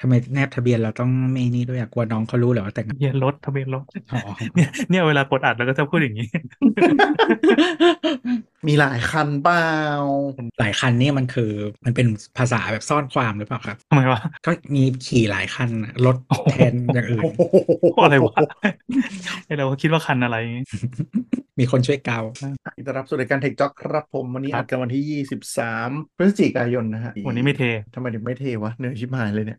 ทำไมแนบทะเบียนเราต้องไม่นี่ด้วยอะกลัวน้องเขารู้เหรอว่าแต่งงานทะเบียนรถทะเบียนรถอ๋อเนี่ยเนี่ยเวลากดอัดแล้วก็จะพูดอย่างนี้ มีหลายคันเปล่าหลายคันนี่มันคือมันเป็นภาษาแบบซ่อนความหรือเปล่าครับทำไมวะก็มีขี่หลายคันอะรถแทนอย่างอื่นอะไรวะไอเราก็คิดว่าคันอะไรอย่างงี้มีคนช่วยเกาอิตารับสู่รายการเทคจ็อกครับผม วันนี้ครัอับดกันวันที่ 23 พฤศจิกายนนะฮะวันนี้ไม่เททำไมถึงไม่เทวะเหนื่อยชิบหายเลยเนี่ย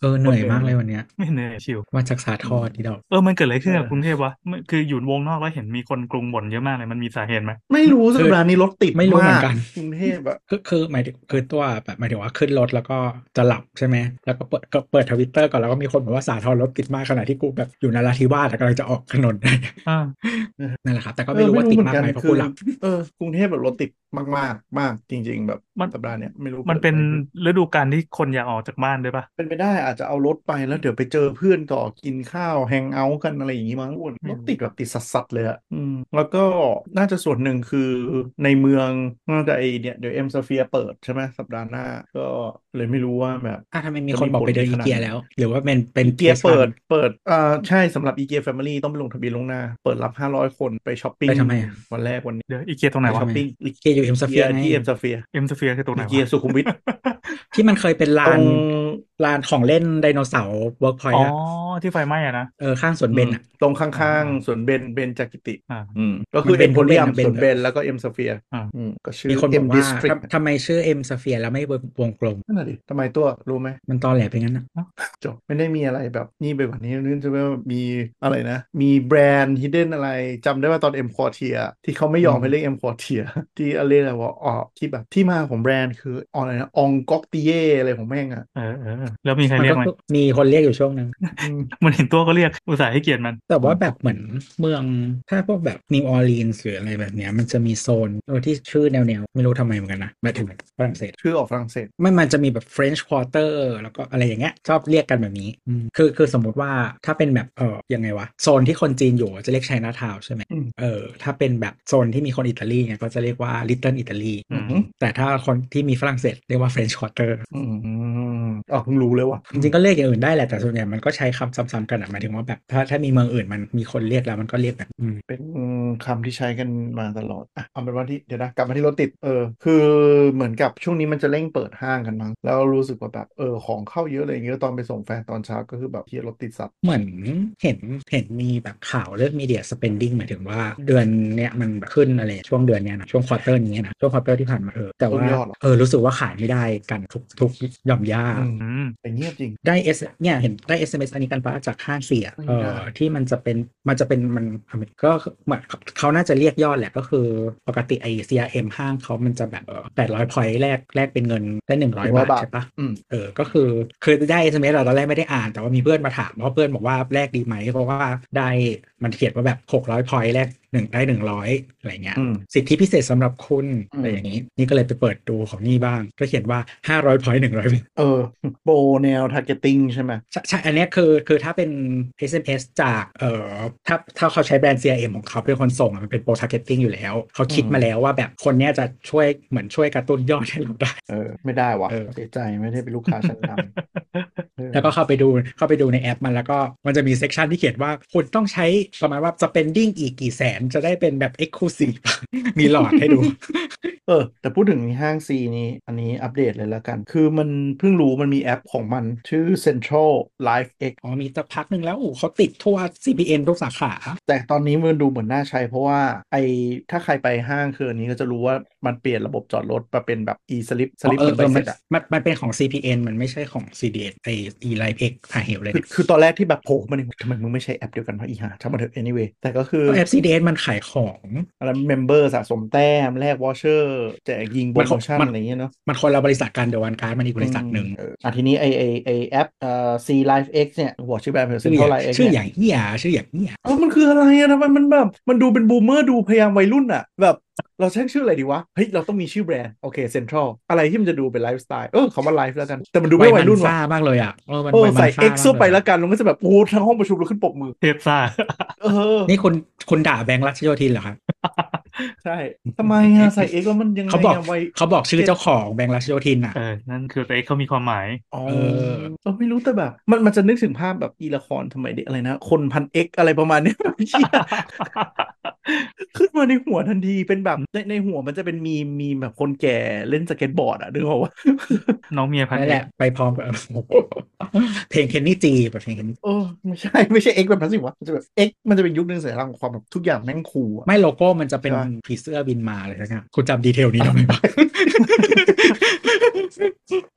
เออเหนื่อยมากเลยวันเนี้ยไม่เหนื่อยชิวมาจากสาทรที่ดอกเออมันเกิดอะไรขึ้นกับเออกรุงเทพวะมันคืออยู่วงนอกแล้วเห็นมีคนกรุงบ่นเยอะมากเลยมันมีสาเหตุไหมไม่รู้สัปดาห์นี้รถติดไม่รู้เหมือนากกันกรุงเทพอะคือคือหมายถึงคือตัวแบบหมายถึงว่าขึ้นรถแล้วก็จะหลับใช่ไหมแล้วก็เปิดก็เปิดทวิตเตอร์ก่อนแล้วก็มีคนบอกว่าสาทรรถติดมากขณะที่กูแบบอยู่นราธิวาสแล้วกำลังจะออกถนนอ่านั่นแหละครับแต่ก็ไม่รู้ว่าติดมากไหมเพราะคือกูหลับเออกรุงเทพแบบรถติดมากๆมากจริง ๆ แบบมันสัปดาห์เนี้ยไม่รู้มันเป็นกิดอะไรขึ้ฤดูกาลที่คนอยากออกจากบ้านด้วยปะเป็นไปได้อาจจะเอารถไปแล้วเดี๋ยวไปเจอเพื่อนต่อกินข้าว hang out กันอะไรอย่างงี้มั้งอ้วนรถติดแบบติดสัสๆเลยอะอืมแล้วก็น่าจะส่วนหนึ่งคือในเมืองน่าจะไอเนี่ยเดี๋ยวเอ็มสเฟียเปิดใช่ไหมสัปดาห์หน้า ก็เลยไม่รู้ว่าแบบอะทำไมมีคนบอกไปเดินอีเกียแล้ว หรือว่าเป็นเป็นอีเกียทสเปิดฟังเปิดอ่าใช่สำหรับอีเกียแฟมิลี่ต้องไปลงทะเบียนลวงหน้า เปิดรับ 500 คนไปช้อปปิ้งไปทำไมอะวันแรกวันนี้เดี๋ยวอีเกียตรงไหนไปวะช้อปปิ้งอีเกียอยู่เอ็มสเฟียไงที่เอ็มสเฟียเอ็มสเฟียคือตรงไหนอีวะเกียสุขุมวิทที่มันเคยเป็นลาตรนง ลานของเล่นไดโนเสาร์เวิร์กพอยอ๋อต์อะที่ไฟไหม้อะนะ เออ ข้างสวนเบนอะตรงข้างๆสวนเบนเบนจากกิติอ่าอืมก็คือมันเป็เอ็นมโพเรียมเบนสวนเบนแล้วก็เอ็มสเฟียอ่าอืมก็ชื่อมีคนบเอ็อมกดิว่าสทริกทำทำไมชื่อเอ็มสเฟียแล้วไม่วงกลมนั่นแหละดิทำไมตัวรู้ไหม มันตอแหลเป็นงั้นนะจบไม่ได้มีอะไรแบบนี่ไปกว่านี้นึกจะว่ามีอะไรนะ มีแบรนด์ฮิดเด้นอะไรจำได้ว่าตอนเอ็มควอเทียที่เขาไม่ยอมให้เรียกเอ็มควอเทียที่อะไรยกอะไรว่าอ๋อที่แบบที่มาของแบรนด์คืออะไรนะองก๊อกติเย่อะไรของแม่งอะเออเออแล้วมีใครมันเรียกก็ไหมมีคนเรียกอยู่ช่วงหนึ่งอืมมันเห็นตัวก็เรียกอุตส่าห์ให้เกียรติมัน แต่ว่าแบบเหมือนเมืองถ้าพวกแบบนิวออร์ลีนส์หรืออะไรแบบเนี้ยมันจะมีโซนเออที่ชื่อแนวๆ ไม่รู้ทำไมเหมือนกันนะหมายถึงฝรั่งเศส ชื่อออกฝรั่งเศส ไม่มันจะมีแบบ French Quarter แล้วก็อะไรอย่างเงี้ยชอบเรียกกันแบบนี้อืมคือคือสมมุติว่าถ้าเป็นแบบเออยังไงวะ โซนที่คนจีนอยู่จะเรียกไชน่าทาวใช่ไหมอืมเออถ้าเป็นแบบโซนที่มีคนอิตาลีเนี่ยก็จะเรียกว่า Little Italy อืมแต่ถ้าคนที่มีฝรั่งเศสเรียกว่า French Quarter อืมอ๋อเพิ่งรู้เลยว่ะจริงๆก็เรียกอย่างอื่นได้แหละแต่ส่วนใหญ่มันก็ใช้คำซ้ำๆกันอะหมายถึงว่าแบบถ้าถ้ามีเมืองอื่นมันมีคนเรียกแล้วมันก็เรียกแบบอืมเป็น คำที่ใช้กันมาตลอดอะเอาเป็นว่าที่เดี๋ยวนะกลับมาที่รถติดเออคือเหมือนกับช่วงนี้มันจะเร่งเปิดห้างกันมั้งแล้วรู้สึกว่าแบบเออของเข้าเยอะอะไรอย่างเงี้ยตอนไปส่งแฟนตอนเช้าก็คือแบบที่รถติดสัตว์เหมือนเห็นเห็นมีแบบข่าวเรื่อง media spending หมายถึงว่าเดือนเนี้ยมันขึ้นอะไรช่วงเดือนเนี้ยนะช่วงควอเตอร์นี้นะช่วงควอเตอร์ที่ผ่านมาเออแต่ว่าต้นยอดเหรอเออรู้สึกว่าขายไม่ได้กันทุกทุกหย่อมย่าอืมอืมแต่เงียบจริงได้เอสเนี่ยเห็นได้ SMS อันนี้กันปะจากห้างเสียไม่เอได้อที่มันจะเป็นมันจะเป็นมันก็เหมือนเขาน่าจะเรียกยอดแหละก็คือปกติไอ CRM ห้างเขามันจะแบบแปดร้อย point แลกแลกเป็นเงินได้หนึ่งร้อยบาทใช่ปะอืมเออ ก็คือคือได้ SMS เราตอนแรกไม่ได้อ่าน แต่ว่ามีเพื่อนมาถามเพราะเพื่อนบอกว่าแลกดีไหมเพราะว่าได้มันเขียนว่าแบบ600 point แลกหนึ่งได้100อะไรเงี้ยอืมสิทธิพิเศษสำหรับคุณอืมอะไรอย่างนี้ นี่ก็เลยไปเปิดดูของนี่บ้าง ก็เขียนว่า500 point 100เออโปรแนว targeting ใช่ไหมใช่ใช่อันเนี้ยคือคือถ้าเป็น SMS จากเอ่อถ้าถ้าเขาใช้แบรนด์ CRM ของเขาเป็นคนส่งอะมันเป็นโปร targeting อยู่แล้ว เขาคิดมาแล้วว่าแบบคนเนี้ยจะช่วยเหมือนช่วยกระตุ้นยอดให้เราได้ เออ ไม่ได้วะเออเสียใจไม่ได้เป็นลูกค้าชั้นนำเออแล้วก็เข้าไปดูเข้าไปดูในแอปมันแล้วก็มันจะมีเซกชันที่เขียนว่าคุณต้องใช้ประมาณว่า spending อีกกี่แสนจะได้เป็นแบบ exclusive มีหลอดให้ดู เออ แต่พูดถึงห้างซีนี้ อันนี้อัปเดตเลยแล้วกัน คือมันเพิ่งรู้มันมีแอปของมัน ชื่อ Central Life X อ๋อมีสักพักหนึ่งแล้วอู้เขาติดทั่ว CPN ทุกสาขา แต่ตอนนี้มันดูเหมือนน่าใช้เพราะว่าไอถ้าใครไปห้างคืออันนี้ก็จะรู้ว่า มันเปลี่ยนระบบจอดรถมาเป็นแบบ e slip สลิปเอเหมืออนเอใบอมัเสนร็จอะมันมันเป็นของ CPN มันไม่ใช่ของ CDS ไอ e Live X หาเหวเลยคือคือตอนแรกที่แบบโผล่มาเนี่ยทำไมมึงไม่ใช้แอปเดียวกันวะอีห่าช่างมันเถอะ anyway แต่ก็คือก็แอป CDS มันขายของอะไรเมมเบอร์สะสมแต้มแลกวอชเชอร์แจกยิงโปรมันขโมองชั่นมันอะไรอย่างเงี้ยเนาะมันคนละบริษัทกันเดี๋ยววันการดมันอีกบริษัทหนึ่งเอออะทีนี้ไอไอไอแอปเอ่อ C Life X เนี่ยหัวชื่อแบรนด์เป็นชื่อ Central อย่าง Life X ชื่ออเนี่ยย่างเหี้ยชื่ออย่างเหี้ยเออมันคืออะไรอะทำไมมันแบบมันดูเป็นบูมเมอร์ดูพยายามวัยรุ่นอะแบบ เราใช้ชื่ออะไรดีวะ เฮ้ย เราต้องมีชื่อแบรนด์ โอเคเซ็นทรัลอะไรที่มันจะดูเป็นไลฟ์สไตล์เออคำว่าไลฟ์แล้วกัน แต่มันดูไม่วัยรุ่นซ่าว่ะมากเลยอะเออมันเออวัยมันใส่ซ่า X เข้าไปมากแล้วกันมันก็จะแบบโอ้ทั้งห้องประชุมเราขึ้นปรบมือเทพซ่าเออนี่คุณคุณด่าแบงค์รัชโยธินเหรอครับ ใช่ทำไมอะใส่ X แล้วมันยังไงเขาบอกอะไวเขาบอกชื่อเจ้าของแบงค์รัชโยธินอะเออนั่นคือตัวเอกเขามีความหมายอ๋อเออเราไม่รู้แต่แบบ มันมันจะนึกถึงภาพแบบอีละครสมัยเด็กอะไรนะ คนพัน X อะไรประมาณเนี้ยเชี่ยขึ้นมาในหัวทันทีเป็นแบบในในหัวมันจะเป็นมีมีแบบคนแก่เล่นสเก็ตบอร์ดอะนึกออกว่าน้องเมียพันนั่นเอแหกละไปพร้อมกับเพลงเคนนี่จีแบบเพลงเคนนี่เออไม่ใช่ไม่ใช่ X แบบนั้นสิวะมันจะแบบ X มันจะเป็นยุคนึงสัญลักษณ์ของความแบบทุกอย่างแม่ง cool อะไม่โลโก้มันจะเป็นันผีเสื้อบินมาเลยนะคุณจำ detail นี้ได้ไหมวะ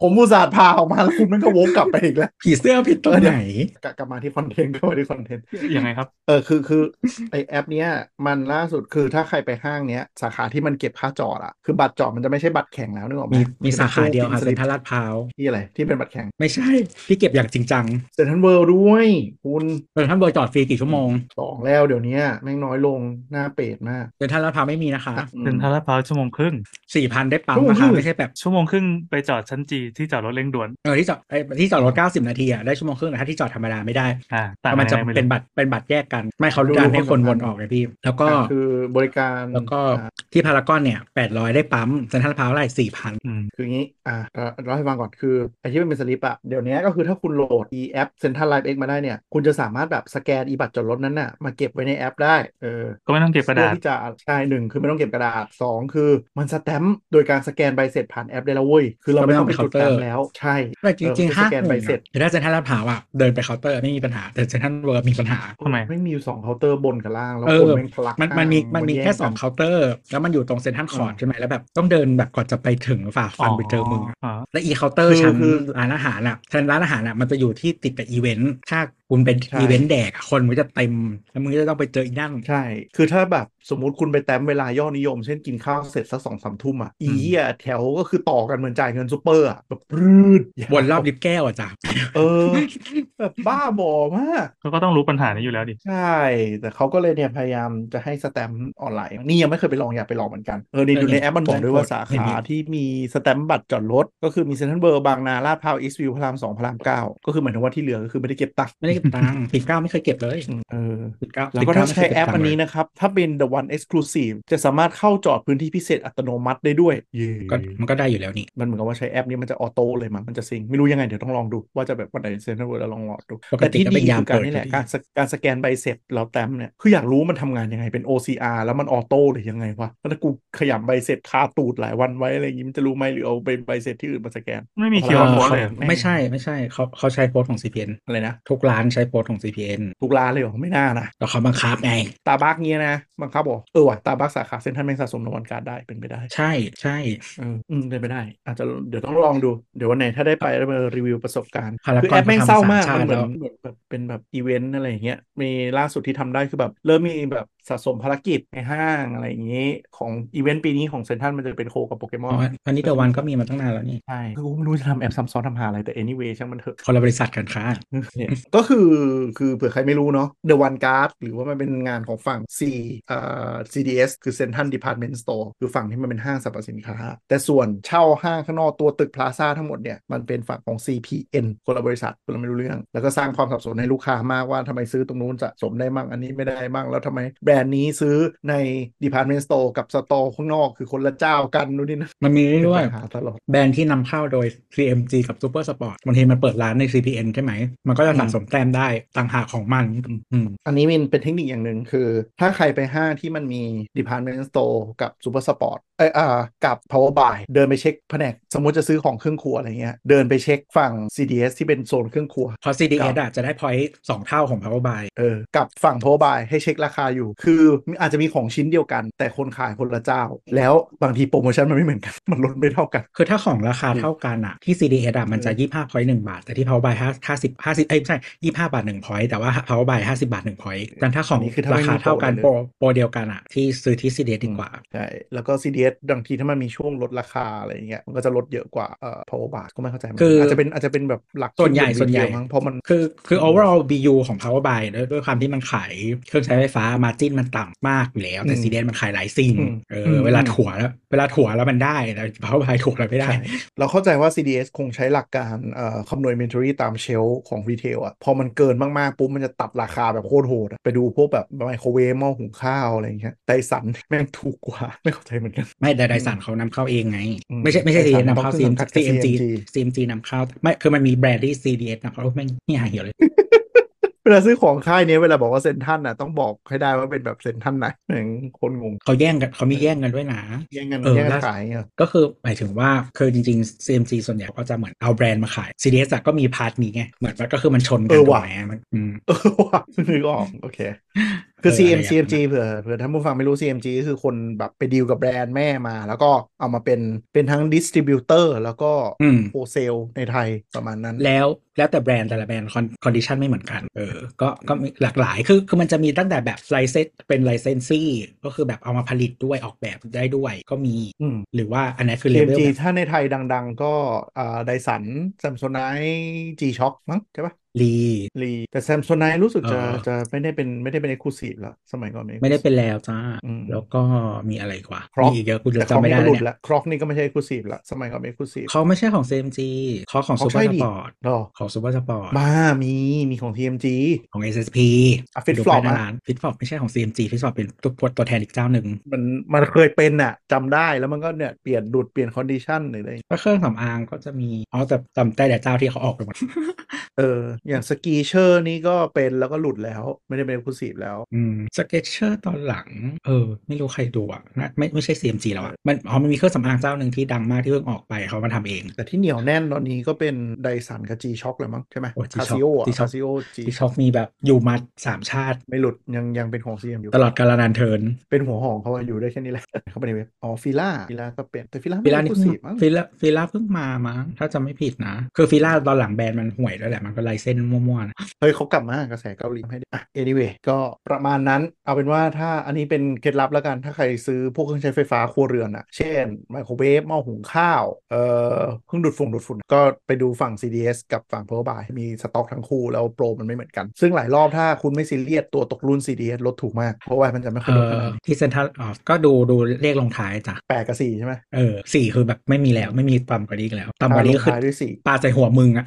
ผมอุตส่าห์พาออกมาแล้วคุณแม่งก็วกกลับไปอีกแล้ว ผีเสื้อผิดตรงไหนกลับกลับมาที่ content กลับมาที่ content ยังไงครับ เออคือคือไอแอปเนี้ยมันล่าสุดคือถ้าใครไปห้างเนี้ย สาขาที่มันเก็บค่าจอดอะคือบัตรจอดมันจะไม่ใช่บัตรแข็งแล้วนึกออกไหมมีมีสาขาเดียวป็ค่ะนเซ็นทรัลลาดพร้าวที่อะไรที่เป็นบัตรแข็ง ไม่ใช่พี่เก็บอย่างจริงจังเซ็นทรัลเวิลด์ด้วยคุณเออท่านเบอร์จอดฟรีกี่ชั่วโมงสองแล้วเดี๋ยวนี้แม่งน้อยลงหน้าเป็ดมากเซ็นทรัลลาดพร้าวไม่มีนะคะอืมเป็นทาราพร้าวชั่วโมงครึ่งสี่พันได้ปั๊มชั่วโมงนะครึ่คะงไม่ใช่แบบชั่วโมงครึ่งไปจอดชั้นจีที่จอดรถเร่งด่วนเออที่จอดไอ้ที่จอดรถเก้าสิบนาทีอะได้ชั่วโมงครึ่งแต่ถ้าที่จอดธรรมดาไม่ได้อ่าเพต่างราะมันจะกัยังไงไม่รู้เป็นบัตรเป็นบัตรแยกกัน ไม่เขาดูการให้ดูคนความวนสำคัญออกไงพี่ แล้วก็อะคือบริการแล้วก็อะที่พารากอนเนี่ยแปดร้อยได้ปั๊มเซ็นทรัลลาดพร้าวไรสี่พันอืมคืองี้อ่าเล่าให้ฟังก่อนคือไอที่มันเป็นสลิปอะเดี๋ยวนี้ก็คือถ้าคุณโหลด e แอป Central Life X มาได้เนี่ยคุณจะสามารถแบบสแกน e บัตรจอดรถนั้นน่ะมาเก็บไว้ในแอปได้เออก็ไม่ต้องเก็บกระดาษเพื่อที่จะใช่หนึ่งคือไม่ต้องเก็บกระดาษสองคือมันสแตมป์โดยการสแกนใบเสร็จผ่านแอปได้แล้วเว้ยคือเราไม่ต้องไปจุดแตมป์แล้วใช่แต่จริงเออๆห้าสแกนใบเสร็จแต่ถ้าเซ็นทรัลลาดพร้าวอะเดินไปเคาน์เตอร์ไม่มีปัญหา แต่เซ็นทรัลเวิร์มีปัญหาทำไมไม่มีอยู่สองเคาน์เตอร์บนกับล่าง แล้วเอคนอแม่งทะลักมันมันมีข้างมันมีย่แค่งสองกันเคาน์เตอร์ แล้วมันอยู่ตรงเซ็นทรัลคอร์ดใช่ไหมแล้วแบบต้องเดินแบบก่อนจะไปถึงฝ่าฟันไปเจอมึงอะอ๋อและอีเคาน์เตอร์คือชั้นคือร้านอาหารอะชั้นร้านอาหารอะมันจะอยู่ที่ติดกับอีเวนต์ถ้า คุณเป็นใช่อีเวนต์แดกอะคนมันก็จะเต็มแล้วมึงก็จะต้องไปเจออีนั่นใช่ คือถ้าแบบสมมุติคุณไปแต้มเวลายอดนิยม เช่นกินข้าวเสร็จสักสองสามทุ่มอะอีอืมเหี้ยแถวก็คือต่อกันเหมือนจ่ายเงินซูเปอร์อะแบบรืดยาววนรอบลิฟต์แก้วอะจ้ะเออแบบบ้าบอมากเขาก็ต้องรู้ปัญหานี้อยู่แล้วดิ ใช่ แต่เขาก็เลยเนี่ยพยายามจะให้สแตมป์ออนไลน์นี่ยังไม่เคยไปลองอยากไปลองเหมือนกันเออนี่เออดูในแอปมันบอกด้วยว่าสาเห็นขามีที่มีสแตมป์บัตรจอดรถก็คือมีเซ็นทรัลเบอร์บางนาลาดพร้าวอีสต์วิวพระรามสองพระรามเก้าก็คือหมายถึงว่าที่เหลือก็คือไม่ได้เก็บตังค์ไม่ได้เก็บตังค์ปิดเก้าไม่เคยเก็บเลยเออปิดเก้าแล้วก็ถ้าใช้แอปอันนี้นะครับ ถ้าเป็น the one exclusive จะสามารถเข้าจอดพื้นที่พิเศษอัตโนมัติได้ด้วยเย้ก็มันก็ได้อยู่แล้วนี่ มันเหมือนกับว่าใช้แอปนี้มันจะออโต้เลยมั้งมันจะซิงค์ไม่รู้ยังไงเดี๋ยวต้องลองดูว่าจะแบบวันไหนเซ็นทรัลเวิร์แล้วลองลองดูปกแต่ติที่ก็ดีเป็นยามคือการเปิดนี่แหละอยู่ดีการสการสแกนใบเสร็จเราแต้มเนี่ยคืออยากรู้มันทำงานยังไงเป็น OCR แล้วมันออโต้หรือยังไงวะแล้วถ้ากูขยำใบเสร็จคาตูดหลายวันไว้อะไรอย่างงี้มันจะรู้ไหมหรือเอาไปใบเสร็จที่อื่นมาสแกน ไม่มีเออ QR code เขาเลยแม่งไม่ใช่ไม่ใช่เขาเขาใช้โพสต์ของ CPN อะไรนะทุกร้านใช้ POS ของ CPN ทุกร้านเลยเหรอไม่น่านะแล้วเขาบังคับไงสตาร์บัคส์เงี้ยนะบังคับบอกเออว่ะสตาร์บัคส์สาขาเซ็นทรัลแม่งสะสมเดอะวันการ์ดได้เป็นไปได้ ใช่ใช่เอออืมเป็นไปได้ อาจจะเดี๋ยวต้องลองดูเดี๋ยววันไหนถ้าได้ไปแล้วมารีวิวประสบการณ์พารากอนคือแอปแม่งเศร้ามากเขามันทำเหมือนสามชาติแล้วเหมือนแบบเป็นแบบอีเวนต์อะไรอย่างเงี้ยมีล่าสุดที่ทำได้คือแบบเริ่มมีแบบ สะสมภารกิจในห้างอะไรอย่างงี้ ของอีเวนต์ปีนี้ของเซ็นทรัลมันจะเป็น co กับโปเกมอนอันนี้เดอะวันก็มีมาตั้งนานแล้วนี่ ใช่คือกูไม่รู้จะทำแอปซ้ำซ้อนทำหาอะไร แต่ anyway ช่างมันเถอะคนละบริษัทกันค่ะเนี่ยก็คือคือเผื่อใครไม่รู้เนาะ The One Card หรือว่ามันเป็นงานของฝั่ง C เอ่อ CDS คือ Central Department Store คือฝั่งที่มันเป็นห้างสรรพสินค้า แต่ส่วนเช่าห้างข้างนอกตัวตึกพลาซ่าทั้งหมดเนี่ย มันเป็นฝั่งของ CPN คนละบริษัทคนละไม่รู้เรื่อง แล้วก็สร้างความสับสนให้ลูกค้ามากว่าทำไมซื้อตรงนู้นสะสมได้มั่งอันนี้ไม่ได้มั่งแล้วทำไมแบรนด์นี้ซื้อใน Department Store กับ Store ข้างนอกคือคนละเจ้ากันนู่นนี่นะมันมีเรื่เป็นอยปัญหาตลอดๆแบรนด์ที่นำเข้าโดย CMG กับ Super Sport บางทีมันเปิดร้านใน CPN ใช่ไหม มันก็จะสะสมแต้มได้ต่างหากของมันอืมอันนี้มันเป็นเทคนิคอย่างหนึ่งคือ ถ้าใครไปห้างที่มันมี Department Store กับ Super Sport เอยอ่ากับ Power Buy เดินไปเช็คแผนก สมมุติจะซื้อของเครื่องครัวอะไรเงี้ยเดินไปเช็คฝั่ง CDS ที่เป็นโซนเครื่องครัวเพราะ CDS อะจะได้ point สองเท่าของ Power Buy เออกับฝั่ง Power Buy ให้เช็คราคาอยู่ คืออาจจะมีของชิ้นเดียวกัน แต่คนขายคนละเจ้า แล้วบางทีโปรโมชั่นมันไม่เหมือนกัน มันลดไม่เท่ากัน คือถ้าของราคาเท่ากันอะที่ CDS อะมันจะ25 point 1บาท แต่ที่ Power Buy 50 50 50เอ้ยไม่ใช่25บาท1 point แต่ว่า Power Buy 50บาท1 point แต่ถ้าของอันนี้คือถ้าราไม่มีคาเท่ากันโปรเลยโปรโปรเดียวกันอะที่ซื้อที่ CDS ดีกว่าใช่แล้วก็ CDS CDS บางทีถ้ามันมีช่วงลดราคาอะไรอย่างเงี้ยมันก็จะลดเยอะกว่าเอ่อ power bar ก็ไม่เข้าใจเหมือนคืกันออาจจะเป็นอาจจะเป็นแบบหลักส่วนใหญ่ที่เป็ส่วนใหญ่ retail มั้งเพราะมันคือคือ overall BU ของ power buy ด้วยด้วยความที่มันขายเครื่องใช้ไฟฟ้า margin มันต่ำมากอยู่แล้ว แต่อืม CDS มันขายหลายสิ่งอืมเออือมเวลาอืมถั่วแล้วเวลาถั่วแล้วมันได้แต่ power buy ถัวแล้วไม่ได้ใช่เราเข้าใจว่า CDS คงใช้หลักการเอ่อคำนวณ inventory ตาม shelf ของ retail อะพอมันเกินมากๆปุ๊บมันจะตัดราคาแบบโคตรโหดอะไปดูพวกแบบไมโครเวฟหม้อหุงข้าวอะไรอย่างเงี้ยไดสันแม่งถูกกว่าไม่เข้าใจเหมือนกันไม่แต่ไดสันเขานำเข้าเองไงอืมไม่ใช่ไม่ใช่ Dyson CDS นำเข้าเพราะเครื่องสังกัด CMG CMG CMG นำเข้า ไม่คือมันมีแบรนด์ที่ CDS นำเข้าไม่งนี่หาเหี่ยวเลยเวลาซื้อของค่ายเนี้ยเวลาบอกว่าเซนทันอะต้องบอกให้ได้ว่าเป็นแบบเซนทันไหนแม่งคนงงเขาแย่งกันเขามีแย่งกันด้วยนะแย่งกันเออแย่งกัล่านขายอะก็คือหมายถึงว่าคือจริงๆ CMG ส่วนใหญ่ก็จะเหมือนเอาแบรนด์มาขาย CDS อะก็มีพาร์ทนี้ไงเหมือนว่าก็คือมันชนกัเอนอถูกว่ะไหมมันอืมเออว่ะเพิ่งนึกออกโอเค คือเออ CM อะไรอย่าง CMG เผื่อเผื่อท่านผู้ฟังไม่รู้ CMG ก็คือคนแบบไปดีลกับแบรนด์แม่มา แล้วก็เอามาเป็นเป็นทั้งดิสติบิวเตอร์แล้วก็อืมโฮเซลในไทยประมาณนั้น แล้ว แล้วแต่แบรนด์แต่ละแบรนด์ condition ไม่เหมือนกัน เออ ก็ก็มีหลากหลาย คือคือมันจะมีตั้งแต่แบบ license เป็น licensee ก็คือแบบเอามาผลิตด้วยออกแบบได้ด้วยก็มีอืมหรือว่าอันนั้นคือเลเวล CMG ถ้าในไทยดัง ๆ ก็อ่าไดสันแซมโซไน G Shock มั้งใช่ปะลีลีแต่แซมโซไนต์รู้สึกจะเออจะไม่ได้เป็นไม่ได้เป็น exclusive แล้วสมัยก่อนไม่ได้เป็นแล้วจ้าอืมแล้วก็มีอะไรกว่าครอมีกอีกเยอะกูแต่จำไม่ได้ครอกนี่ก็หลุดเนี่ยละครอกนี่ก็ไม่ใช่เอกลูซีฟละสมัยก่อนเป็นเอกลูซีฟเขาไม่ใช่ของ CMG เขาของเขาซูเปอใช่ร์สดิปอร์ตหรอของซูเปอร์สปอร์ตบ้ามีมีของ TMG ของ SSP อะ Fit ดู Flop ป้ายหน้าอะร้านฟิตฟอปไม่ใช่ของ CMG ฟิตฟอปเป็นตัวตัวแทนอีกเจ้าหนึ่งมันมันเคยเป็นน่ะจำได้แล้วมันก็เนี่ยเปลี่ยนดูดเปลี่ยนคอนดิชันหรืออะไรก็เครื่องสำอางก็จะมีอ๋อแต่จำได้แต่เจ้าที่เขาออกไปหมดเอออย่างสกีเชอร์นี่ก็เป็นแล้วก็หลุดแล้วไม่ได้เป็นเอกลูซีฟแล้วอืมสเก็ตเชอร์ตอนหลัง เออ ไม่รู้ใครดูอะนะไม่ไม่ใช่ CMG แล้วอะมันอ๋อมันมีเครื่องสำอางเจ้าหนึ่งที่ดังมากที่เพิ่งออกไปเขามาทำเอง แต่ที่เหนียวแน่นตอนนี้ก็เป็นไดสันกับ G Shock เลยมั้งใช่ไหมโอ้ G-Shock คาซิโออะ G-Shock คาซิโอ G ที่ช็อกมีแบบอยู่มาสามชาติ ไม่หลุดยังยังเป็นของ CM อยู่ ตลอดกาลนานเทิน เป็นหัวหองเขาอะอยู่ได้แค่นี้แหละเข้าไปในเว็บอ๋อฟิล่าฟิล่าก็เป็นแต่ฟิล่าฟิลาไม่นี่ได้เพิ่งซีฟมั้งฟิลาฟิลาเพิ่งมามั้งถ้าจำไม่ผิดนะ คือฟิลาตอนหลังแบรนด์มันห่วยด้วยแหละมันก็ไลเส้นมั่วๆนะเฮ้ยเขากลับมากระแสเกาหลีให้ได้อะ anyway ก็ประมาณนั้นเอาเป็นว่าถ้าอันนี้เป็นเคล็ดลับแล้วกันถ้าใครซื้อพวกเครื่องใช้ไฟฟ้าครัวเรือนอะเช่นไมโครเวฟหม้อหุงข้าวเอ่อเครื่องดูดฝุ่นดูดฝุ่นก็ไปดูฝั่ง CDS กับฝั่ง Power Buy มีสต็อกทั้งคู่แล้วโปรมันไม่เหมือนกัน ซึ่งหลายรอบถ้าคุณไม่ซีเรียสตัวตกรุ่น CDS ลดถูกมาก เพราะว่ามันจะไม่ค่อยเอลดขอนาดนี้ที่เซ็นทรัลอ๋อก็ดูดูเลขลงท้ายจ้ะแปดกับสี่ใช่ไหมเออสี่คือแบบไม่มีแล้วไม่มีต่ำกว่านี้อีกแล้วต่ำกว่านี้ก็คือท้ายด้วยสี่ปาใส่หัวมึงอะ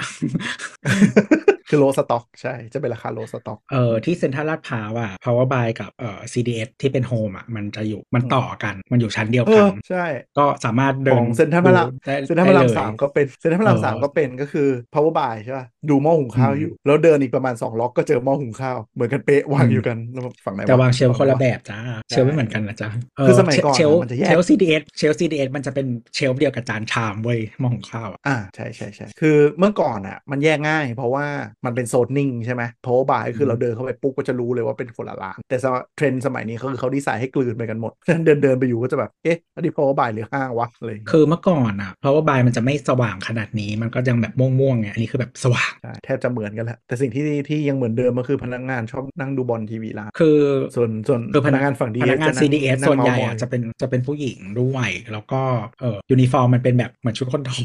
คือโลสต็อกใช่ จะเป็นราคาโลสต็อกเออที่เซ็นทรัลลาดพร้าวอะ power buy กับเอ่อ CDS ที่เป็นโฮมอะมันจะอยู่มันต่อกันมันอยู่ชั้นเดียวเอกัอนใช่ ก็สามารถเดิขนองเซ็นทรัลพระรามดูได้เซ็นทรัลพระรามได้ลยสามก็เป็นเซ็นทรัลพระรามเออสามก็เป็นก็คือ power buy ใช่ป่ะดูหม้อหุงข้าวอืมอยู่ แล้วเดินอีกประมาณ 2 ล็อกก็เจอหม้อหุงข้าว เหมือนกันเป๊ะวางอืมอยู่กันแล้วฝั่งไหนแต่วางเชลฟ์ฝั่คนละไหแบบจ้าเชลฟ์ไม่เหมือนกันนะจ๊ะเคือสมัยก่อนเชลฟ์มันจะแยกเชลฟ์ CDS เชลฟ์ CDS มันจะเป็นเชลฟ์เดียวกับจานชามเว้ยหม้อหุงข้าวอะอ่าใช่ใช่ใช่คือเมื่อก่อนอะมันแยกง่าย เพราะว่ามันเป็นโซนนิ่งใช่ไหม power buy คือเราเดินเข้าไปปุ๊บก็จะรู้เลยว่าเป็นคนละร้าน แต่สมัยเทรนด์สมัยนี้เขาคือเขาดีไซน์ให้กลืนไปกันหมดฉะนั้นเดินเดินไปอยู่ก็จะแบบ เอ๊ะอันนี้ power buy หรือห้างวะอะไรอย่างเงี้ยคือเมื่อก่อนอะ power buy มันจะไม่สว่างขนาดนี้มันก็ยังแบบม่วงๆไงอันนี้คือแบบสว่างใช่แทบจะเหมือนกันแหละแต่สิ่งที่ที่ยังเหมือนเดิมก็คือพนักงานชอบนั่งดูบอลทีวีร้านคือส่วนส่วนคือพนักพนักงานฝั่ง DS พนักงานจะนั่ง CDS นั่งส่วนใหญ่เมาส์มอะอยจะเป็นจะเป็นผู้หญิงด้วยแล้วก็เออยูนิฟอร์มมันเป็นแบบเหมือนชุดคนท้อง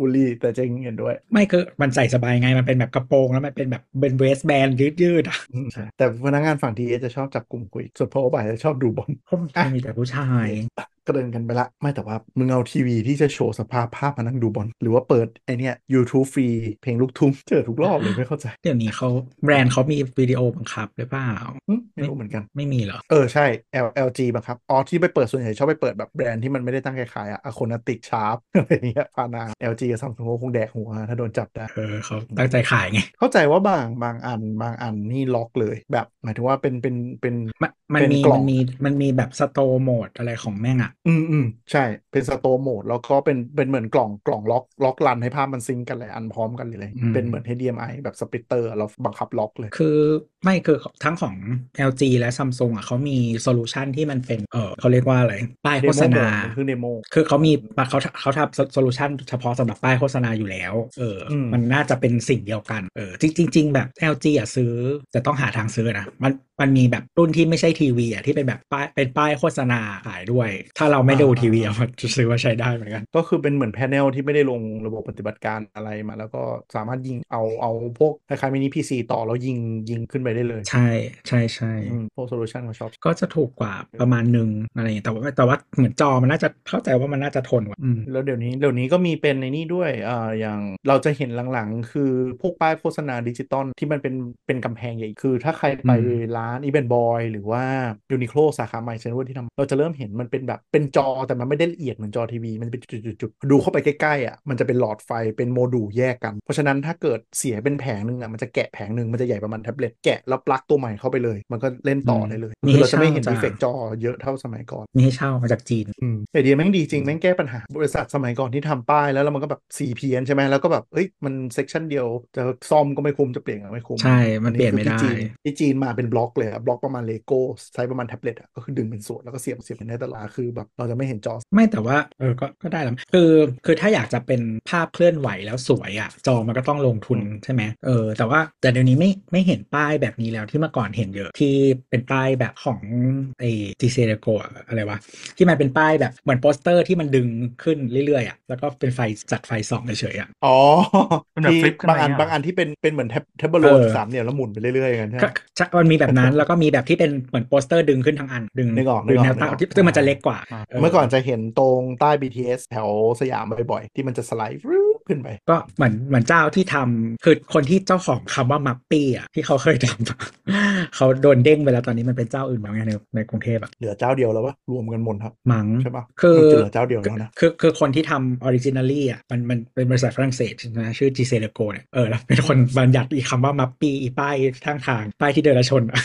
บูลลี่แต่เจริงเห็นด้วย ไม่คือมันใส่สบายไงมันเป็นแบบกระโปรงแล้วมันเป็นแบบเป็นเวสแบนยืดๆอะอืมใช่แต่พนักงานฝั่ง DS จะชอบจับกลุ่มคุยส่วนพอบ่ายจะชอบดูบอลเพราะมันมีแต่ผู้ชาย ก็เดินกันไปละ ไม่แต่ว่ามึงเอาทีวีที่จะโชว์สภาพภาพมานั่งดูบอลหรือว่าเปิดไอเนี้ย YouTube ฟรีเพลงลูกทุ่งเจอทุกรอบเลยไม่เข้าใจ เดี๋ยวนี้เขาแบรนด์เขามีวิดีโอบังคับหรือเปล่าหึไม่รู้เหมือนกันไม่มีเหรอ เออใช่ L LG บังครับอ๋อที่ไปเปิดส่วนใหญ่ชอบไปเปิดแบบแบรนด์ที่มันไม่ได้ตั้งใจขายอะอะโคนาติกชาร์ปอะไรอย่างเงี้ยพานา LG กับซัมซุงคงแดกหัวถ้าโดนจับได้เออเขาตั้งใจขายไงเข้าใจว่าบางบางอันบางอันนี่ล็อกเลยแบบหมายถึงว่าเป็นเป็นเป็นมันมันเป็นมีกล่อมังนมีมันมีแบบ store mode อะไรของแม่งอะ อืมอืมใช่เป็น store mode แล้วก็เป็นเป็นเหมือนกล่องกล่องล็อกล็อก run ให้ภาพมัน sync กันหลายอันพร้อมกันเลยอืมเป็นเหมือน HDMI แบบ splitter เราบังคับล็อกเลย คือไม่คือทั้งของ LG และ Samsung อะเขามี solution ที่มันเป็นเออเขาเรียกว่าอะไร ป้ายโฆษณาเดโมโหมดคือ demo คือเขามีเขาเขาทำ solution เฉพาะสำหรับป้ายโฆษณาอยู่แล้ว เอออมมันน่าจะเป็นสิ่งเดียวกันเออจริงจริงๆแบบ LG อะซื้อจะต้องหาทางซื้อนะมันมันมีแบบรุ่นที่ไม่ใช่ทีวีอะที่เป็นแบบป้ายเป็นป้ายโฆษณาขายด้วย ถ้าเราไม่ดูทีวีอะมันจะซื้อว่าใช้ได้เหมือนกัน ก็คือเป็นเหมือน panel ที่ไม่ได้ลงระบบปฏิบัติการอะไรมา แล้วก็สามารถยิงเอาเอาพวกคล้ายๆ mini PC ต่อแล้วยิงยิงขึ้นไปได้เลย ใช่ใช่ใช่อืมพวก solution ของ shopก็จะถูกกว่าประมาณหนึ่งอะไรอย่างเงี้ยแต่ว่าแต่ว่าเหมือนจอมันน่าจะเข้าใจว่ามันน่าจะทนกว่าอืมแล้วเดี๋ยวนี้เดี๋ยวนี้ก็มีเป็นในนี่ด้วยอ่าอย่างเราจะเห็นหลังๆ คือพวกป้ายโฆษณาดิจิตอลที่มันเป็นเป็นกำแพงใหญ่คือ ถ้าใครไปอืมร้าน EVEANDBOY หรือว่ายูนิโคล่สาขาใหม่เซ็นทรัลเวิลด์ที่ทำเราจะเริ่มเห็นมันเป็นแบบเป็นจอแต่มันไม่ได้ละเอียดเหมือนจอทีวีมันเป็นจุดๆๆดูเข้าไปใกล้ๆอะมันจะเป็นหลอดไฟเป็นโมดูลแยกกัน เพราะฉะนั้นถ้าเกิดเสียเป็นแผงหนึ่งอะมันจะแกะแผงหนึ่งมันจะใหญ่ประมาณแท็บเล็ตแกะแล้วปลั๊กตัวใหม่เข้าไปเลย มันก็เล่นต่อได้เลยมีคือให้เราจะไม่เห็นเช่าดีจ้ะเฟกจอเยอะเท่าสมัยก่อนมีให้เช่ามาจากจีนอืมไอเดียแม่งดีจริงแม่งแก้ปัญหาบริษัทสมัยก่อนที่ทำป้ายแล้วแล้วมันก็แบบสีเพี้ยนใช่ไหมแล้วก็แบบเอ้ยมัน section เดียวจะซ่อมก็ไม่คุ้มจะเปลี่ยนก็ไม่คุ้มใช่มันเปลี่ยนไม่อัได้คือที่จีนที่จีนมาเป็นบล็อกเลยอะบล็อกประมาณเลโก้ไซส์ประมาณแท็บเล็ตอะก็คือดึงเป็นส่วนแล้วก็เสียบเสียบเป็นได้ตลอดคือแบบเราจะไม่เห็นจอ ไม่แต่ว่าเออก็ก็ได้แล้วคือคือถ้าอยากจะเป็นภาพเคลื่อนไหวแล้วสวยอะจอมันก็ต้องลงทุนอืมใช่ไหมเออแต่ว่าแต่เดี๋ยวนี้ไม่ไม่เห็นป้ายแบบนี้แล้วที่เมื่อก่อนเห็นเยอะที่เป็นป้ายแบบของไอ้จีเซเรโกอะไรวะที่มันเป็นป้ายแบบเหมือนโปสเตอร์ที่มันดึงขึ้นเรื่อยๆอะแล้วก็เป็นไฟจัดไฟส่องเฉยๆอะอ๋อเป็นแบบที่ flip ขึ้นบางมาอันอย่างเงี้ยบางอันที่เป็นเป็นเหมือนแท็บแท็บเบิลโลเออสามเหลี่ยมแล้วหมุนไปเรื่อยๆกันใช่ไหมก็จะมันมีแบบนั้นแล้วก็มีแบบที่เป็นเหมือนโปสเตอร์ดึงขึ้นทั้งอัน ดึงนึกออกดึงนึกออกแนวตั้งนึกออกที่ซึ่งมันจะเล็กกว่าอ่าเมื่อก่อนจะเห็นตรงใต้ BTS แถวสยามบ่อยๆที่มันจะสไลด์ฟรึ๊บ ขึ้นไป ก็เหมือนเหมือนเจ้าที่ทำคือคนที่เจ้าของคำว่า MUPI อะที่เขาเคยทำเขาโดนเด้งไปแล้วตอนนี้มันเป็นเจ้าอื่นแล้วไงในในกรุงเทพอะเหลือเจ้าเดียวแล้ววะรวมกันหมดครับมังใช่ปะคือมันจะเหลือเจ้าเดียวแล้วนะคือคือคนที่ทำ originally อะมันมันเป็นบริษัทฝรั่งเศสใช่ไหมชื่อ g ีเซเลโกเนี่ยเออแล้วเป็นคนบัญญัติอีกคำว่า MUPI อีป้ายทางทางป้ายที่เดินและชนอะ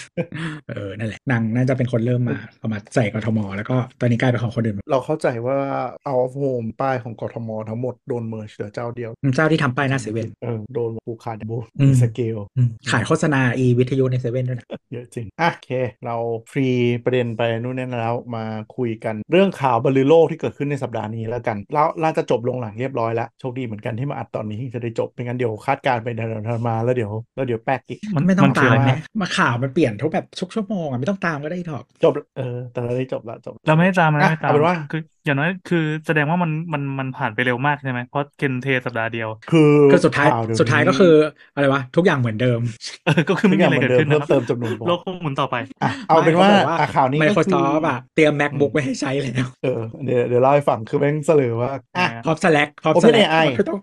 เออนั่นแหละนางน่าจะเป็นคนเริ่มมาเอามาใส่กทม แล้วก็ตอนนี้กลายเป็นของคนอื่นหมดเราเข้าใจว่า out of home ป้ายของกทม ทั้งหมดโดน merge เหลือเจ้าเดียวเจ้าที่ทำป้ายหน้าเซเว่นเออโดนผูกขาดโบอืมสเกลอืมขายโฆษณาอีวิทยุในเซเว่นด้วยนะเยอะจริงอะโอเค เราฟรีประเด็นไปนู่นนี่แล้วมาคุยกันเรื่องข่าวบรรลือโลกที่เกิดขึ้นในสัปดาห์นี้แล้วกันแล้วน่าจะจบลงหลังเรียบร้อยแล้วโชคดีเหมือนกันที่มาอัดตอนนี้จะได้จบไม่งั้นเดี๋ยวคาดการณ์ไปเดี๋ยวๆมาแล้วเดี๋ยวแล้วเดี๋ยวแป๊กอีกมันไม่ต้องมันคือตามอะไรไหมนะมาข่าวมันเปลี่ยนทุกแบบทุกชั่วโมงอะไม่ต้องตามก็ได้ถอกจบเออแต่เราได้จบแล้วจบเราไม่ได้ตามมันอะไม่ตามเอาเป็นว่าคืออย่างน้อยคือแสดงว่ามันมันมันผ่านไปเร็วมากใช่ไหมเพราะเคนเทสัปดาห์เดียว คือก็สุดท้ายข่วเวสุดท้ายนี้ก็คืออะไรวะทุกอย่างเหมือนเดิมเออก็คือทุไม่กอมีย่างอะไรเหมือนเกิดเดิมขึ้นเพิ่นะมครับเติมจำนวนบโลอกกคงหมุนต่อไปอะเอาเป็นว่าไม่ขบกอะข่าวนี้ก็คือ Microsoft อะเตรียม MacBook ไว้ให้ใช้แล้วเออเดี๋ยวเดี๋ยวเล่าให้ฟังคือแม่งเสลอว่าอะพร้อม Slack พร้อม Open Slack AI คือต้อง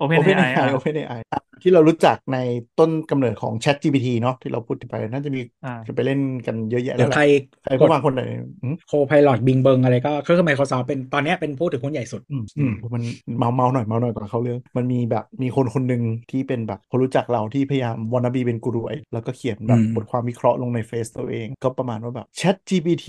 Open Open AI AI อะ Open AI อะที่เรารู้จักในต้นกำเนิดของ Chat GPT เนาะที่เราพูดไปน่าจะมีอ่าจะไปเล่นกันเยอะแยะเดี๋แล้ยววแหใครละใครก็บางคนไหนอืมโคไพลอตบิงเบิงอะไรก็ก็คือ Microsoft เป็นตอนเนี้ยเป็นผู้ถือหุ้นใหญ่สุดอืมอืมมันเมาเมาหน่อยเมาหน่อยก่อนเขาเรื่อง มันมีแบบมีคนคนหนึ่งที่เป็นแบบคนรู้จักเราที่พยายามว a น n บีเป็นกูรูไอแล้วก็เขียนแบบอืมบทความวิเคราะห์ลงในเฟซตัวเอง ก็ประมาณว่าแบบ Chat GPT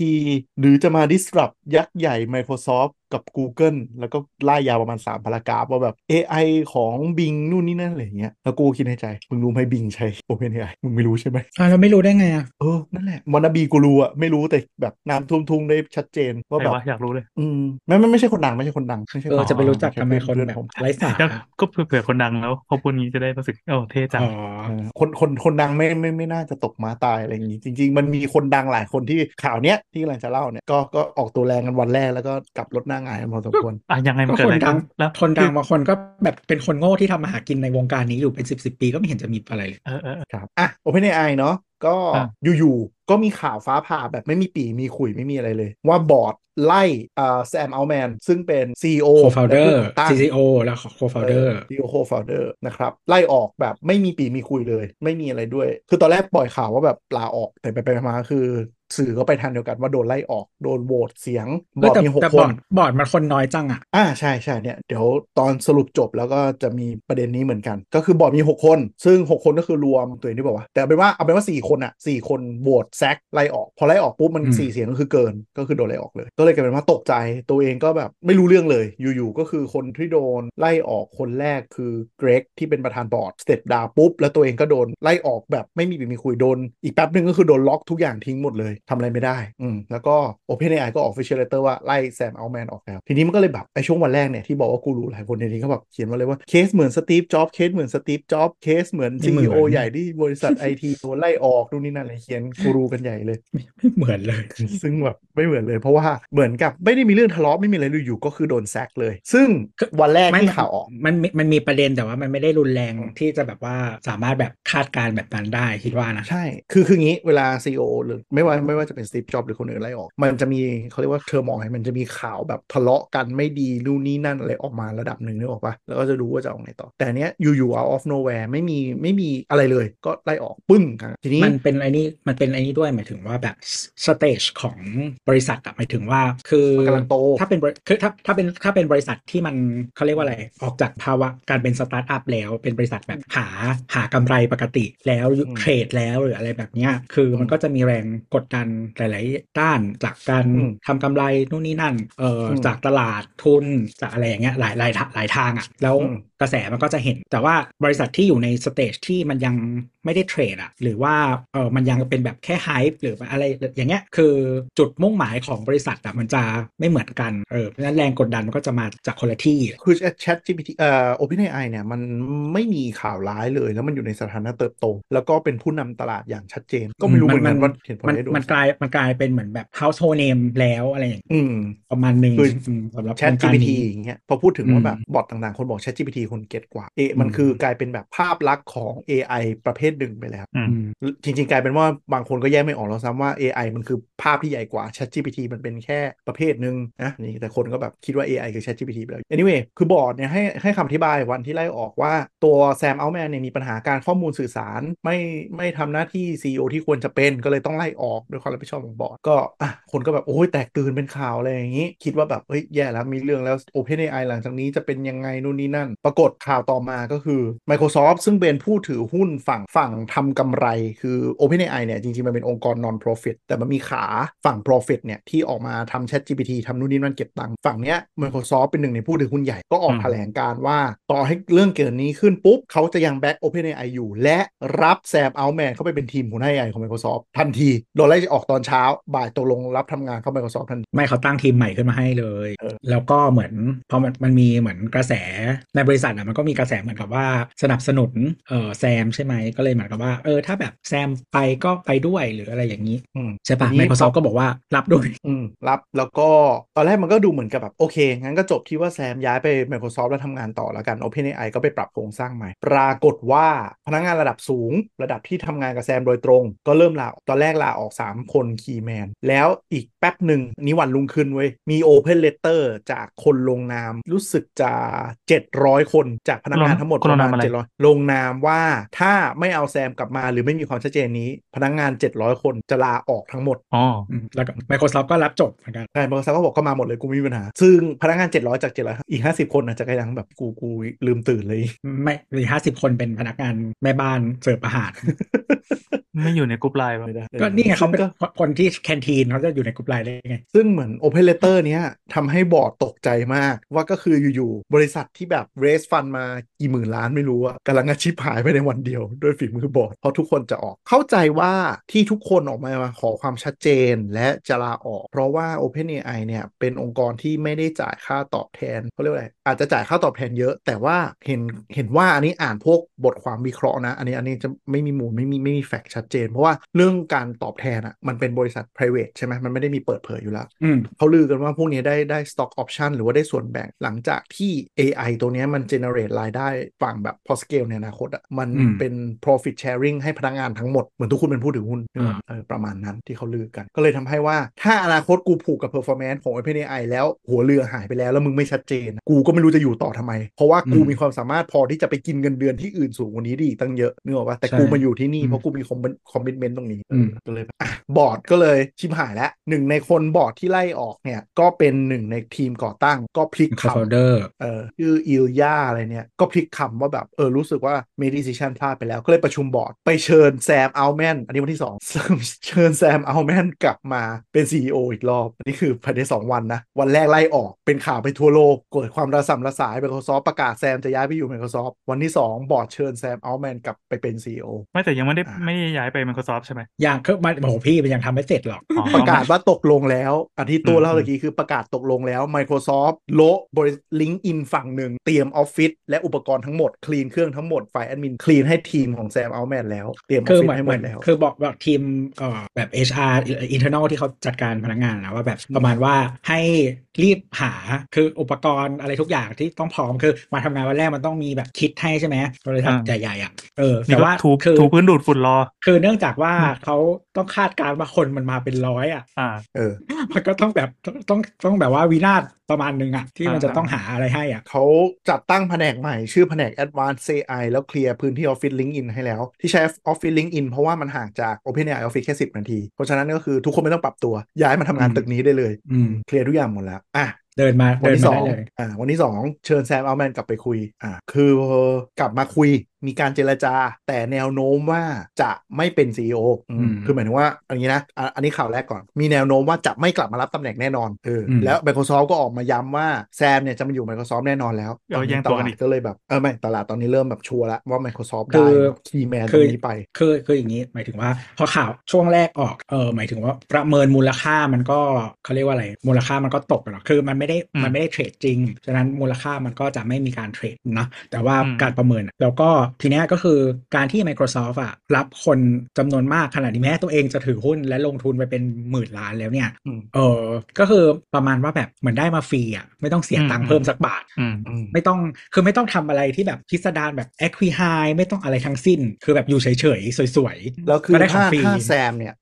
หรือจะมา disrupt ยักษ์ใหญ่ Microsoft กับ Google แล้วก็ไล่ยาวประมาณ 3 พารากราฟว่าแบบ AI ของ Bing นู่นนี่นั่นอะไรอย่างเงี้ยแล้วกูคิดในใจ มึงรู้ไหม Bing ใช้ OpenAI มึงไม่รู้ใช่ไหมอ่าเราไม่รู้ได้ไงอะเออ นั่นแหละว a น n บีกูรู้อะไม่รู้แต่แบบน้ำทุ่งๆได้ชัดเจนว่าใครแบบวะอยากรู้เลย อืมไม่ไม่ไม่ใช่คนดังไม่ใช่คนดังไม่ใช่เออคนจะไปรู้จักแค่ทำไมคนเพื่อนแบบผมไร้สาก็ระก็เผื่อคนดังแล้วพอพูดงี้จะได้รู้สึกโอ้เท่จังอ๋อเออคนคนคนดังไม่ไม่ไม่น่าจะตกม้าตายอะไรอย่างนี้จริง ๆ มันมีคนดังหลายคนที่ข่าวเนี้ยที่กำลังจะเล่าเนี่ยก็ก็ออกตัวแรงกันวันแรกแล้วก็กลับรถหน้าหงายกันพอสมควรอะยังไงมันก็เกิดคอะนไรดัขึ้งนแล้วคนดัคืงอบางคนก็แบบเป็นคนโง่ที่ทำมาหากินในวงการนี้อยู่เป็นสิบสิบปีก็ไม่เห็นจะมีอะไรเลยเออเออเออครับอะ OpenAI เนาะก็อะอยู่ๆก็มีข่าวฟ้าผ่าแบบไม่มีปีมีขุยไม่มีอะไรเลย ว่าบอร์ดไล่อ่าแซมอัลแมนซึ่งเป็น CEO co-founder และร์ผู้ก่อตั้ง CCO แล้วโคฟ o u เดอร์ซีโอโคฟาวเดอร์นะครับ ไล่ออกแบบไม่มีปี่มีขลุ่ยเลย ไม่มีอะไรด้วย คือตอนแรกปล่อยข่าวว่าแบบลาออกแต่ไปไปมาๆคือ สื่อก็ไปทางเดียวกันว่าโดนไล่ออกโดนโหวตเสียงบอร์ดแต่มีหกแต่คบอนร์ดบอร์ดมันคนน้อยจังอะอ่าใช่ใช่เนี่ยเดี๋ยวตอนสรุปจบแล้วก็จะมีประเด็นนี้เหมือนกัน ก็คือบอร์ดมี 6 คน ซึ่ง 6 คนก็คือรวมตัวเองที่บอกว่า แต่เอาเป็นว่าเอาเป็นว่า 4 คนอะ4คนโหวต sack ไล่ออก พอไล่ออกปุ๊บมันอืม4เสียงก็คือเกินก็คือโดนไล่ออกเลย ก็เลยกลายเป็นว่าตกใจตัวเองก็แบบไม่รู้เรื่องเลยอยู่ๆก็คือคนที่โดนไล่ออกคนแรกคือเกรกที่เป็นประธานบอร์ด step down ปุ๊บแล้วตัวเองก็โดนไล่ออกแบบไม่มีปี่มีขลุ่ยโดน อีกแป๊บหนึ่งก็คือโดนล็อกทุกอย่างทิ้งหมดเลยทำอะไรไม่ได้ อืมแล้วก็ OpenAI ก็ออก official letter ว่า ไล่แซมอัลแมนออกแล้ว ทีนี้มันก็เลยแบบไอ้ช่วงวันแรกเนี่ยที่บอกว่ากูรู้หลายคนในนี้เขาแบบเขียนมาเลยว่าเคสเหมือนสตีฟจ็อบเคสเหมือนสตีฟจ็อบเคสเหมือนไม่เหมือน CEO ใหญ่ที่บริษัทไอทีโดนไล่ออกนู่นนี่นั่นอะไรเขียนกูรูกันใหญ่เลยไม่ไม่เหมือนเลย ซึ่งแบบไม่เหมือนเลยเพราะว่าเหมือนกับไม่ได้มีเรื่องทะเลาะไม่มีอะไรอยู่ๆก็คือโดน sack เลย ซึ่งคือวันแรกไม่ที่ข่าวออกมันมีมันมีประเด็นแต่ว่ามันไม่ได้รุนแรงอืมที่จะแบบว่าสามารถแบบคาดการณ์แบบนั้นได้คิดว่านะใช่คือคืองี้เวลา CEO หรือไม่ว่าไม่ว่าจะเป็นสตีฟจ็อบหรือคนอื่นไล่ออก มันจะมีเขาเรียกว่า turmoil มันจะมีข่าวแบบทะเลาะกันไม่ดีนู่นนี่นั่นอะไรออกมาระดับหนึ่งนึกออกปะแล้วก็จะรู้ว่าจะเอาไงต่อ แต่อันเนี้ยอยู่ๆ out of nowhere ไม่มีไม่มีอะไรเลย ก็ไล่ออกปึ้งครับทีนี้มันเป็นไอ้นี่มันเป็นไอ้นี่ด้วยหมายถึงว่าแบบstage ของบริษัทอะหมายถึงว่าคือมันกำลังโตถ้าเป็นบริคือถ้าถ้าเป็นถ้าเป็นบริษัทที่มันเขาเรียกว่าอะไรออกจากภาวะการเป็นสตาร์ทอัพแล้วเป็นบริษัทแบบหาหากำไรปกติแล้วอืม trade แล้วหรืออะไรแบบเนี้ยคือมันก็จะมีแรงกดดันหลาย ๆ ด้านจากการอืมทำกำไรนู่นนี่นั่นเอ่ออมจากตลาดทุนจากอะไรอย่างเงี้ยหลายหลายหลายทางอะแล้วอืม กระแสมันก็จะเห็น แต่ว่าบริษัทที่อยู่ใน stage ที่มันยังไม่ได้เทรดอะหรือว่าเออมันยังเป็นแบบแค่ไฮป์หรืออะไรอย่างเงี้ยคือจุดมุ่งหมายของบริษัทอะมันจะไม่เหมือนกันเออเพราะฉะนั้นแรงกดดันมันก็จะมาจากคนละที่ คือ Chat GPT เอ่อ OpenAI เนี่ยมันไม่มีข่าวร้ายเลย แล้วมันอยู่ในสถานะเติบโต แล้วก็เป็นผู้นำตลาดอย่างชัดเจน ก็ไม่รู้เหมือนกันว่าเห็นผลมันได้ดูมันกลายมันกลายเป็นเหมือนแบบ household name แล้วอะไรอย่างอืมประมาณหนึ่งคือมสำหรับ Chat วงการ GPT นี้อย่างเงี้ยพอพูดถึงว่าอืมแบบบอทต่างๆคนบอก Chat GPT คนเก็ตกว่า เอะมันอืมคือกลายเป็นแบบภาพลักษณ์ของ AI ประเภทหนึ่งไปแล้วอืมอืมจริง ๆ กลายเป็นว่าบางคนก็แยกไม่ออกแล้วซ้ำว่า AI มันคือภาพที่ใหญ่กว่า Chat GPT มันเป็นแค่ประเภทหนึ่งนะนี่แต่คนก็แบบคิดว่า AI คือ Chat GPT ไปแล้ว anyway คือบอร์ดเนี่ยให้ให้คำอธิบายวันที่ไล่ออกว่าตัวแซมอัลแมนเนี่ยมีปัญหาการข้อมูลสื่อสารไม่ไม่ทำหน้าที่ CEO ที่ควรจะเป็นก็เลยต้องไล่ออกด้วยความรับผิดชอบของบอร์ดก็อะคนก็แบบโอ้ยแตกตื่นเป็นข่าวอะไรอย่างนี้ คิดว่าแบบเฮ้ยแย่แล้วมีเรื่องแล้ว OpenAI หลังจากนี้จะเป็นยังไงนู่นนี่นั่นปรากฏข่าวต่อมาก็คือ Microsoft ซึ่งเป็นผู้ถือหุ้นฝั่งฝั่งทำกำไรคือ OpenAI เนี่ยจริง ๆ มันเป็นองค์กร non-profit แต่มันมีขาฝั่ง profit เนี่ยที่ออกมาทำ ChatGPT ทำนู่นนี่นั่นเก็บตังค์ฝั่งเนี้ย Microsoft เป็นหนึ่งในผู้ถือหุ้นใหญ่ก็ออกอืมแถลงการว่า ต่อให้เรื่องเกิดนี้ขึ้นปุ๊บเขาจะยัง back OpenAI อยู่ และรับแซมอัลแมนเข้าไปเป็นทีมหัวหน้า AI ของ Microsoft ทันทีโดนไล่ออกตอนเช้า บ่ายตกลงรับทำงานเข้า Microsoft ทันทีไม่เขาตั้งทีมใหม่ขึ้นมาให้เลยเออแล้วก็เหมือนพอมันมันมีเหมือนกระแสในบริษัทอะมันก็มีกระแสเหมือนกับว่าสนับสนุนเออแซมใช่ไหมก็เลยเหมือนกับว่าเออถ้าแบบแซมไปก็ไปด้วยหรืออะไรอย่างนี้อืมใช่ปะทีนี้ Microsoft ก็บอกว่ารับด้วยอืมรับแล้วก็ตอนแรกมันก็ดูเหมือนกับแบบโอเค งั้นก็จบที่ว่าแซมย้ายไป Microsoft แล้วทำงานต่อแล้วกัน OpenAI ก็ไปปรับโครงสร้างใหม่ ปรากฏว่าพนักงานระดับสูง ระดับที่ทำงานกับแซมโดยตรง ก็เริ่มลาตอนแรกลาออก 3 คนคีย์แมนแล้วอีกแป๊บหนึ่งนี่วันลุงขึ้นเว้ยมี Open Letter จากคนลงนามรู้สึกจะ 700 คนจากพนักงานทั้งหมดคนลงนามปอะไรระมาณ700ลงนามว่าถ้าไม่เอาแซมกลับมาหรือไม่มีความชัดเจนนี้ พนักงาน 700 คนจะลาออกทั้งหมดอ๋ออืมแล้วก็ Microsoft ก็รับจบเหมือนกันใช่บริษัทก็บอกก็มาหมดเลยกูไม่มีปัญหา ซึ่งพนักงาน 700 จาก 700 อีก 50 คนอาจจะกำลังแบบกูกูลืมตื่นเลย ไม่หรือห้าสิบคนเป็นพนักงานแม่บ้านเสิร์ฟอาหาร ไม่อยู่ในกรุ๊ปไลน์ป่ะไม่ได้ก็นี่ไงเขาเป็นซึ่ก็คนที่ canteen เขาจะอยู่ในกลุ่มไลน์ได้ไง ซึ่งเหมือน Open Letter เนี้ยทำให้บอร์ดตกใจมากว่าก็คืออยู่ๆบริษัทที่แบบ raise fund มากี่หมื่นล้านไม่รู้อะกำลังจะชิบหายไปในวันเดียวด้วยฝีมือบอร์ดเพราะทุกคนจะออกเข้าใจว่าที่ทุกคนออกมาขอความชัดเจนและจะลาออก เพราะว่า OpenAI เนี่ยเป็นองค์กรที่ไม่ได้จ่ายค่าตอบแทนเขาเรียกว่าอะไรอาจจะจ่ายค่าตอบแทนเยอะ แต่ว่าเห็นเห็นว่าอันนี้อ่านพวกบทความวิเคราะห์นะ อันนี้อันนี้จะไม่มีมูลไม่มีไม่มี fact ชัดเจน เพราะว่าเรื่องการตอบแทนอะมันเป็นบริษัท private ใช่ไหมมันไม่ได้มีเปิดเผยอยู่แล้วอืมเขาลือกันว่าพวกนี้ได้ได้ stock option หรือว่าได้ส่วนแบ่งหลังจากที่ AI ตัวเนี้ยมัน generate รายได้ฝั่งแบบพอ scale ในอนาคตอะมันอืมเป็น profit sharing ให้พนักงานทั้งหมด เหมือนทุกคุณเป็นผู้ถือหุ้นอ่าเออประมาณนั้นที่เขาลือกัน ก็เลยทำให้ว่าถ้าอนาคตกูผูกกับ performance ของ OpenAI แล้วหัวเรือหายไปแล้ว แล้วมึงไม่ชัดเจน กูก็ไม่รู้จะอยู่ต่อทำไม เพราะว่ากูมีความสามารถพอที่จะไปกินเงินเดือนที่อื่นสูงกว่านี้ได้อีกตั้งเยอะนึกออกปะแต่กูมาอยู่ที่นี่เพราะกูมี commitment ตรงนี้เออก็เลยแบบอะบอร์ดก็เลยชิบหายแล้วหนึ่งในคนบอร์ดที่ไล่ออกเนี่ยก็เป็นหนึ่งในทีมก่อตั้งก็พลิกคำ co-founder เออชื่ออิลยาอะไรเนี่ย ก็พลิกคำว่าแบบเออรู้สึกว่า made decision พลาดไปแล้ว ก็เลยประชุมบอร์ด ไปเชิญแซมอัลแมนอันนี้วันที่ 2 เชิญแซมอัลแมนกลับมาเป็น CEO อีกรอบ อันนี้คือภายใน 2 วันนะ วันแรกไล่ออกเป็นข่าวไปทั่วโลกเกิดความระส่ำระสาย Microsoft ประกาศแซมจะย้ายไปอยู่ Microsoft วันที่ 2 บอร์ดเชิญแซมอัลแมนกลับไปเป็น CEO ไม่แต่ยังไม่ได้อ่าไม่ได้ย้ายไป Microsoft ใช่ไหมอย่างคือมันโอ้โหพี่มันยังทำไม่เสร็จหรอกอ๋อประกาศว่าตกลงแล้ว อันที่ตัวอืมเล่าเมื่อกี้คือประกาศตกลงแล้ว Microsoft โละบริ LinkedIn ฝั่งหนึ่งเตรียมออฟฟิศและอุปกรณ์ทั้งหมด clean เครื่องทั้งหมดฝ่าย admin clean ให้ทีมของแซมอัลแมนแล้ว เตรียมออคือฟฟิเหศมือนให้หเหมมือดนแล้ว คือบอกแบบทีมเอ่อแบบ HR internal ที่เขาจัดการพนักงานนะว่าแบบประมาณว่าให้รีบหาคืออุปกรณ์อะไรทุกอย่างที่ต้องพร้อมคือมาทำงานวันแรกมันต้องมีแบบคิดให้ใช่ไหมบริษัทอ่าใหญ่ๆอะเออนี่แต่ก็ว่าถูคือถูพื้นดูดฝุ่นรอ คือเนื่องจากว่าเขาต้องคาดการณ์ว่าคนมันมาเป็นร้อยอะอ่าเออมันก็ต้องแบบต้องต้องต้องแบบว่าวินาศ ประมาณนึงอะที่มันจะอ่าต้องหาอะไรให้อะเขาจัดตั้งแผนกใหม่ชื่อแผนก Advanced AI แล้วเคลียร์พื้นที่ Office LinkedIn ให้แล้ว ที่ใช้ Office LinkedIn เพราะว่ามันห่างจาก OpenAI Office แค่ 10 นาที เพราะฉะนั้นก็คือทุกคนไม่ต้องปรับตัว ย้ายมาทำงานอืมตึกนี้ได้เลยอืมเคลียร์ทุกอย่างหมดแล้วอะ เดินมาวันเดินที่มาสอได้งเลยอ่าวันที่สองเชิญแซมอัลแมนกลับไปคุยอ่าคือกลับมาคุยมีการเจรจา แต่แนวโน้มว่าจะไม่เป็น CEO อืมอืมคือหมายถึงว่าอันนี้นะอะอันนี้ข่าวแรกก่อน มีแนวโน้มว่าจะไม่กลับมารับตำแหน่งแน่นอนเอออมแล้ว Microsoft ก็ออกมาย้ำว่าแซมเนี่ยจะมาอยู่ Microsoft แน่นอนแล้วเอาแย่งตตัวกัลานอีดกก็เลยแบบเออไม่ตลาดตอนนี้เริ่มแบบชัวร์แล้วว่า Microsoft คืได้อ key man ตรงนี้ไปคือคืออย่างนี้หมายถึงว่าพอข่าวช่วงแรกออกเออหมายถึงว่าประเมินมูลค่ามันก็เขาเรียกว่าอะไรมูลค่ามันก็ตกอะเนาะคือมันไม่ได้อืมมันไม่ได้เทรดจริง ฉะนั้นมูลค่ามันก็จะไม่มีการเทรดนะแต่ว่าอืมการประเมินอะแล้วก็ทีเนี้ยก็คือการที่ Microsoft อะรับคนจำนวนมากขนาดนี้แม้ตัวเองจะถือหุ้นและลงทุนไปเป็นหมื่นล้านแล้วเนี่ยอืมเออก็คือประมาณว่าแบบเหมือนได้มาฟรีอะไม่ต้องเสียตังค์เพิ่มสักบาทอืมอืมไม่ต้องคือไม่ต้องทำอะไรที่แบบพิสดารแบบ e q u i h i ไม่ต้องอะไรทั้งสิ้น คือแบบอยู่เฉยๆสวยๆแล้วคือก็ได้ของถ้าฟรีถ้าแซมเนี่ย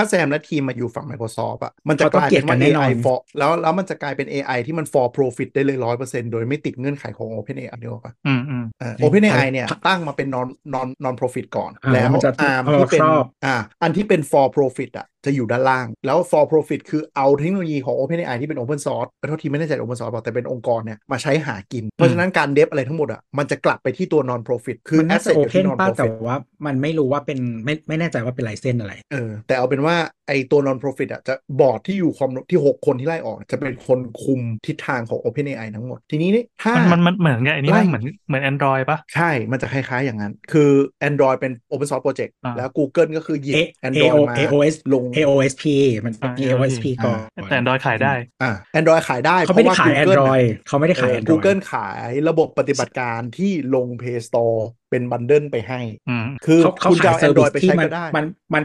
ถ้าแซมและทีมมาอยู่ฝั่ง Microsoft อะมันจะเขากต้องลายเกลีเป็ยดนกัว่านแน่นอน AI for แล้วแล้วมันจะกลายเป็น AI ที่มัน for profit ได้เลยร้อยเปอร์เซ็นต์โดยไม่ติดเงื่อนไขของ OpenAI เดียวปะอืมอืมเอ่อจริง OpenAI เนี่ยตั้งมาเป็น non non non profit ก่อนอ่าแล้วมันจะ ARM เอามาที่เป็นครอบอ่าอันที่เป็น for profit อะจะอยู่ด้านล่าง แล้ว for profit คือเอาเทคโนโลยีของ OpenAI ที่เป็น open source ไปเท่าทีไม่แน่ใจ open source เปล่าแต่เป็นองค์กรเนี่ยมาใช้หากิน เพราะฉะนั้นการเดฟอะไรทั้งหมดอะมันจะกลับไปที่ตัว non profit คือมันน่าจะ asset โออยู่เพที่น non ป้าแต่ profit ว่ามันไม่รู้ว่าเป็นไม่ไม่แน่ใจว่าเป็นไลเซนอะไรเออแต่เอาเป็นว่าไอตัว non profit อะจะบอร์ดที่อยู่ความที่ 6 คนที่ไล่ออก จะเป็นคนคุมทิศทางของ OpenAI ทั้งหมด ทีนี้นี่ถ้ามันมันมันเหมือนไงอันนี้ไล่มันเหมือนเหมือน Android ปะใช่ มันจะคล้ายๆอย่างนั้น คือ Android เป็น Open Source Project อ่าแล้ว Google ก็คือหยิบ A Android AO มา AOS ลง AOSP มันอ่ามี AOSP ก่อน แต่ Android ขายได้อ่า Android ขายได้เขาไม่ได้พระว่ขาย Google น่ะ Android เขาไม่ได้ขายเออ Android Google ขายระบบปฏิบัติการที่ลง Play Store เป็นบันเดิลไปให้อืมคือเขาเขาคุณจะขายเอาเซอร์วิส Android ไปที่ใช้มันก็ได้ มันมัน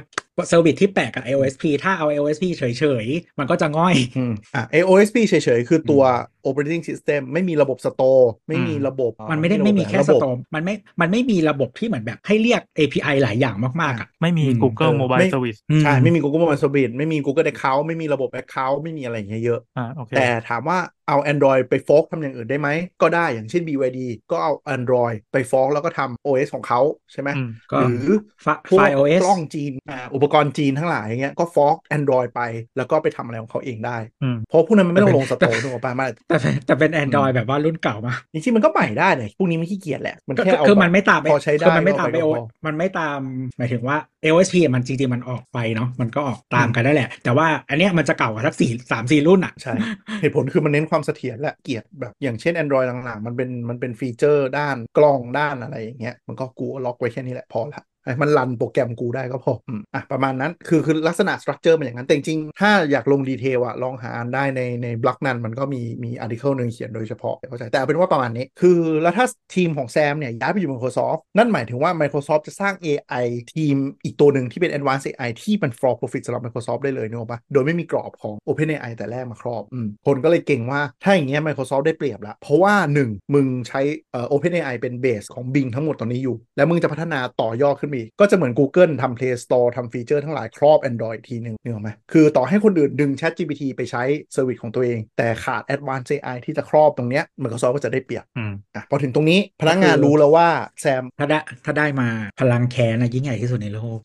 เซอร์วิสที่แปลกกับ AOSP ถ้าเอา AOSP เฉยๆ มันก็จะง่อยอืมอะ AOSP เฉยๆ คือตัว operating system ไม่มีระบบ Store ไม่มีอืมระบบ มันไม่ได้ระบบไม่มีแค่ระสบบตอมมันไม่ มันไม่มีระบบที่เหมือนแบบให้เรียก API หลายอย่างมากๆอะไม่มีอืม Google เออ Mobile ไม่ Service ใช่ ไม่มี Google Mobile Service ไม่มี Google Account ไม่มีระบบ Account ไม่มีอะไรอย่างเงี้ยเยอะอ่าโอเคแต่ถามว่าเอา Android ไปโฟกทำอย่างอื่นได้ไหมก็ได้อย่างเช่น BYD ก็เอา Android ไปฟ้องแล้วก็ทำ OS ของเขาใช่ไหมอืมก็หรือไฟพวกไฟล์ OS กล้องจีนอ่าอุปกรณ์จีนทั้งหลายอย่างเงี้ยก็ฟ้อง Android ไป แล้วก็ไปทำอะไรของเขาเองได้อืมเพราะพวกนั้นมันไม่ต้องลงสแต่โตร์นึกออกปะมาแต่เป็นแต่เป็น Android แบบว่ารุ่นเก่ามาจริงๆมันก็ใหม่ได้เนี่ยพวกนี้ไม่ขี้เกียจแหละ มันก็แค่เอาคือแบบมันไม่ตามพอใช้ได้คือมันไม่ตามก็ไปเอาโอไปก็พอมันไม่ตามหมายถึงว่า AOSP อะมันจริงๆมันออกไปเนาะมันก็ออกตามกันได้แหละ แต่ว่าอันเนี้ยมันจะเก่ากว่าสักสี่สามสี่รุ่นอะใช่เหตุผลคือมันเน้นความเสถียรและเกียรติแบบอย่างเช่น Android หลังๆมันเป็นมันเป็น feature ด้านกล้องด้านอะไรอย่างเงี้ยมันก็กูล็อกไว้แค่นี้แหละพอละ มัน run โปรแกรมกูได้ก็พออืมอะประมาณนั้นคือคือลักษณะ structure มันอย่างนั้นแต่จริงๆถ้าอยากลง detail อะลองหาอ่านได้ในในบล็อกนั้นมันก็มีมี article หนึ่งเขียนโดยเฉพาะเข้าใจแต่เอาเป็นว่าประมาณนี้ คือแล้วถ้าทีมของแซมเนี่ยย้ายไปอยู่ Microsoft นั่นหมายถึงว่า Microsoft จะสร้าง AI ทีมอีกตัวหนึ่งที่เป็น Advanced AI ที่มัน for profit สำหรับ Microsoft ได้เลยนึกออกปะโดยไม่มีกรอบของ OpenAI แต่แรกมาครอบอืมคนก็เลยเก็งว่าถ้าอย่างเงี้ย Microsoft ได้เปรียบละเพราะว่า 1 มึงใช้เอ่อ OpenAI เป็นเบสของ Bing ทั้งหมดตอนนี้อยู่ แล้วมึงจะพัฒนาต่อยอดขึ้นไปอีก ก็จะเหมือน Google ทำ Play Store ทำฟีเจอร์ทั้งหลายครอบ Android ทีหนึ่งนึกออกไหมคือต่อให้คนอื่นดึง ChatGPT ไปใช้เซอร์วิสของตัวเอง แต่ขาด Advanced AI ที่จะครอบตรงเนี้ย Microsoft ก็จะได้เปรียบอืมอะพอถึงตรงนี้พนักงานรู้แล้วว่าแซมถ้าได้ถ้าได้มาพลังแค้นอะยิ่งใหญ่ที่สุดในโลก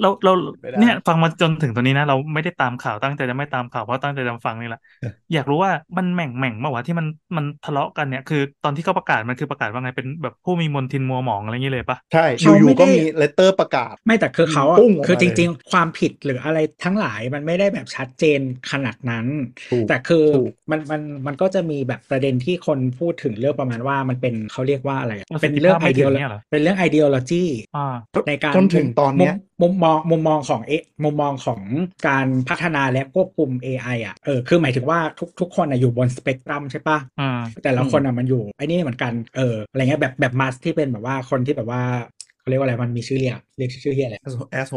เราเราไปได้เนี่ยฟังมาจนถึงตอนนี้นะ เราไม่ได้ตามข่าวตั้งใจจะไม่ตามข่าวเพราะตั้งใจจะฟังนี่แหละเอออยากรู้ว่ามันแหม่งแหม่งมาวะที่มันมันทะเลาะกันเนี่ยคือ ตอนที่เขาประกาศมันคือประกาศว่าไงเป็นแบบผู้มีมนทินมัวหมองอะไรอย่างเงี้ยเลยปะใช่เขาอยู่ไม่ๆก็ได้มีเลตเตอร์ประกาศ ไม่แต่คือเขาอะปุ้งออกมาคือจริงเลยๆความผิดหรืออะไรทั้งหลายมันไม่ได้แบบชัดเจนขนาดนั้นถูกแต่คือถูกมันมันมันก็จะมีแบบประเด็นที่คนพูดถึงเรื่องประมาณว่ามันเป็นเขาเรียกว่าอะไรอะประสิเป็ทนธิเรื่องภาพไอไม่ถึเดียงเนี่ยเหรอเป็นเรื่อง ideology อ่าในการจนถึงตอนเนี้ยมุมมุมมองมุมมองของเอมุมมองของการพัฒนาและควบคุม AI อะเออคือหมายถึงว่าทุกทุกคนอะอยู่บนสเปกตรัมใช่ปะอ่าแต่ละอืมคนอะมันอยู่ไอ้นี่เหมือนกันเอออะไรเงี้ยแบบแบบมัสที่เป็นแบบว่าคนที่แบบว่า เขาเรียกว่าอะไรมันมีชื่อเรียกเรียกชื่อเรียกอะไรแอสโฮ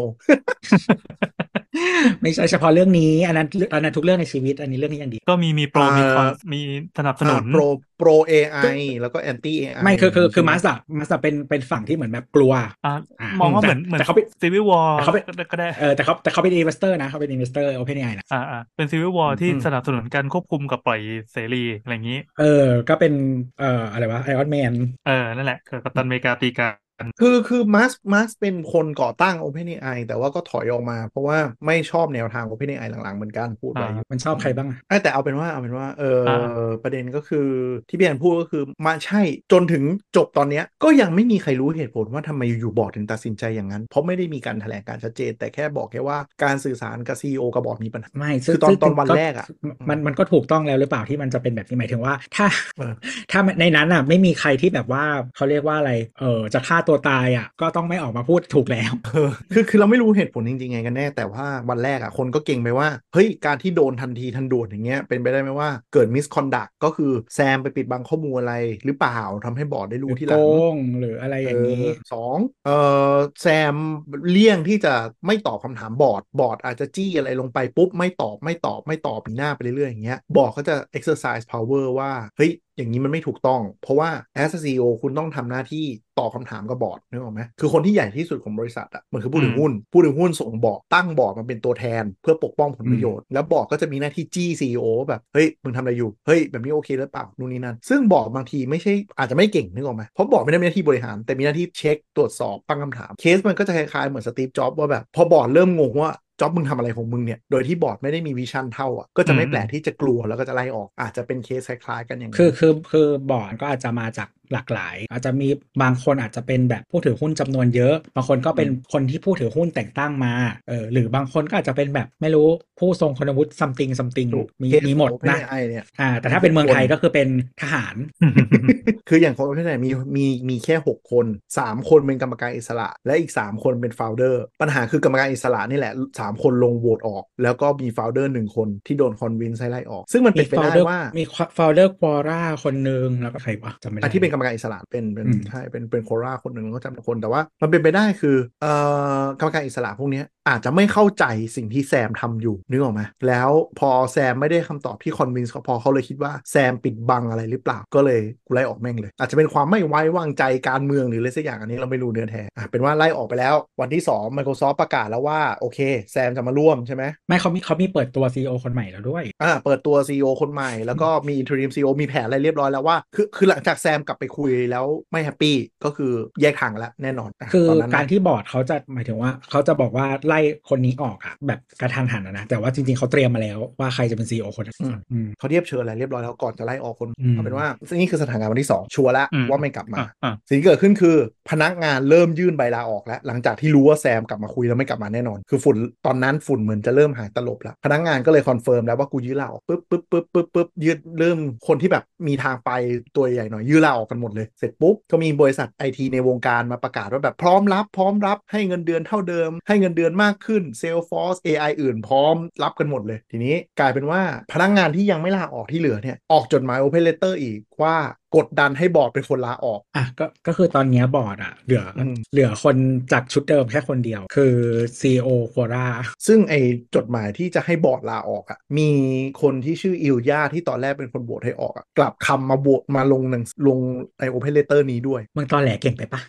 ไม่ใช่เฉพาะเรื่องนี้อันนั้นอันนั้นทุกเรื่องในชีวิต อันนี้เรื่องนี้อย่างเดียวก็มีมีโปรมีคอนมีสนับสนุนโปรโปร AI แล้วก็แอนตี้ AI ไม่คือคือคือใช่ไหมัสอะมัสอะเป็นเป็นฝั่งที่เหมือนแบบกลัวอ่าอ่ามองว่าแต่เหมือนเหมือนแต่เขาไป Civil War แต่เขาไปก็ได้เออแต่เขาแต่เขาเป็น investor นะเขาเป็น investor OpenAI นะอ่าอ่าเป็น Civil War ที่อืมสนับสนุนการควบคุมกับปล่อยเสรีอะไรอย่างนี้ เออก็เป็นเอ่ออะไรวะ Iron Manเออนั่นแหละคือกัปตันอเมริกาตีกัน คือคือมัสมัสเป็นคนก่อตั้ง OpenAI แต่ว่าก็ถอยออกมา เพราะว่าไม่ชอบแนวทาง OpenAI หลังๆเหมือนกันพูดไว้อยู่มันชอบใครบ้างอะเอ้ยแต่เอาเป็นว่าเอาเป็นว่าเอออาประเด็นก็คือที่พี่แอนพูดก็คือมาใช่จนถึงจบตอนเนี้ยก็ยังไม่มีใครรู้เหตุผลว่าทำไมอยู่ๆบอร์ดถึงตัดสินใจอย่างนั้น เพราะไม่ได้มีการแถลงการชัดเจน แต่แค่บอกแค่ว่าการสื่อสารกับ CEO กับบอร์ดมีปัญหาไม่คือตอนซึ่งตอนวันก็แรกอะมันมันก็ถูกต้องแล้วหรือเปล่าที่มันจะเป็นแบบนี้หมายถึงว่า ถ้าเออถ้าในนั้นอะไม่มีใครที่แบบว่าเขาเรียกว่าอะไรเออจะฆ่าตัวตายอะก็ต้องไม่ออกมาพูดถูกแล้วเออคือคือเราไม่รู้เหตุผลจริงๆไงกันแน่ แต่ว่าวันแรกอะคนก็เก่งไปว่า เฮ้ย การที่โดนทันทีทันด่วนอย่างเงี้ยเป็นไปได้ไหมว่าเกิด misconduct ก็คือแซมไปปิดบังข้อมูลอะไร หรือเปล่าทำให้บอร์ดได้รู้ทีหลัง โกงหรืออะไรอย่างนี้ สองเออแซมเลี่ยงที่จะไม่ตอบคำถามบอร์ดบอร์ดอาจจะจี้อะไรลงไปปุ๊บไม่ตอบไม่ตอบไม่ตอบหนีหน้าไปเรื่อยๆอย่างเงี้ยบอร์ดก็จะ exercise power ว่าเฮ้ยอย่างนี้มันไม่ถูกต้อง เพราะว่า as a CEO คุณต้องทำหน้าที่ตอบคำถามกับบอร์ดนึกออกไหมคือคนที่ใหญ่ที่สุดของบริษัทอะมันคือผู้ถือหุ้น ผู้ถือหุ้นส่งบอร์ดตั้งบอร์ดมาเป็นตัวแทน เพื่อปกป้องผลประโยชน์ แล้วบอร์ดก็จะมีหน้าที่จี้ CEO ว่าแบบ เฮ้ย มึงทำอะไรอยู่ เฮ้ย แบบนี้โอเคหรือเปล่านู่นนี่นั่น ซึ่งบอร์ดบางทีไม่ใช่อาจจะไม่เก่งนึกออกไหมเพราะบอร์ดไม่ได้มีหน้าที่บริหาร แต่มีหน้าที่เช็คตรวจสอบตั้งคำถามเคสมันก็จะคล้ายๆเหมือนสตีฟจ็อบว่าแบบพอบอร์ดเริ่มงงว่า จ็อบมึงทำอะไรของมึงเนี่ย โดยที่บอร์ดไม่ได้มี vision เท่าอะ ก็จะไม่อืมแปลกที่จะกลัวแล้วก็จะไล่ออก อาจจะเป็นเคสคล้ายๆกันอย่างนั้นคือคือคือบอร์ดก็อาจจะมาจากหลากหลาย อาจจะมีบางคนอาจจะเป็นแบบผู้ถือหุ้นจำนวนเยอะ บางคนก็เป็นคนที่ผู้ถือหุ้นแต่งตั้งมา เออ หรือบางคนก็อาจจะเป็นแบบไม่รู้ผู้ทรงคุณวุฒิ something something ถูกมีเคสมีหมดของนะ OpenAI เนี่ยอ่า แต่ถ้าเป็นเมืองไทยก็คือเป็นทหาร คืออย่างของ OpenAI มีมีมีแค่ 6 คน 3 คนเป็นกรรมการอิสระ และอีก 3 คนเป็น founder ปัญหาคือกรรมการอิสระนี่แหละ3 คนลงโหวตออก แล้วก็มี founder หนึ่งคนที่โดน convince ให้ไล่ออก ซึ่งมันมีเป็นไปฟาวได้เดอร์ว่ามี founder Quora คนหนึ่งแล้วก็ใครวะจำไม่ได้อันที่เป็นกรรมการอิสระเป็นเป็นอืมใช่เป็นเป็น Quora คนหนึ่งแล้วก็จำคนแต่ว่ามันเป็นไปได้คือเอ่อกรรมการอิสระพวกเนี้ยอาจจะไม่เข้าใจสิ่งที่แซมทำอยู่นึกออกไหมแล้วพอแซมไม่ได้คำตอบที่ convince เขาพอเขาเลยคิดว่าแซมปิดบังอะไรหรือเปล่าก็เลยกูไล่ออกแม่งเลย อาจจะเป็นความไม่ไว้วางใจการเมืองหรืออะไรสักอย่างอันนี้เราไม่รู้เนื้อแท้อะเป็นว่าไล่ออกไปแล้ว วันที่ 2 Microsoft ประกาศแล้วว่าโอเคแซมจะมาร่วมใช่ไหมไม่เขามีเขามีเปิดตัวซีอคนใหม่แล้วด้วยอ่าเปิดตัว CEO คนใหม่ แล้วก็มี interim CEO มีแผนอะไรเรียบร้อยแล้วว่า คือคือหลังจากแซมกลับไปคุยแล้วไม่แฮปปี้ก็คือแยกทางกันแล้วแน่นอนอะคือตนนั้นนะการที่บอร์ดเขาจะหมายถึงว่าเขาจะบอกว่าไล่คนนี้ออกอะแบบกระทันหันอะนะแต่ว่าจริงๆเขาเตรียมมาแล้วว่าใครจะเป็นซีอคนนั้นอืมอืมเขาเรียบเชิญอะไรเรียบร้อยแล้วก่อนจะไล่ออกคนอืมเอาเป็นว่านี่คือสถานการณ์วันที่ 2 ชัวร์แล้วอืมว่าไม่กลับมาอะอะสิ่งที่เกิดขึ้นคือพนักงานเริ่มยื่นใบลาออกแล้ว หลังจากที่รู้ว่าแซมกลับมาคุยแล้วไม่กลับมาแน่นอน คือฝุ่นตอนนั้นฝุ่นเหมือนจะเริ่มหายตลบแล้วพนักงานก็เลย confirm แล้วว่ากูยื่นลาออกปุ๊บปุ๊บปุ๊บปุ๊บปุ๊บยืดเริ่มคนที่แบบมีทางไปตัวใหญ่หน่อยยื่นลาออกกันหมดเลย เสร็จปุ๊บ ก็มีบริษัทไอทีในวงการมาประกาศว่าแบบพร้อมรับพร้อมรับให้เงินเดือนเท่าเดิม ให้เงินเดือนมากขึ้น Salesforce AI อื่นพร้อมรับกันหมดเลย ทีนี้กลายเป็นว่าพนักงานที่ยังไม่ลาออกที่เหลือเนี่ยออกจดหมาย Open Letter อีกว่า กดดันให้บอร์ดเป็นคนลาออก อะก็ก็คือตอนเนี้ยบอร์ดอะเหลืออมเหลือคนจากชุดเดิมแค่คนเดียว คือ CEO Quora ซึ่งไอจดหมายที่จะให้บอร์ดลาออกอะ่ะ มีคนที่ชื่ออิลยาที่ตอนแรกเป็นคนโหวตให้ออกอะ่ะ กลับคำมาโหวตมาลงหนังลงไอ open letter นี้ด้วยมึงตอแหลเก่งไปปะ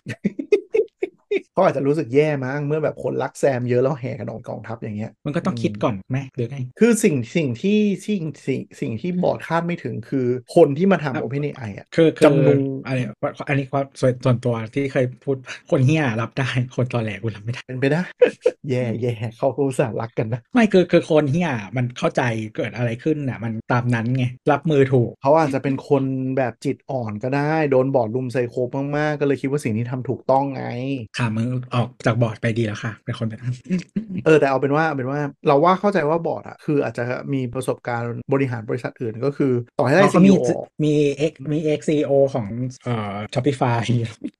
เขาอาจจะรู้สึกแย่มั้งเมื่อแบบคนรักแซมเยอะแล้วแห่กันออกกองทัพอย่างเงี้ยมันก็ต้องคิดก่อนไหมหรือไงคือสิ่งสิ่งที่สิ่งสิ่งสิ่งที่บอร์ดคาดไม่ถึงคือคนที่มาทำ OpenAI อะคือคือจำนวนอะไรอันนี้ความส่วนส่วนตัวที่เคยพูดคนเฮียรับได้คนตอแหลกูรับไม่ได้เป็นไปได้แย่แย่เขาก็อุตส่าห์รักกันนะ ไม่คือคือคนเฮียมันเข้าใจเกิดอะไรขึ้นน่ะมันตามนั้นไงรับมือถูกเขาอาจจะเป็นคนแบบจิตอ่อนก็ได้ โดนบอร์ดลุมไซโคมากๆก็เลยคิดว่าสิ่งที่ทำถูกต้องไงขามือออกจากบอร์ดไปดีแล้วค่ะ เป็นคนแบบนั้นเออแต่เอาเป็นว่าเอาเป็นว่าเราว่าเข้าใจว่าบอร์ดอะคืออาจจะมีประสบการณ์บริหารบริษัทอื่นก็คือ ต่อให้ได้เขาซีมีอมี ex มี ex CEO ของเอ่อ Shopify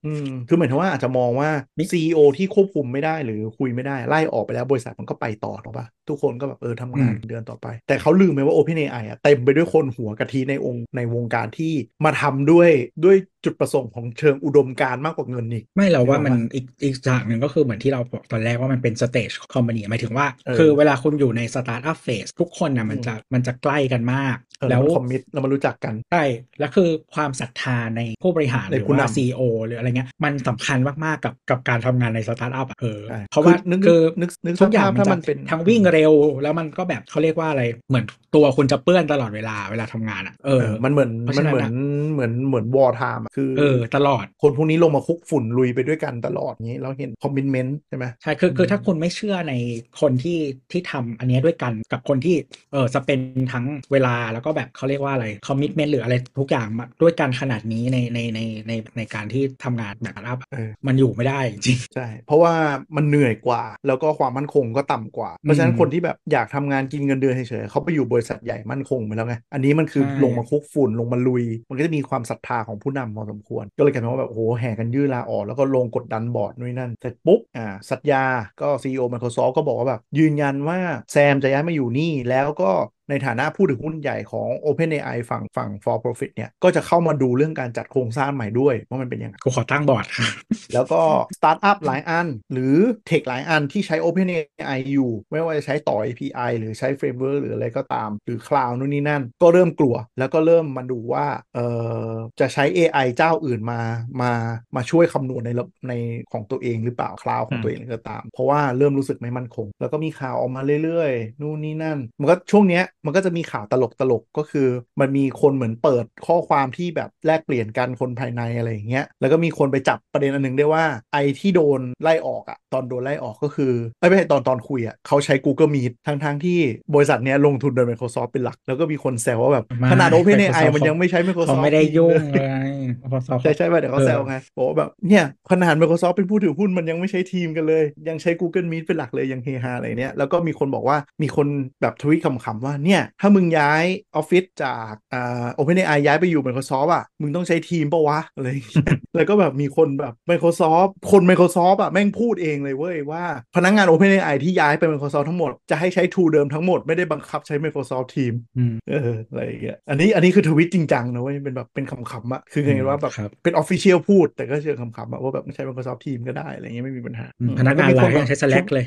อืมคือหมายถึงว่าอาจจะมองว่ามิ CEO ที่ควบคุมไม่ได้หรือคุยไม่ได้ไล่ออกไปแล้วบริษัทมันก็ไปต่อถูกปะทุกคนก็แบบเออทำงานอืมเดือนต่อไป แต่เขาลืมไปว่า OpenAI อะเต็มไปด้วยคนหัวกะทิในองค์ในวงการที่มาทำด้วยด้วยจุดประสงค์ของเชิงอุดมการณ์มากกว่าเงินอีก ไม่เราว่านึกออกมันปะอีกอีกอย่างหนึ่งก็คือเหมือนที่เราบอกตอนแรกว่ามันเป็น stage company หมายถึงว่าเออคือเวลาคุณอยู่ในสตาร์ทอัพ phase ทุกคนนะมันอืมจะมันจะใกล้กันมากเออ แล้วแล้วมัน commit แล้วมันรู้จักกัน ใช่ แล้วคือความศรัทธาในผู้บริหารหรือผู้นำ CEO หรืออะไรเงี้ยมันสำคัญมากๆกับกับการทำงานในสตาร์ทอัพอะเออใช่เพราะว่าคือนึกคือนึกนึกทุกอย่างสภาพมันถ้าจะมันเป็นทั้งวิ่งเร็ว แล้วมันก็แบบเขาเรียกว่าอะไรเหมือนตัวคุณจะเปื้อนตลอดเวลาเวลาทำงานอะเออเออมันเหมือนเพราะมันฉะนั้นเหมือนอะเหมือนเหมือน wartime คือเออตลอดคนพวกนี้ลงมาคลุกฝุ่นลุยไปด้วยกันตลอดอย่างนี้เราเห็นคอมมิ n เมนต์ใช่ไหมใช่คือคืออืมถ้าคุณไม่เชื่อในคนที่ที่ทำอันเนี้ยด้วยกันกับคนที่เออจะเป็นทั้งเวลาแล้วก็แบบเขาเรียกว่าอะไร commitment หรืออะไรทุกอย่างมาด้วยกันขนาดนี้ในในในในในการที่ทำงานแบบสตาร์ทอัพเออมันอยู่ไม่ได้จริงใช่เพราะว่ามันเหนื่อยกว่า แล้วก็ความมั่นคงก็ต่ำกว่า เพราะฉะนั้นอืมคนที่แบบอยากทำงานกินเงินเดือนเฉยๆเขาไปอยู่บริษัทใหญ่มั่นคงไปแล้วไงอันนี้มันคือใช่ลงมาคลุกฝุ่นลงมาลุย มันก็จะมีความศรัทธาของผู้นำพอสมควร ก็เลยกลายเป็นว่าแบบโอ้โหแห่กันยื่นลาออกแล้วก็ลงกดดันบอร์ดนู่นนั่นเสร็จปุ๊บอ่าสัตยาก็ CEO Microsoft ก็บอกว่าแบบยืนยันว่าแซมจะย้ายมาอยู่นี่แล้วก็ ในฐานะผู้ถือหุ้นใหญ่ของ OpenAI ฝั่งฝั่ง for profit เนี่ย ก็จะเข้ามาดูเรื่องการจัดโครงสร้างใหม่ด้วยว่ามันเป็นยังไงกูขอตั้งบอร์ดค่ะแล้วก็สตาร์ทอัพหลายอัน หรือ tech หลายอันที่ใช้ OpenAI อยู่ ไม่ว่าจะใช้ต่อ API หรือใช้ framework หรืออะไรก็ตาม หรือ cloud นู่นนี่นั่น ก็เริ่มกลัว แล้วก็เริ่มมาดูว่าเอ่อจะใช้ AI เจ้าอื่นมามามาช่วยคำนวณในระในของตัวเองหรือเปล่าคลาวของตัวเองหรือก็ตาม เพราะว่าเริ่มรู้สึกไม่มั่นคง แล้วก็มีข่าวออกมาเรื่อยๆนู่นนี่นั่น มันก็ช่วงเนี้ย มันก็จะมีข่าวตลกตลกๆก็คือ มันมีคนเหมือนเปิดข้อความที่แบบแลกเปลี่ยนกันคนภายในอะไรอย่างเงี้ยแล้วก็มีคนไปจับประเด็นอันหนึงได้ว่าไอที่โดนไล่ออกอะตอนโดนไล่ออกก็คือเอ้ยไม่ใช่ตอนตอนคุยอะเขาใช้ Google Meet ทั้งทั้งๆที่บริษัทเนี้ยลงทุนโดย Microsoft เป็นหลัก แล้วก็มีคนแซวว่าแบบไม่ขนาด OpenAI Microsoft มันยังไม่ใช้เขา Microsoft ไม่ได้ยุ่งเลเลยย Microsoft ใช่ใช่ป่ะเดี๋ยวเขาแซวไงบอกว่าแบบเนี่ยขนาด Microsoft เป็นผู้ถือหุ้นมันยังไม่ใช้ทีมกันเลย ยังใช้ Google Meet เป็นหลักเลยยังเฮฮาอะไรเนี่ยแล้วก็มีคนบอกว่ามีคนแบบทวิตขำๆว่าเนี่ยถ้ามึงย้ายออฟฟิศจากอ่า OpenAI ย้ายไปอยู่ Microsoft อะมึงต้องใช้ทีมปะวะอะไรอย่างเงี้ยแล้วก็แบบมีคนแบบ Microsoft คน Microsoft อะแม่งพูดเองเลยเว้ยว่าพนักงาน OpenAI ที่ย้ายไป Microsoft ทั้งหมดจะให้ใช้ tool เดิมทั้งหมดไม่ได้บังคับใช้ Microsoft Team อืมเอออะไรอย่างเงี้ยอันนี้อันนี้คือทวิตจริงจังนะเว้ยเป็นแบบเป็นคำๆอะคือไงว่าแบบครับเป็นออฟฟิเชียลพูด แต่ก็เชิงคำๆอะว่าแบบไม่ใช่ Microsoft Team ก็ได้อะไรเงี้ยไม่มีปัญหาอืมอืมพนักงานแล้วไลก็มีน์คยังใช้ Slack เลย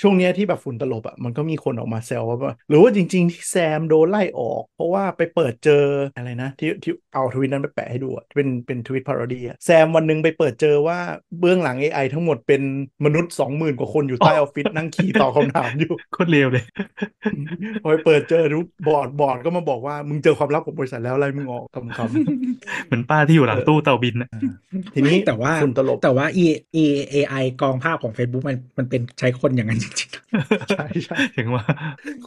ช่วงเนี้ยที่แบบฝุ่นตลบอะมันก็มีคนออกมาแซวว่าแบบหรือว่าจริงๆที่แซมโดนไล่ออก เพราะว่าไปเปิดเจออะไรนะ ที่ที่เอาทวิตนั้นไปแปะให้ดูอะเป็นเป็นทวิตพาราดีอะแซมวันหนึงไปเปิดเจอว่าเบื้องหลัง AI ทั้งหมดเป็นมนุษย์ 20,000 กว่าคนอยู่ใต้ออฟฟิศนั่งขี่ตอบคำถามอยู่โคตรเลวเลยพอไปเปิดเจอรูปบอร์ดบอร์ดก็มาบอกว่ามึงเจอความลับของบริษัทแล้วอะไรมึงออกคำคำเหมือนป้าที่อยู่หลังตู้เตาบินนะทีนี้แต่ว่าฝุ่นตลบแต่ว่า e e AI กองภาพของ Facebook มันมันเป็นใช้คนอย่างนั้นจริงใช่ใช่ถึงว่า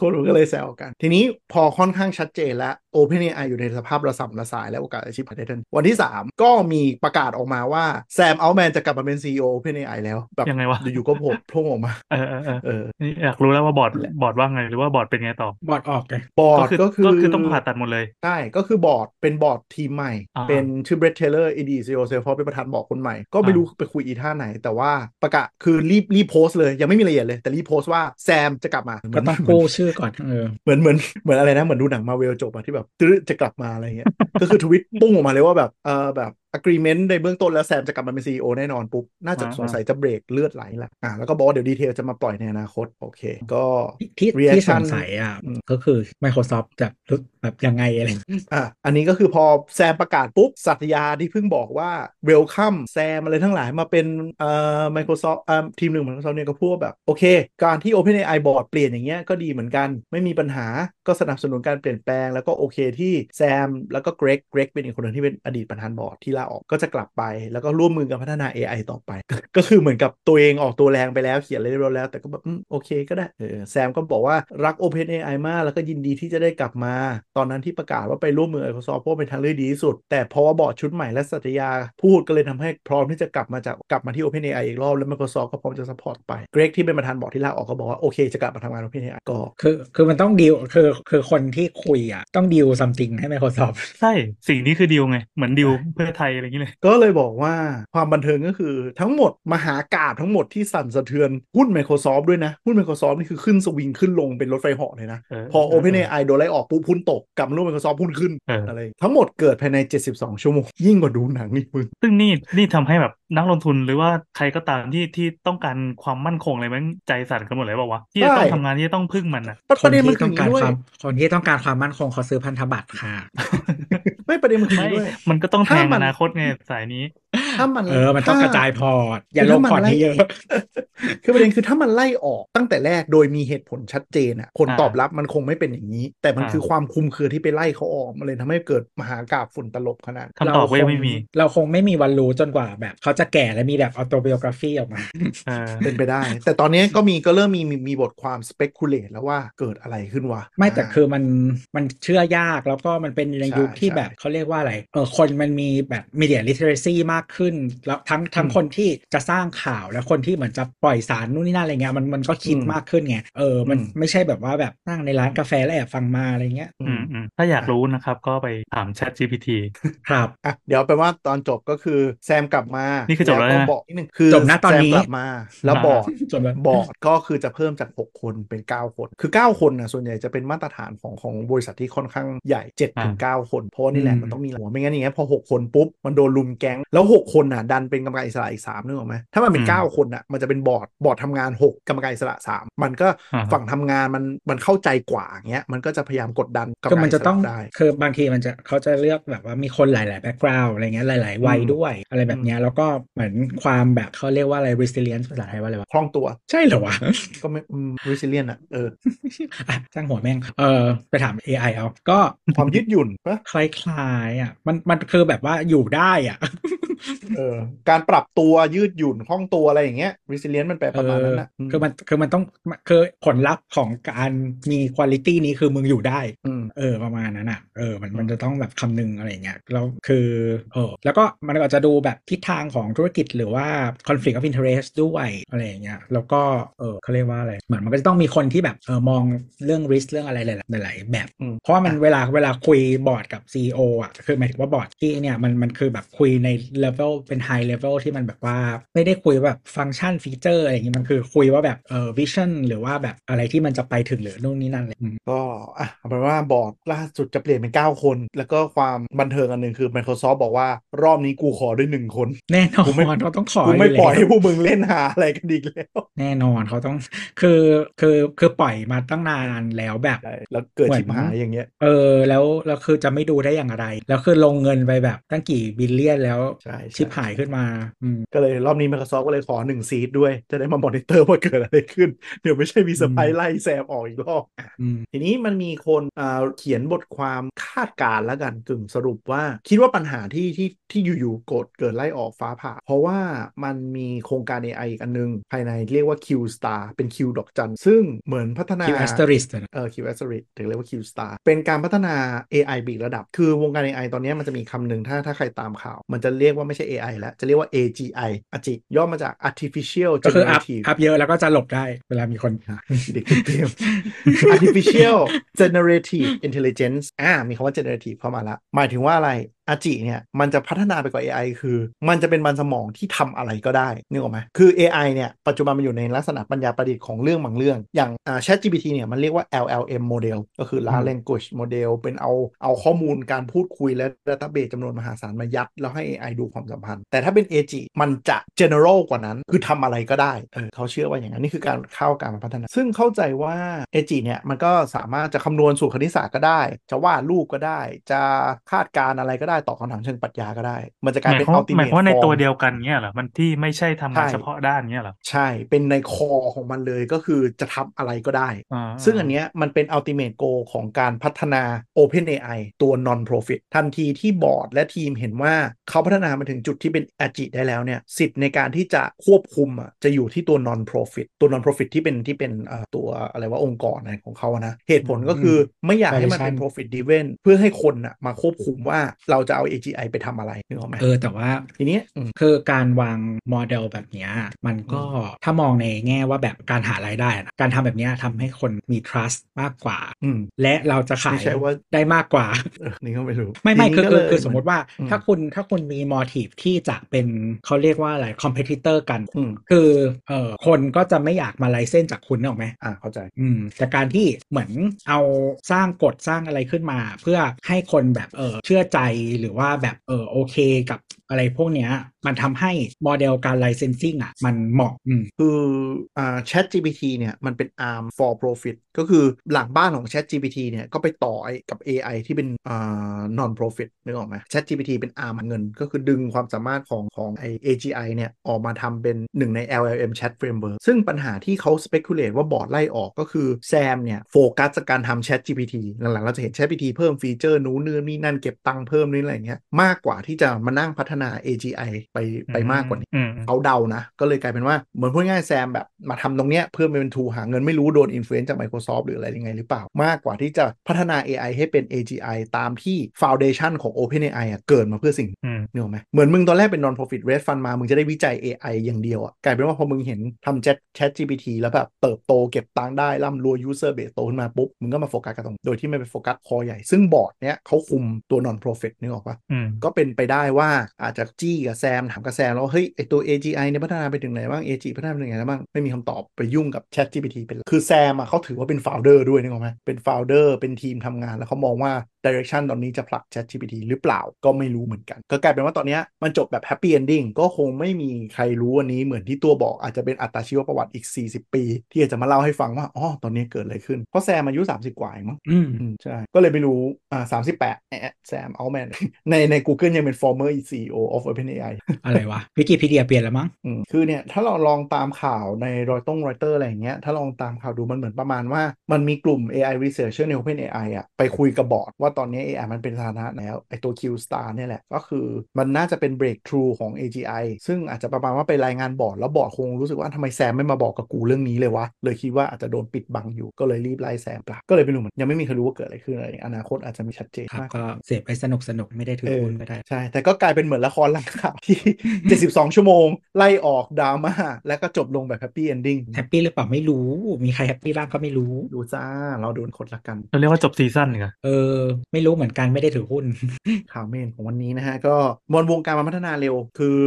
คนก็เลยแซวกัน ทีนี้พอค่อนข้างชัดเจนแล้ว OpenAI อยู่ในสภาพระสำระสายและโอกาสอาชีพพัฒนาวันที่ 3 ก็มีประกาศออกมาว่าแซมอัลแมนจะกลับมาเป็น CEO OpenAI แล้วแบบยังไงวะอยู่ๆก็โผล่พุ่งออกมาเออเออเออเออนี่อยากรู้แล้วว่าบอร์ดบอร์ดว่าไงหรือว่าบอร์ดเป็นไงต่อบอร์ดออกไงบอร์ดก็คือก็คือก็คือต้องผ่าตัดหมดเลยใช่ก็คือบอร์ดเป็นบอร์ดทีมใหม่อ่าเป็นชื่อเบร t เทเลอร์อีดีซีโอเซลฟอเป็นประธานบอร์ดคนใหม่ก็ไม่อ่ารู้ไปคุยอีท่าไหน แต่ว่าประกาศคือรีบรีบโพสต์เลยยังไม่มีรายละเอียดเลยแต่รีบโพสต์ว่าแซมจะกลับมาก็เหมือนต้องกู้ชื่อก่อนเออเหมือนเหมือนเหมือนอะไรนะเหมือนดูหนังมาเวลจบอะที่แบบตื้อจะกลับมาอะไรเงี้ยก็คือทวิตปุ้งออกมาเลยว่าแบบเออแบบ agreement ในเบื้องต้นแล้วแซมจะกลับมาเป็น CEO แน่นอนปุ๊บ น่าจะอ่าสงสัยจะเบรกเลือดไหลแหละอ่าแล้วก็บอกว่าเดี๋ยวดีเทลจะมาปล่อยในอนาคต โอเค ก็ที่ที่ reaction สงสัยอะอืมก็คือ Microsoft จะรู้แบบยังไงอะไรอะอันนี้ก็คือพอแซมประกาศปุ๊บ สัตยาที่เพิ่งบอกว่า welcome แซมอะไรทั้งหลายมาเป็นเอ่อ Microsoft อ่าทีมหนึ่งของ Microsoft เนี่ยก็พูดว่าแบบ โอเค การที่ OpenAI บอร์ดเปลี่ยนอย่างเงี้ยก็ดีเหมือนกันไม่มีปัญหาก็สนับสนุนการเปลี่ยนแปลงแล้วก็โอเคที่แซมแล้วก็เกรกเกรกเป็นอีกคนหนึ่งที่เป็นอดีตประธานบอร์ดที่ลาออกก็จะกลับไป แล้วก็ร่วมมือกันพัฒนา AI ต่อไป ก็คือเหมือนกับตัวเองออกตัวแรงไปแล้วเขียนอะไรเรียบร้อยแล้ว แต่ก็แบบอืมโอเคก็ได้เออแซมก็บอกว่ารัก OpenAI มากแล้วก็ยินดีที่จะได้กลับมา ตอนนั้นที่ประกาศว่าไปร่วมมือ Microsoft เพราะว่าเป็นทางเลือกดีที่สุด แต่เพราะว่าบอร์ดชุดใหม่และสัตยาพูดก็เลยทำให้พร้อมที่จะกลับมาจากกลับมาที่ OpenAI อีกรอบแล้ว Microsoft ก็พร้อมจะ support ไปเกรกที่เป็นประธานบอร์ดที่ลาออกก็บอกว่าโอเคจะกลับมาทำงาน OpenAI ก็คือคือมันต้องดีลคือคือคนที่คุยอะต้องดีลซัมติงให้ Microsoft ใช่สิ่งนี้คือดีลไงเหมือนดีลเพื่อไทยอะไรอย่างเงี้ยเลยก็เลยบอกว่าความบันเทิงก็คือทั้งหมดมหากาบทั้งหมดที่สั่นสะเทือนหุ้น Microsoft ด้วยนะ หุ้น Microsoft นี่คือขึ้นสวิงขึ้นลงเป็นรถไฟเหาะเลยนะเออพอ OpenAI โดนไล่ออกปุ๊บหุ้นตกกลับมาร่วม Microsoft หุ้นขึ้นเออออะไรทั้งหมดเกิดภายใน 72 ชั่วโมง ยิ่งกว่าดูหนังนี่มึงซึ่งนี่นี่ทำให้แบบนักลงทุนหรือว่าใครก็ตามที่ที่ต้องการความมั่นคงอะไรมันใจสั่นกันหมดเลยบอกว่าวะที่จะต้องใช่ทำงานที่จะต้องพึ่งมันอะประคประนเด็นมันที่คือต้ออย่างการนี้ด้วยความคนที่ต้องการความมั่นคงเขาซื้อพันธบัตรค่ะ ไม่ประเด็นมันคืออไม่ย่างนี้ด้วยมันก็ต้องแทถ้างมัอนนาคตไงสายนี้ถ้ามันเออมันต้องกระจายพอร์ตอย่าลงพอร์ตให้เยอะ คือประเด็นคือถ้ามันไล่ออกตั้งแต่แรกโดยมีเหตุผลชัดเจนอะผลอ่าตอบรับมันคงไม่เป็นอย่างนี้ แต่มันอ่าคือความคลุมเครือที่ไปไล่เขาออกมันเลยทำให้เกิดมหากาบฝุ่นตลบขนาดคำตอบก็ยังไม่มี เราคงไม่มีวันรู้จนกว่าแบบเขาจะแก่และมีแบบออโต b บ o กราฟีออกมาเออเป็นไปได้ แต่ตอนนี้ก็มีก็เริ่มมีมีมีบทความ speculate แล้วว่าเกิดอะไรขึ้นวะไม่แต่คือมันมันเชื่อยากแล้วก็มันเป็นในใช่ยุคที่ใช่แบบเขาเรียกว่าอะไรเออคนมันมีแบบ media literacy มากขึ้น แล้วทั้งทั้งอืมคนที่จะสร้างข่าวและคนที่เหมือนจะปล่อยสารนู่นนี่นั่นอะไรเงี้ยมันมันก็คิดอืมมากขึ้นไงเออมันอืมไม่ใช่แบบว่าแบบนั่งในร้านกาแฟแล้วแอบฟังมาอะไรเงี้ยอือืมมอืมถ้าอยากรู้นะครับก็ไปถาม Chat GPT ครับอะเดี๋ยวไปนว่าตอนจบก็คือแซมกลับมานี่คือจบแล้วก็นะบอกนิดนึงคือจบนะตอนนี้แซมกลับมา แล้วบอร์ดจนแบบบอร์ดก็คือจะเพิ่มจาก 6 คนเป็น 9 คน คือ 9 คนนะส่วนใหญ่จะเป็นมาตรฐานของของบริษัทที่ค่อนข้างใหญ่7ถึง9คน เพราะว่านี่แหละอืมมันต้องมีหัวไม่งั้นอย่างเงี้ยพอ 6 คนปุ๊บ มันโดนรุมแก๊ง แล้ว6คนน่ะดันเป็นกรรมการอิสระอีก3นึกออกไหมถ้ามันเป็น9คนน่ะมันจะเป็นบอร์ดบอร์ดทำงาน6กรรมการอิสระ3มันก็อ่าฮะฝั่งทำงานมันมันเข้าใจกว่าอย่างเงี้ยมันก็จะพยายามกดดันกรรมคือมันจะต้องคือบางทีมันจะเขาจะเลือกแบบว่ามีคนหลาย ๆ แบ็กกราวด์อะไรเงี้ยหลาย ๆ วัยอืมด้วยอะไรแบบเนี้ยแล้วก็เหมือนความแบบเขาเรียกว่าอะไร resilience ภาษาไทยว่าอะไรวะคล่องตัวใช่เหรอวะก็ไม่อืม resilient อะเอออะจ้างหัวแม่งเออไปถาม AI เอาก็ความยืดหยุ่นปะคล้ายๆอะมันมันคือแบบว่าอยู่ได้อะ เออ การปรับตัวยืดหยุ่นคล่องตัวอะไรอย่างเงี้ย resilient มันแปลประมาณนั้นนะเออคือมันคือมันต้องคือผลลัพธ์ของการมีคุณลิตี้นี้คือมึงอยู่ได้อืมเออประมาณนั้นอะเออมันมันจะต้องแบบคำนึงอะไรอย่างเงี้ยแล้วคือเออแล้วก็มันก็จะดูแบบทิศทางของธุรกิจหรือว่า conflict of interest ด้วยอะไรอย่างเงี้ยแล้วก็เออเขาเรียกว่าอะไรเหมือนมันก็จะต้องมีคนที่แบบเออมองเรื่อง risk เรื่องอะไรหลายๆหลายๆแบบอืมเพราะว่ามันเวลาเวลาคุยบอร์ดกับ CEO อะคือหมายถึงว่าบอร์ดที่เนี่ยมันมันคือแบบคุยใน level เป็น high level ที่มันแบบว่าไม่ได้คุยแบบ function feature อะไรอย่างงี้มันคือคุยว่าแบบเออ vision หรือว่าแบบอะไรที่มันจะไปถึงหรือนู่นนี่นั่นเลยอืมก็อะเอาเป็นว่าบอร์ดล่าสุดจะเปลี่ยนเป็น 9 คน แล้วก็ความบันเทิงอันหนึ่งคือ Microsoft บอกว่ารอบนี้กูขอด้วยหนึ่งคน แน่นอกูไม่นเขาต้องขอกูไม่ยู่ปล่อยให้แล้วพวกมึงเล่นหาอะไรกันอีกแล้ว แน่นอนเขาต้องคือคือคือปล่อยมาตั้งนานแล้วแบบใช่แล้วเกิดเหมือนชิบหายอย่างเงี้ยเออแล้วแล้วคือจะไม่ดูได้อย่างไร แล้วคือลงเงินไปแบบตั้งกี่ billion แล้ว ใช่ใช่ชิบหายขึ้นมาอืมก็เลยรอบนี้ Microsoft ก็เลยขอหนึ่ง seat ด้วย จะได้มามอนิเตอร์ว่าเกิดอะไรขึ้น เดี๋ยวไม่ใช่มีเซอร์ไพรส์ไล่แซมออกอีกรอบอะอืมทีนี้มันมีคนอ่าเขียนบทความคาดการณ์แล้วกันกึ่งสรุปว่า คิดว่าปัญหาที่ที่ที่อยู่ๆก็เกิดไล่ออกฟ้าผ่า เพราะว่ามันมีโครงการ AI อีกอันนึง ภายในเรียกว่า Q Star เป็น Q ดอกจัน ซึ่งเหมือนพัฒนา Q Asterisk นะเออ Q Asterisk ถึงเรียกว่า Q Star เป็นการพัฒนา AI อีกระดับ คือวงการ AI ตอนนี้มันจะมีคำหนึ่งถ้าถ้าใครตามข่าว มันจะเรียกว่าไม่ใช่ AI แล้ว จะเรียกว่า AGI อาจิย่อมาจาก Artificial ก็คืออัพ Generative อัพเยอะแล้วก็จะหลบได้เวลามีคนเด็กเกม artificial generative intelligence อ่ามีคำว่า generative เข้ามาละหมายถึงว่าอะไรอาจิเนี่ยมันจะพัฒนาไปกว่า AI คือ มันจะเป็นมันสมองที่ทำอะไรก็ได้นึกออกไหมคือ AI เนี่ยปัจจุบันมันอยู่ในลักษณะปัญญาประดิษฐ์ของเรื่องบางเรื่อง อย่างอ่า ChatGPT เนี่ยมันเรียกว่า LLM model ก็คือ large language model เป็นเอาเอาข้อมูลการพูดคุยและ database จำนวนมหาศาลมายัด แล้วให้ AI ดูความสัมพันธ์ แต่ถ้าเป็น AG มันจะ general กว่านั้น คือทำอะไรก็ได้เออเขาเชื่อว่าอย่างนั้นนี่คือการเข้าการมาพัฒนา ซึ่งเข้าใจว่า AG เนี่ยมันก็สามารถจะคำนวณสูตรคณิตศาสตร์ก็ได้ จะวาดรูปก็ได้ จะคาดการณ์อะไรก็ได้ตอบคำถามเชิงปรัชญาก็ได้ มันจะกหลายมายเป็นความหมาย ultimate ความว่าใน form ตัวเดียวกันเงี้ยเหรอมันที่ไม่ใช่ทำงานใช่เฉพาะด้านเงี้ยเหรอใช่เป็นในคอของมันเลยก็คือจะทำอะไรก็ได้อ่าซึ่งอันเนี้ยมันเป็น ultimate goal ของการพัฒนา OpenAI ตัว non-profit ทันทีที่บอร์ดและทีมเห็นว่าเขาพัฒนามาถึงจุดที่เป็น Agi ได้แล้วเนี่ยสิทธิ์ในการที่จะควบคุมอะจะอยู่ที่ตัว non-profit ตัว non-profit ที่เป็นที่เป็นเอ่อตัวอะไรว่าองค์กรอะไรของเขาอะนะเหตุผลก็คือไม่อยากให้มันเป็น Validation profit driven เพื่อให้คนอะมาควบคุมว่าเราจะเอา AGI ไปทำอะไรนึกออกไหมเออแต่ว่าทีนี้อืมคือการวางโมเดลแบบเนี้ยมันก็ถ้ามองในแง่ว่าแบบการหารายได้นะการทำแบบเนี้ยทำให้คนมี trust มากกว่าอืมและเราจะขายไม่ใช่ว่าได้มากกว่าเออนี่ก็ไม่รู้ ไม่ไม่ทีคือนี้ก็คือเลยคือสมมติว่าอืมถ้าคุณถ้าคุณมี motive ที่จะเป็นเขาเรียกว่าอะไร competitor กันอืมคือเอ่อคนก็จะไม่อยากมา license จากคุณนึกออกไหมอ่าเข้าใจอืมแต่การที่เหมือนเอาสร้างกฎสร้างอะไรขึ้นมา เพื่อให้คนแบบเออเชื่อใจหรือว่าแบบเออโอเคกับ อะไรพวกเนี้ยมันทำให้โมเดลการ licensing อะมันเหมาะคืออ่า Chat GPT เนี่ยมันเป็น arm for profit ก็คือหลังบ้านของ Chat GPT เนี่ยก็ไปต่อกับ AI ที่เป็นอ่า non profit นึกออกไหม Chat GPT เป็น arm เงิน ก็คือดึงความสามารถของของไอ AGI เนี่ยออกมาทำเป็นหนึ่งใน LLM Chat Framework ซึ่งปัญหาที่เขา speculate ว่าบอร์ดไล่ออกก็คือแซมเนี่ยโฟกัสจากการทำ Chat GPT หลังๆเราจะเห็น Chat GPT เพิ่มฟีเจอร์นู้นนี่นั่นเก็บตังค์เพิ่มนี่อะไรเงี้ยมากกว่าที่จะมานั่งพัฒนา AGI ไปไปมากกว่านี้อืมเขาเดานะ ก็เลยกลายเป็นว่า เหมือนพูดง่ายๆแซมแบบมาทำตรงเนี้ยเพื่อเป็น tool หาเงินไม่รู้โดน influence จาก Microsoft หรืออะไรยังไงหรือเปล่า มากกว่าที่จะพัฒนา AI ให้เป็น AGI ตามที่ Foundation ของ OpenAI อะเกิดมาเพื่อสิ่งอืมนึกออกไหมเหมือนมึงตอนแรกเป็น non profit raise fund มามึงจะได้วิจัย AI อย่างเดียวอะกลายเป็นว่าพอมึงเห็นทำ Chat Chat GPT แล้วแบบเติบโตเก็บตังค์ได้ร่ำรวย user base โตขึ้นมาปุ๊บมึงก็มาโฟกัสกับตรงโดยที่ไม่ไปโฟกัส core ใหญ่ซึ่งบอร์ดเนี้ยเขาคุมตัว non profit นึกออกปะอืมก็เป็นไปได้ว่าอาจจะจี้กับแซมถามกับแซมแล้วว่าเฮ้ยไอตัว AGI เนี่ยพัฒนาไปถึงไหนบ้าง AG พัฒนาไปถึงไหนแล้วบ้างไม่มีคำตอบไปยุ่งกับ Chat GPT เป็นหลักคือแซมอะเขาถือว่าเป็น founder ด้วยนึกออกไหมเป็น founder เป็นทีมทำงานแล้วเขามองว่า direction ตอนนี้จะผลัก Chat GPT หรือเปล่าก็ไม่รู้เหมือนกัน ก็กลายเป็นว่าตอนเนี้ยมันจบแบบ happy ending ก็คงไม่มีใครรู้วันนี้เหมือนที่ตัวบอกอาจจะเป็นอัตราชีวประวัติอีก 40 ปี ที่อาจจะมาเล่าให้ฟังว่าอ๋อตอนนี้เกิดอะไรขึ้น เพราะแซมอายุ 30 กว่าเองมั้งอืมอืมใช่ก็เลยไปรู้อ่าสามสิบแปดแอะแซมอัลแมนในใน Google ยังเป็น former CEO of OpenAI อะไรวะวิกิพีเดียเปลี่ยนแล้วมั้งอืมคือเนี่ย ถ้าเราลองตามข่าวในรอยต้งรอยเตอร์อะไรอย่างเงี้ยถ้าลองตามข่าวดูมันเหมือนประมาณว่า มันมีกลุ่ม AI researcher ใน OpenAI อะไปคุยกับบอร์ดว่าตอนนี้ AI มันเป็นสถานะแล้วไอตัว Q star เนี่ยแหละ ก็คือมันน่าจะเป็น breakthrough ของ AGI ซึ่งอาจจะประมาณว่าไปรายงานบอร์ดแล้วบอร์ดคงรู้สึกว่าทำไมแซมไม่มาบอกกับกูเรื่องนี้เลยวะเลยคิดว่าอาจจะโดนปิดบังอยู่ก็เลยรีบไล่แซมไปละก็เลยไม่รู้เหมือนยังไม่มีใครรู้ว่าเกิดอะไรขึ้นอะไรอนาคตอาจจะมีชัดเจนครับมากก็เสพไปสนุกสนุกไม่ได้ถือเออหุ้นก็ได้ใช่แต่ก็กลายเป็นเหมือนละครหลังข่าวที่ 72 ชั่วโมง ไล่ออกดราม่าแล้วก็จบลงแบบ happy ending happy หรือเปล่าไม่รู้ มีใคร happy บ้างก็ไม่รู้ ดูจ้า เราโดนคนละกัน เราเรียกว่าจบ season เหรอเออ ไม่รู้เหมือนกันไม่ได้ถือหุ้น ข่าว main ของวันนี้นะฮะ ก็มอนวงการมันพัฒนาเร็ว คือ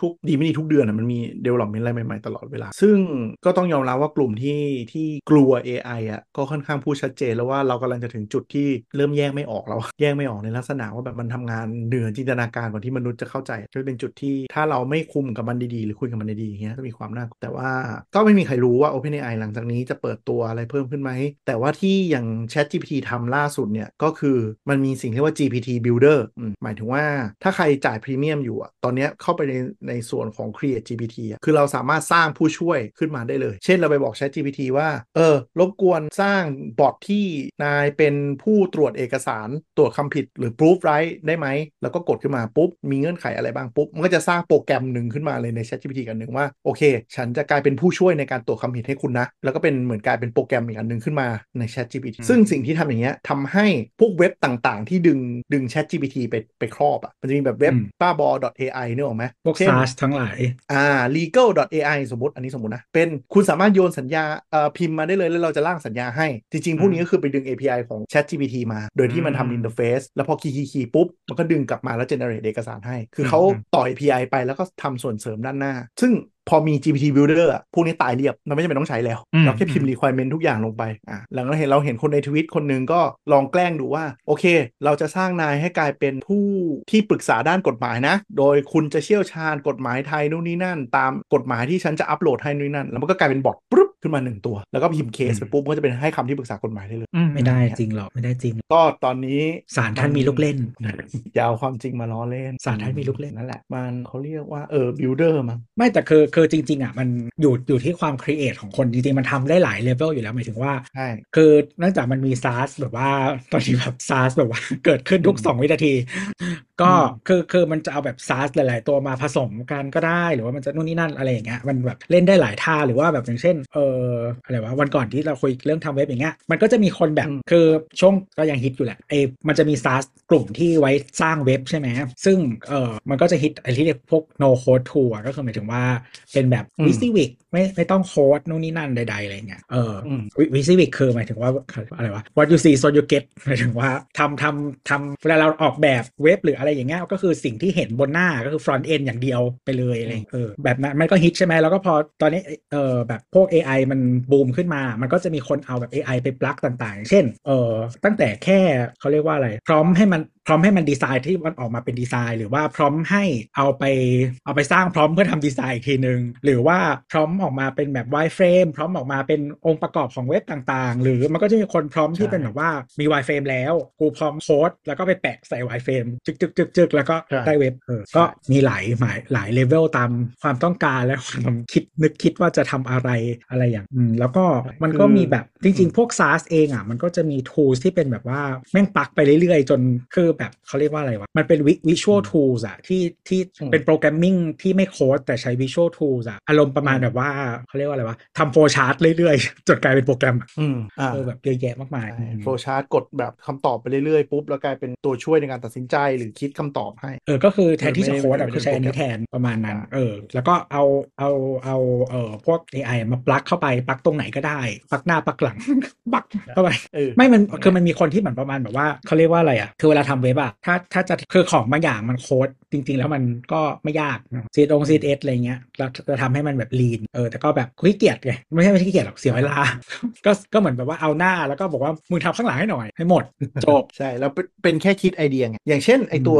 ทุกๆ ดีไม่ดีทุกเดือนอะมันมี development อะไรใหม่ๆ ตลอดเวลา ซึ่งก็ต้องยอมรับว่ากลุ่มที่ที่กลัว AI อะก็ค่อนข้างพูดชัดเจนแล้วว่าเรากำลังจะถึงจุดที่เริ่มแยกไม่ออกแล้วแยกไม่ออกในลักษณะว่าแบบมันทำงานเหนือจินตนาการกว่าที่มนุษย์จะเข้าใจก็เป็นจุดที่ถ้าเราไม่คุมกับมันดีๆ หรือคุยกับมันดีๆอย่างเงี้ยก็มีความน่ากลัวแต่ว่าก็ไม่มีใครรู้ว่า OpenAI หลังจากนี้จะเปิดตัวอะไรเพิ่มขึ้นไหม แต่ว่าที่อย่าง ChatGPT ทำล่าสุดเนี่ยก็คือมันมีสิ่งที่เรียกว่า GPT Builder หมายถึงว่าถ้าใครจ่ายพรีเมียมอยู่อะตอนเนี้ยเข้าไปในในส่วนของ Create GPT อะคือเราสามารถสร้างผู้ช่วยขึ้นมาได้เลย เช่นเราไปบอก ChatGPT ว่า เออ รบกวนสร้างบอทที่นายเป็นผู้ตรวจเอกสารตรวจคำผิดหรือ proof right ได้ไหม แล้วก็กดขึ้นมาปุ๊บมีเงื่อนไขอะไรบ้างปุ๊บ มันก็จะสร้างโปรแกรมหนึ่งขึ้นมาเลยใน ChatGPT กันหนึ่งว่า โอเค ฉันจะกลายเป็นผู้ช่วยในการตรวจความผิดให้คุณนะ แล้วก็เป็นเหมือนกลายเป็นโปรแกรมอีกอันหนึ่งขึ้นมาใน ChatGPT ซึ่งสิ่งที่ทำอย่างเงี้ยทำให้พวกเว็บต่างๆ ที่ดึงดึง ChatGPT ไปไปครอบอะมันจะมีแบบเว็บบ้าบอ .ai นึกออกไหมพวกเช่น SaaS ทั้งหลายอ่า legal.ai สมมติอันนี้สมมตินะเป็นคุณสามารถโยนสัญญาเอ่อพิมพ์มาได้เลยแล้วเราจะร่างสัญญาให้ จริงๆพวกนี้ก็คือไปดึง API ของ ChatGPT มา โดยที่มันอืมทำ interface แล้วพอ key key key ปุ๊บมันก็ดึงกลับมาแล้ว generate เอกสารให้ คือเขาอืมต่อ API ไปแล้วก็ทำส่วนเสริมด้านหน้า ซึ่งพอมี GPT Builder อะพวกนี้ตายเรียบ เราไม่จำเป็นต้องใช้แล้วอืมเราแค่พิมพ์ requirement ทุกอย่างลงไป อะหลังเราเห็นเราเห็นคนในทวิตคนหนึ่งก็ลองแกล้งดูว่า โอเค เราจะสร้างนายให้กลายเป็นผู้ที่ปรึกษาด้านกฎหมายนะ โดยคุณจะเชี่ยวชาญกฎหมายไทยนู่นนี่นั่น ตามกฎหมายที่ฉันจะอัปโหลดให้นู่นนนั่น แล้วมันก็กลายเป็นบอทปุ๊บ ขึ้นมาหนึ่งตัว แล้วก็พิมพ์เคสไปปุ๊บมันก็จะเป็นให้คำที่ปรึกษากฎหมายได้เลยอืไม่ได้จริงหรอกไม่ได้จริง ก็ตอนนี้ศาลท่านมีลูกเล่นอย่าเอาความจริงมาล้อเล่นศาลท่านมีลูกเล่นนั่นแหละมันเขาเรียกว่าเออ builder มั้งไม่แต่คือคือจริง ๆอะมันอยู่อยู่ที่ความ create ของคนจริงๆมันทำได้หลายเลเวลอยู่แล้วหมายถึงว่าใช่คือเนื่องจากมันมีซาร์สแบบว่าตอนนี้แบบซาร์สแบบว่าเกิดขึ้นทุกอืม2วินาที ก็อืมคือคือมันจะเอาแบบซาร์สหลาย ๆ ตัวมาผสมกันก็ได้ หรือว่ามันจะนู่นนี่นั่นอะไรอย่างเงี้ยมันแบบเล่นได้หลายท่าหรือว่าแบบอย่างเช่นเอออะไรวะวันก่อนที่เราคุยเรื่องทำเว็บอย่างเงี้ยมันก็จะมีคนแบบอืมคือช่วงก็ยังฮิตอยู่แหละไอ้มันจะมีซาร์สกลุ่มที่ไว้สร้างเว็บใช่ไหมซึ่งเออมันก็จะฮิตไอ้ที่เรียกพวก no code tool อะก็คือหมายถึงว่าเป็นแบบอืม WYSIWYG ไม่ไม่ต้องโค้ดนู่นนี่นั่นใดๆอะไรเงี้ยเอออม WYSIWYG คือหมายถึงว่าอะไรวะ what you see so you get หมายถึงว่าทำทำทำเวลาเราออกแบบเว็บหรืออะไรอย่างเงี้ยก็คือสิ่งที่เห็นบนหน้าก็คือ front end อย่างเดียวไปเลยอะไรเออแบบนั้นมันก็ฮิตใช่ไหมแล้วก็พอตอนนี้เออแบบพวก AI มันบูมขึ้นมา มันก็จะมีคนเอาแบบ AI ไปปลักต่างๆ เช่น เออตั้งแต่แค่เขาเรียกว่าอะไร พร้อมให้มัน พร้อมให้มันดีไซน์ที่มันออกมาเป็นดีไซน์ หรือว่าพร้อมให้เอาไปเอาไปสร้างพร้อมเพื่อทำดีไซน์อีกทีหนึ่งหรือว่าพร้อมออกมาเป็นแบบ wireframe พร้อมออกมาเป็นองค์ประกอบของเว็บต่างๆ หรือมันก็จะมีคนพร้อมที่ใช่เป็นแบบว่ามี wireframe แล้วกูพร้อมโค้ดแล้วก็ไปแปะใส่ wireframe จึกจึกจึกจึกแล้วก็ใช่ได้เว็บเออก็มีหลายหมายหลายเลเวลตามความต้องการและความคิดนึกคิดว่าจะทำอะไรอะไรอย่างอืมแล้วก็มันก็มีแบบจริง ๆ พวก SaaS เองอะมันก็จะมี tools ที่เป็นแบบว่าแม่งปลักไปเรื่อยๆ จนคือแบบเขาเรียกว่าอะไรวะ มันเป็น vi- visual tools อะที่ที่อืมเป็นโปรแกรมมิ่งที่ไม่โค้ดแต่ใช้ visual tools อะอารมณ์ประมาณอืมแบบว่าเขาเรียกว่าอะไรวะทำโฟล์ชาร์ตเรื่อยๆ จนกลายเป็นโปรแกรมอะอืมอ่าเออแบบเยอะแยะมากมายโฟล์ชาร์ตกดแบบคำตอบไปเรื่อยๆ ปุ๊บ แล้วกลายเป็นตัวช่วยในการตัดสินใจหรือคิดคำตอบให้ เออ ก็คือแทนที่จะไม่ได้โค้ดอะไม่ได้คือใช้อันนี้โปรแกรมแทนประมาณนั้นอ่าเออ แล้วก็เอาเอาเอาเออพวก AI มาปลักเข้าไปปลักตรงไหนก็ได้ปลักหน้าปลักหลังปลักเข้าไปเออไม่มันคือมันมีคนที่เหมือนประมาณแบบว่าเขาเรียกว่าอะไรอะคือเวลาทำเว็บอะถ้าถ้าจะคือของบางอย่างมันโค้ดจริง ๆ แล้วมันก็ไม่ยากซีดองซี CSS อะไรเงี้ยเราจะทำให้มันแบบ lean เออแต่ก็แบบขี้เกียจไงไม่ใช่ไม่ใช่ขี้เกียจหรอกเสียเวลา ก็ก็เหมือนแบบว่าเอาหน้าแล้วก็บอกว่ามึงทำข้างหลังให้หน่อยให้หมดจบใช่แล้วเป็นเป็นแค่คิดไอเดียไงอย่างเช่นไอตัว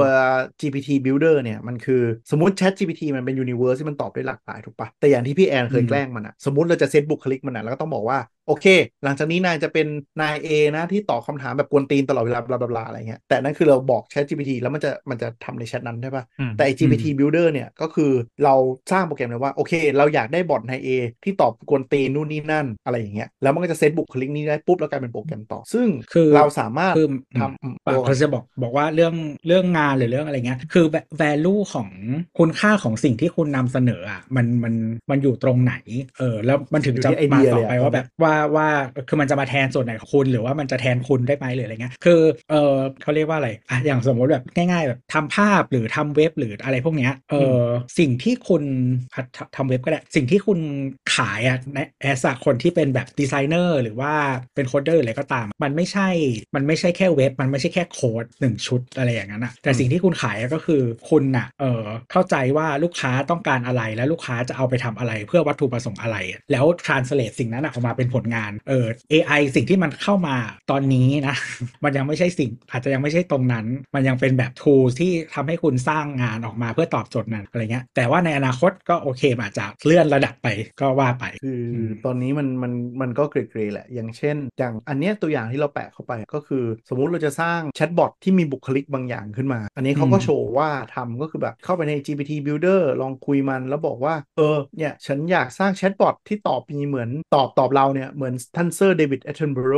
GPT Builder เนี่ยมันคือสมมติ Chat GPT มันเป็น Universe ที่มันตอบได้หลากหลายถูกปะแต่อย่างที่พี่แอนเคยอืมแกล้งมันอะสมมติเราจะเซตบุคลิกมันอะแล้วก็ต้องบอกว่า โอเค หลังจากนี้นายจะเป็นนาย A นะที่ตอบคำถามแบบกวนตีนตลอดเวลาบลาบลาบลาอะไรเงี้ยแต่นั่นคือเราบอก Chat GPT แล้วมันจะมันจะทำในแชทนั้นใช่ปะอืมแต่ไอ้ GPT Builder เนี่ยก็คือเราสร้างโปรแกรมเลยว่า โอเค เราอยากได้บอทใน A ที่ตอบกวนตีนนู่นนี่นั่นอะไรอย่างเงี้ยแล้วมันก็จะเซตบุคลิกนี้ได้ปุ๊บแล้วกลายเป็นโปรแกรมต่อ ซึ่งคือเราสามารถคือทำอืมปากเขาจะบอกบอกว่าเรื่องเรื่องงานหรือเรื่องอะไรเงี้ยคือ value ของคุณค่าของสิ่งที่คุณนำเสนออะมันมันมันอยู่ตรงไหนเออแล้วมันถึงจะอยู่ที่ไอเดีมายต่อไปเลยอะว่าแบบว่าว่าคือมันจะมาแทนส่วนไหนของคุณหรือว่ามันจะแทนคุณได้ไหมหรืออะไรเงี้ยคือเออเขาเรียกว่าอะไรอะอย่างสมมติแบบง่ายๆแบบทำภาพหรือทำเว็บหรืออะไรพวกเนี้ยเออสิ่งที่คุณอะทำทำเว็บก็ได้สิ่งที่คุณขายอะในแอสคนที่เป็นแบบดีไซเนอร์หรือว่าเป็นโคดเดอร์อะไรก็ตาม มันไม่ใช่มันไม่ใช่แค่เว็บ มันไม่ใช่แค่โค้ดหนึ่งชุดอะไรอย่างนั้นอะแต่สิ่งที่คุณขายก็คือคุณน่ะเออเข้าใจว่าลูกค้าต้องการอะไรและลูกค้าจะเอาไปทำอะไรเพื่อวัตถุประสงค์อะไร แล้ว translate สิ่งนั้นอะออกมาเป็นผลงานเออ AI สิ่งที่มันเข้ามาตอนนี้นะ มันยังไม่ใช่สิ่งอาจจะยังไม่ใช่ตรงนั้น มันยังเป็นแบบ tools ที่ทำให้คุณสร้างงานออกมาเพื่อตอบโจทย์นั้นอะไรเงี้ยแต่ว่าในอนาคตก็โอเคมันอาจจะเลื่อนระดับไปก็ว่าไป คืออมตอนนี้มันมันมันก็เกรดๆแหละ อย่างเช่น อย่างอันเนี้ยตัวอย่างที่เราแปะเข้าไปก็คือ สมมุติเราจะสร้าง chatbot ที่มีบุคลิกบางอย่างขึ้นมา อันนี้เขาก็อืมโชว์ว่าทำก็คือแบบเข้าไปใน GPT Builder ลองคุยมันแล้วบอกว่า เออเนี่ยฉันอยากสร้าง chatbot ที่ตอบมีเหมือนตอบตอบเราเนี่ยเหมือนท่านเซอร์ David Attenborough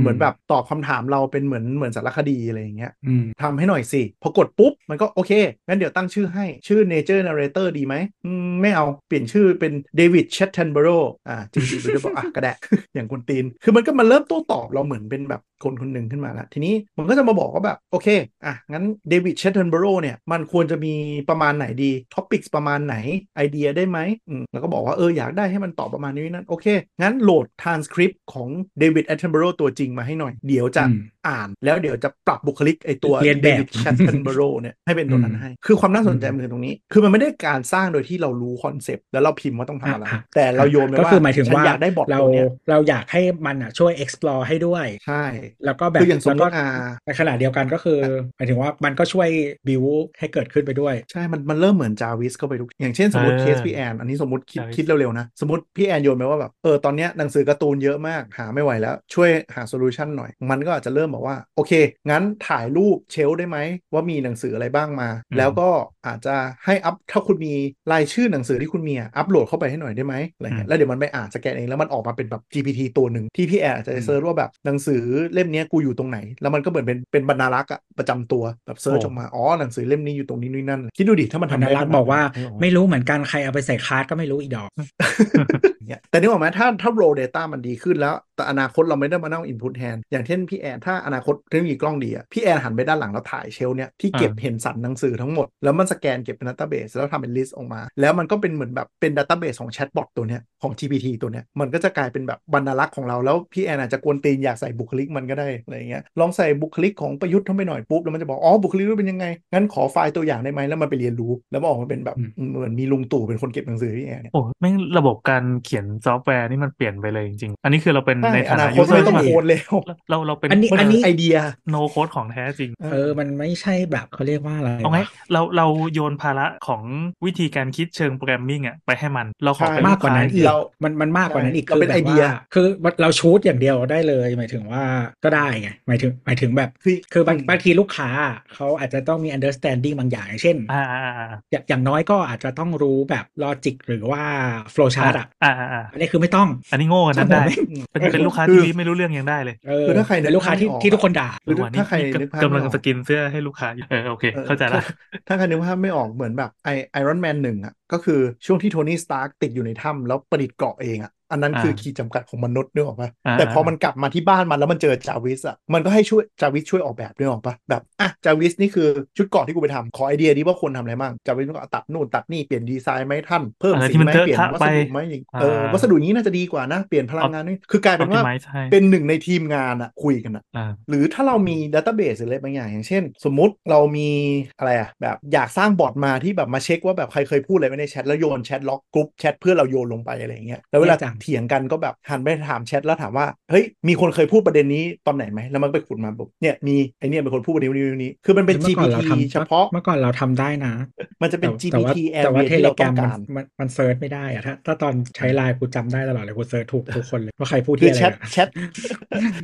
เหมือนแบบตอบคำถามเราเป็นเหมือนเหมือนสารคดีอะไรอย่างเงี้ยอืมทำให้หน่อยสิ พอกดปุ๊บ มันก็โอเค งั้นเดี๋ยวตั้งชื่อให้ชื่อ Nature Narrator ดีไหมอืมไม่เอาเปลี่ยนชื่อเป็น David Chattenborough อ่าจริงๆจะบอกอะก็ได้อย่างคนตีน คือมันก็มาเริ่มโต้ตอบเราเหมือนเป็นแบบคนคนหนึ่งขึ้นมาแล้ว ทีนี้มันก็จะมาบอกว่าแบบ โอเค อะ งั้น David Chattenborough เนี่ย มันควรจะมีประมาณไหนดี topic ประมาณไหนไอเดียได้ไหมอืมแล้วก็บอกว่า เออ อยากได้ให้มันตอบประมาณนี้นั่น โอเค งั้นโหลดทรานสคริปต์ของเดวิดแอตเทนเบโรตัวจริงมาให้หน่อย เดี๋ยวจะอืมอ่านแล้วเดี๋ยวจะปรับบุคลิกไอ้ตัวเรียนเดแบบวิด Chattenborough เนี่ยให้เป็นตัวนั้นให้ คือความน่าสนใจมันคือตรงนี้ คือมันไม่ได้การสร้างโดยที่เรารู้คอนเซปต์แล้วเราพิมพ์ว่าต้องทำอะไรอะแต่เราโยนไปก็ว่าคือหมายถึงฉันว่าอยากได้ bot เราตัวเนี้ยเราอยากให้มันอะช่วย explore ให้ด้วย ใช่ แล้วก็แบบคืออย่างสมมแล้วติก็อ่าในขณะเดียวกันก็คือหมายถึงว่ามันก็ช่วย build ให้เกิดขึ้นไปด้วย ใช่ มันมันเริ่มเหมือนจาวิสเข้าไปทุกอย่างเช่นสมมติเออเคสพี่แอนอันนี้สมมติคิด Jarvis คิดเร็วๆนะสมมติพี่แอนโยนไปว่าแบบเออตอนเนี้ยหนังสือการ์ตูนเยอะมากหาไม่ไหวแล้ว ช่วยหา solution หน่อย มันก็อาจจะเริ่มบอกว่า โอเค งั้นถ่ายรูป shelf ได้ไหม ว่ามีหนังสืออะไรบ้างมาอืมแล้วก็อาจจะให้อัพถ้าคุณมีรายชื่อหนังสือที่คุณมีอะอัพโหลดเข้าไปให้หน่อยได้ไหมอะไรเงี้ยแล้วเดี๋ยวมันไปอ่านสแกนเองแล้วมันออกมาเป็นแบบ GPT ตัวหนึ่งที่พี่แอนอาจจะ search ว่าแบบหนังสือเล่มเนี้ยกูอยู่ตรงไหน แล้วมันก็เหมือนเป็นเป็นบรรณารักษ์อะประจำตัวแบบ search ออกมาอ๋อหนังสือเล่มนี้อยู่ตรงนี้นี่นั่นคิดดูดิถ้ามันพัทำนได้รักขษ์นาดบอกว่านั้นนึกออกไหมไม่รู้เหมือนกันใครเอาไปใส่คาร์ดก็ไม่รู้อีดอกอย่างเงี้ยแต่นึกออกไหมถ้าถ้า raw data มันดีขึ้นแล้ว แต่อนาคตเราไม่ได้มานั่ง input hand อย่างเช่นพี่แอนถ้าอนาคตเทคโนโลยีกล้องดีอะพี่แอนหันไปด้านหลังแล้วถ่ายเชลฟ์เนี่ยที่เก็บอ่าเห็นสันหนังสือทั้งหมด แล้วมันสแกนเก็บเป็น database แล้วทำเป็น list ออกมา แล้วมันก็เป็นเหมือนแบบเป็น database ของ chatbot ตัวเนี้ยของ GPT ตัวเนี้ยมันก็จะกลายเป็นแบบบรรลักษ์ของเราแล้วพี่แอนอาจจะกวนตีนอยากใส่บุคลิกมันก็ได้อะไรอย่างเงี้ยลองใส่บุคลิกของประยุทธ์เข้าไปหน่อยปุ๊บแล้วมันจะบอกอ๋อบุคลิกเป็นยังไงงั้นขอไฟล์ตัวอย่างได้ไหมแล้วมันไปเรียนรู้ แล้วมันออกมาเป็นแบบอืมเหมือนมีลุงตู่เป็นคนเก็บหนังสือพี่แอนเนี่ยโอ้แม่งระบบการเขียนซอฟต์แวร์นี่มันเปลี่ยนไปเลยจริงๆอันนี้คือเราเป็นใช่ในอฐานะนาคยูตเซอไม่ร์ต้องใช่ไหมโคนแล้วเราเราเป็นอันนี้มันอันนี้ไอเดียโนโค้ดของแท้จริง เออ มันไม่ใช่แบบเขาเรียกว่าอะไรเอาไงวะเราเราโยนภาระของวิธีการคิดเชิงโปรแกรมมิ่งอะไปให้มัน เราขอใช่เป็นมากกว่านั้นอีกเรามันมันมากกว่านั้นอีกเราเป็นแบบไอเดียว่าคือเราชูดอย่างเดียวได้เลย หมายถึงว่าก็ได้ไงหมายถึงหมายถึงแบบคือคือบางอืมบางทีลูกค้าเขาอาจจะต้องมี understanding บางอย่างอย่างเช่นอ่าอ่าอ่าอย่างอย่างน้อยก็อาจจะต้องรู้แบบ logic หรือว่า flow chart อะอ่าอ่าอ่าอันนี้คือไม่ต้อง อันนี้โง่กันนั้นได้อืมเป็นเป็นลูกค้าคือที่ไม่รู้เรื่องยังได้เลยเออคือถ้าใครนึกเป็นลูกค้าที่ภาพไม่ออกที่ทุกคนด่าคือระหว่างถ้าใครนี้นึกภาพกำลังไม่ออกสกินเสื้อให้ลูกค้าอยู่เออโอเคออเข้าใจละถ้ถ้าใครนึกภาพไม่ออกเหมือนแบบไอไอรอนแมนหนึ่งอะก็คือช่วงที่โทนี่สตาร์กติดอยู่ในถ้ำแล้วประดิษฐ์เกราะเองอะ อันนั้นอ่าคือขีดจำกัดของมนุษย์นึกออกปะอ่าแต่พอมันกลับมาที่บ้านมันแล้วมันเจอจาวิสอะมันก็ให้ช่วยจาวิสช่วยออกแบบนึกออกปะแบบอะจาวิสนี่คือชุดเกราะที่กูไปทำขอไอเดียดีว่าควรทำอะไรบ้างจาวิสก็ตัดนู่นตัดนี่เปลี่ยนดีไซน์ไหมท่านเพิ่มอะไรสีที่มันไหมเทอะเปลี่ยนทะวัไปสดุไหมอย่างเอออ่าวัสดุนี้น่าจะดีกว่านะเปลี่ยนพลังงานนี่คือกลายเป็นว่า optimize ให้เป็นหนึ่งในทีมงานอะคุยกันอะอ่าหรือถ้าเรามีดัต t ต a เบสหรืออะไรบางอย่างอย่างเช่น สมมุติเรามีอะไรอะแบบอยากสร้างบอทมาที่แบบมาเช็คว่าแบบใครเคยพูดอะไรไว้ในแชทแล้วโยนแชทล็อกกรุ๊ปแชทเพื่อเราโยนลงไปอะไรอย่างเงี้ยแล้วเวลาเนี่ยจังเถียงกันก็แบบหันไปถามแชทแล้วถามว่าเฮ้ยมีคนเคยพูดประเด็นนี้ตอนไหนไหมแล้วมันก็ไปขุดมาบอกเนี่ยมีไอเนี่ยเป็นคนพูดประเด็นนี้นี้คือมันเป็นเมื่อก่อน GPT เราทำเฉพาะเมื่อก่อนเราทำได้นะ มันจะเป็นแต่ว่า GPT แต่ว่า area เทที่เลเราแกรต้อมงมันการมันมันเซิร์ชไม่ได้อะถ้าถ้าตอนใช้ไลน์กูจำได้ตลอดเลยกูเซิร์ชถูกทุกคนเลยว่าใครพูดคืที่ออะไรแชทอะแชท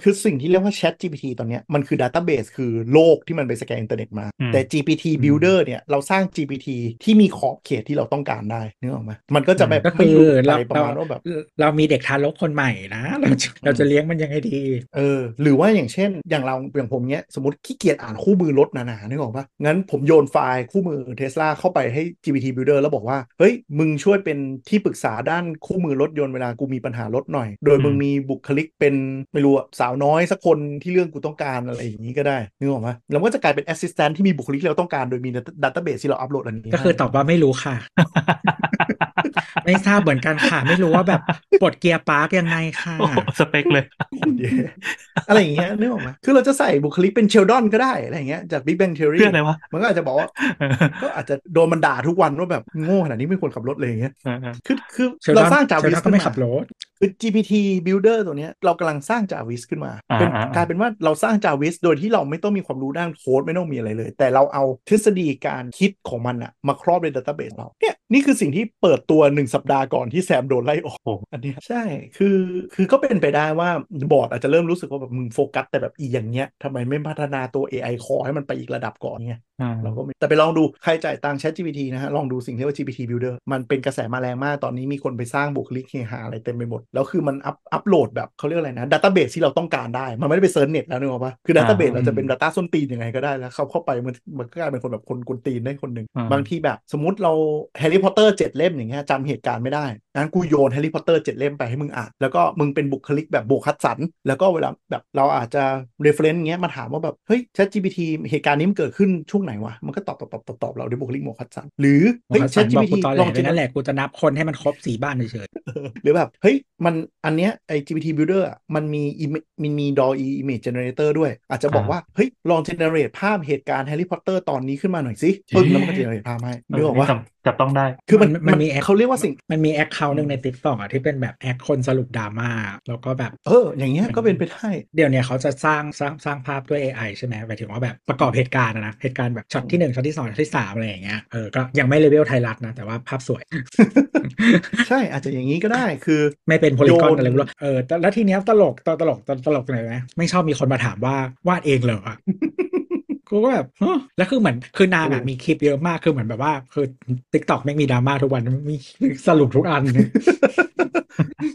คือสิ่งที่เรียกว่าแชท GPT ตอนเนี้ยมันคือ Database คือโลกที่มันไปสแกนอินเทอร์เน็ตมาอืมแต่ GPT Builder เนี่ยเราสร้าง GPT ที่มีขอบเขตที่เราต้องการได้นึกออกไหมมันก็จะแบบก็ไม่คือหลุดเราไปประเรามาณว่าแบบเรามีเด็กทารกคนใหม่นะ เราจะเราจะเลี้ยงมันยังไงดีเออหรือว่าอย่างเช่น อย่างเราอย่างผมเนี้ยสมมติขี้เกียจอ่านคู่มือรถหนาๆนึกออกปะงั้นผมโยนไฟล์คู่มือเทสลาเข้าไปให้ GPT Builder แล้วบอกว่า เฮ้ย มึงช่วยเป็นที่ปรึกษาด้านคู่มือรถยนต์เวลากูมีปัญหารถหน่อย โดยมึงมีบุคลิกเป็นไม่รู้อะสาวน้อยสักคนที่เรื่องกูต้องการอะไรอย่างนี้ก็ได้นึกออกปะแล้วมันก็จะกลายเป็น Assistant ที่มีบุคลิกที่เราต้องการโดยมี Database ที่เราอัปโหลดอันนี้ก็คือตอบว่าไม่รู้ค่ะ ไม่ทราบเหมือนกันค่ะ ไม่รู้ว่าแบบปลดเกียร์ park ยังไงค่ะโอ้โหสเปคเลยให้อะไรอย่างเงี้ยนึกออกไหมคือเราจะใส่บุคลิกเป็นเชลดอนก็ได้อะไรอย่างเงี้ยจาก Big Bang Theory เพื่ออะไรวะมันก็อาจจะบอกว่าก็อาจจะโดนมันด่าทุกวันว่าแบบโง่ขนาดนี้ไม่ควรขับรถเลยอย่างเงี้ยเออเออคือคือเราสร้างจาวิส เชลดอน เชลดอนก็ไม่ขับรถ คือ GPT Builder ตัวเนี้ยเรากำลังสร้างจาวิสขึ้นมาอ่าเป็นอ่ากลายเป็นว่าเราสร้างจาวิสโดยที่เราไม่ต้องมีความรู้ด้านโค้ดไม่ต้องมีอะไรเลย แต่เราเอาทฤษฎีการคิดของมันอะมาครอบใน database เราเนี่ยนี่คือสิ่งที่เปิดตัวหนึ่งสัปดาห์ก่อนที่แซมโดนไล่ออกโอ้อันเนี้ยใช่คือคือก็เป็นไปได้ว่าบอร์ดอาจจะเริ่มรู้สึกว่าแบบมึงโฟกัสแต่แบบอีอย่างเงี้ยทำไมไม่พัฒนาตัว AI Core ให้มันไปอีกระดับก่อนเงี้ยอ่า เราก็ไม่แต่ไปลองดูใครจ่ายตังค์ Chat GPT นะฮะ ลองดูสิ่งที่เรียกว่า GPT Builder มันเป็นกระแสมาแรงมาก ตอนนี้มีคนไปสร้างบุคลิกเฮฮาอะไรเต็มไปหมด แล้วคือมันอัพอัพโหลดแบบเขาเรียกอะไรนะ database ที่เราต้องการได้ มันไม่ได้ไป search เน็ตแล้วนึกออกปะคือดัตต้าเบสอ่าเราจะเป็น data ส้นตีนยังไงก็ได้แล้วเข้าเข้าไปมันมันก็กลายเป็นคนแบบคนกวนตีนได้คนหนึ่งอ่าบางทีแบบสมมติเราแฮร์รี่พอตเตอร์เจ็ดเล่มอย่างเงี้ยจำเหตุการณ์ไม่ได้งั้นกูโยนแฮร์รี่พอตเตอร์เจ็ดเล่มไปให้มึงอ่านแล้วก็มึงเป็นบุคลิกแบบโบคัดสันแล้วก็เวลาแบบเราอาจจะ reference เงี้ยมาถามว่าแบบเฮ้ย Chat GPT เหตุการณ์นี้มันเกิดขึ้นช่วงไหนวะ มันก็ตอบตอบตอบตอบตอบเราด้วยบุคลิกโบคัดสันหรือโอ้เฮ้ยโหฉั Chat นบอก GPT กูตอนแหลลองไปจินนั่นแหตละกูจะนับคนให้มันครบสี่บ้านเฉยหรือแบบเฮ้ยมันอันเนี้ยไอ้ GPT Builder อะมันมี im- มันมี DALL-E Image Generator ด้วย อาจจะบอกอ่าว่าเฮ้ยลอง generate ภาพเหตุการณ์แฮร์รี่พอตเตอร์ตอนนี้ขึ้นมาหน่อยสิจริงปึ้งแล้วมันก็ generate ภาพให้นึกออกว่าจับจับต้องได้ คือมันมันมันมีแอคเขาเรียกว่าสิ่งๆมันมี account หนึ่งในติ๊กต็อกอะที่เป็นแบบแอคคนสรุปดราม่าแล้วก็แบบ เออ อย่างเงี้ยก็เป็นไปได้ เดี๋ยวเนี้ยเขาจะสร้างสร้างสร้างภาพด้วย AI ใช่ไหมหมายถึงว่าแบบประกอบเหตุการณ์อะนะ เหตุการณ์แบบช็อตที่หนึ่งช็อตที่สองช็อตที่สามอะไรอย่างเงี้ยเออก็ยังไม่เลเวลไทยรัฐนะ แต่ว่าภาพสวย ใช่อาจจะอย่างนี้ก็ได้คือ ไม่เป็น polygon โยนอะไรไม่รู้เออแต่แล้วทีเนี้ยตลกตลกตลกตลกตรงไหนไหมไม่ชอบมีคนมาถามว่าวาดเองเหรอ กูก็แบบฮะแล้วคือเหมือนคือนางอะมีคลิปเยอะมากคือเหมือนแบบว่า คือติ๊กต็อกไม่งมีดราม่าทุกวันมีสรุปทุกอัน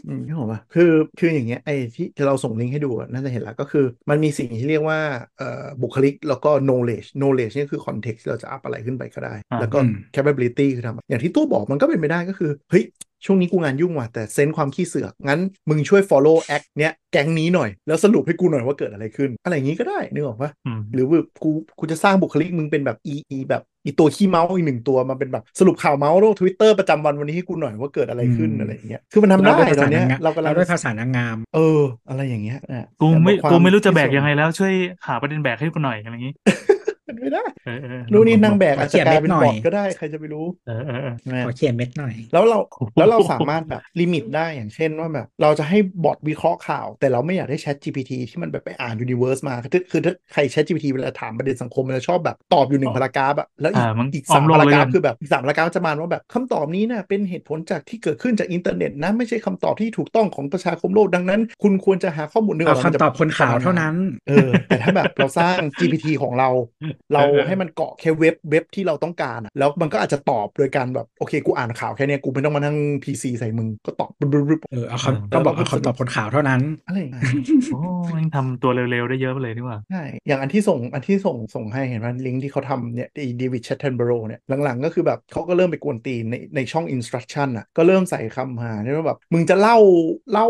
อืมนี่ผมว่าคือคืออย่างเงี้ยไอ้ที่เราส่งลิงก์ให้ดูอะน่าจะเห็นแล้วก็คือมันมีสิ่งที่เรียกว่าเอ่อบุคลิกแล้วก็ knowledge knowledge นี่คือ context ที่เราจะอัพอะไรขึ้นไปก็ได้อ่าแล้วก็อืม capability คือทำอย่างที่ตู้บอกมันก็เป็นไปได้ก็คือเฮ้ย ช่วงนี้กูงานยุ่งว่ะแต่เซนส์ความขี้เสือกงั้นมึงช่วย follow act เนี้ยแก๊งนี้หน่อย แล้วสรุปให้กูหน่อยว่าเกิดอะไรขึ้น อะไรอย่างงี้ก็ได้นึกออกปะอืมหรือแบบกูกูจะสร้างบุคลิกมึงเป็นแบบอีอีแบบอีตัวขี้เมาส์อีกหนึ่งตัวมาเป็นแบบสรุปข่าวเมาส์โลกทวิตเตอร์ประจำวันวันนี้ให้กูหน่อยว่าเกิดอะไรขึ้นอืมอะไรอย่างเงี้ยคือมันทำได้เราด้วยภาตอษานเนี้ยนางงามเรากำลังเราด้วยภาษานางงาม เออ อะไรอย่างเงี้ยอะกูไม่แต่บอควากูไม่รู้จะแบกที่ส่ยังไงแล้วช่วยหาประเด็นแบกให้กูหน่อยอะไรอย่างงี้ เป็นไม่ได้เออเออนู่นนี่นางแบกขออาจเขีจะยนกลายเม็เป็นดหน่อยบอทก็ได้ใครจะไปรู้เออเออเออใช่ไหมขอเขียนเม็ดหน่อย แล้วเราโอ้โหแล้วเราสามารถแบบลิมิตได้อย่างเช่นว่าแบบ เราจะให้บอทวิเคราะห์ข่าว แต่เราไม่อยากได้ Chat GPT ที่มันแบบไปอ่าน Universe มา คือคือถ้าใคร Chat GPT เวลาถามประเด็นสังคมมันจะชอบแบบตอบอยู่หนึ่งพารากราฟอะแล้วอีกอ่ามันอีกอ้อสามมโลกพารากราฟเลยกันคือแบบอีกสามพารากราฟจะมาว่าแบบคำตอบนี้นะเป็นเหตุผลจากที่เกิดขึ้นจากอินเทอร์เน็ตนะไม่ใช่คำตอบที่ถูกต้องของประชาคมโลกดังนั้น คุณควรจะหาข้อมูลหนึ่งเอากมันจะคำตอบคนข่าวเท่านั้นเออแต่ถ้าแบบเราสร้าง GPT ของเราเราให้มันเกาะแค่เว็บเว็บที่เราต้องการอะแล้วมันก็อาจจะตอบโดยการแบบโอเคกูอ่านข่าวแค่เนี้ยกูไม่ต้องมานั่ง PC ใส่มึงก็ตอบบึ๊บบึ๊บบึ๊บเออเอาเออคำก็บอกเอาคำตอบคนข่าวเท่านั้นอะไรอย่างเงี้ยโอ้ยังทำตัวเร็วๆได้เยอะไปเลยนี่หว่าใช่อย่างอันที่ส่งอันที่ส่งส่งให้เห็นว่าลิงก์ที่เขาทำเนี่ยไอ้เดวิดชัตเทนเบโรเนี่ยหลังๆก็คือแบบเขาก็เริ่มไปกวนตีนในในช่อง instruction อะก็เริ่มใส่คำหาเนี่ยว่าแบบมึงจะเล่าเล่า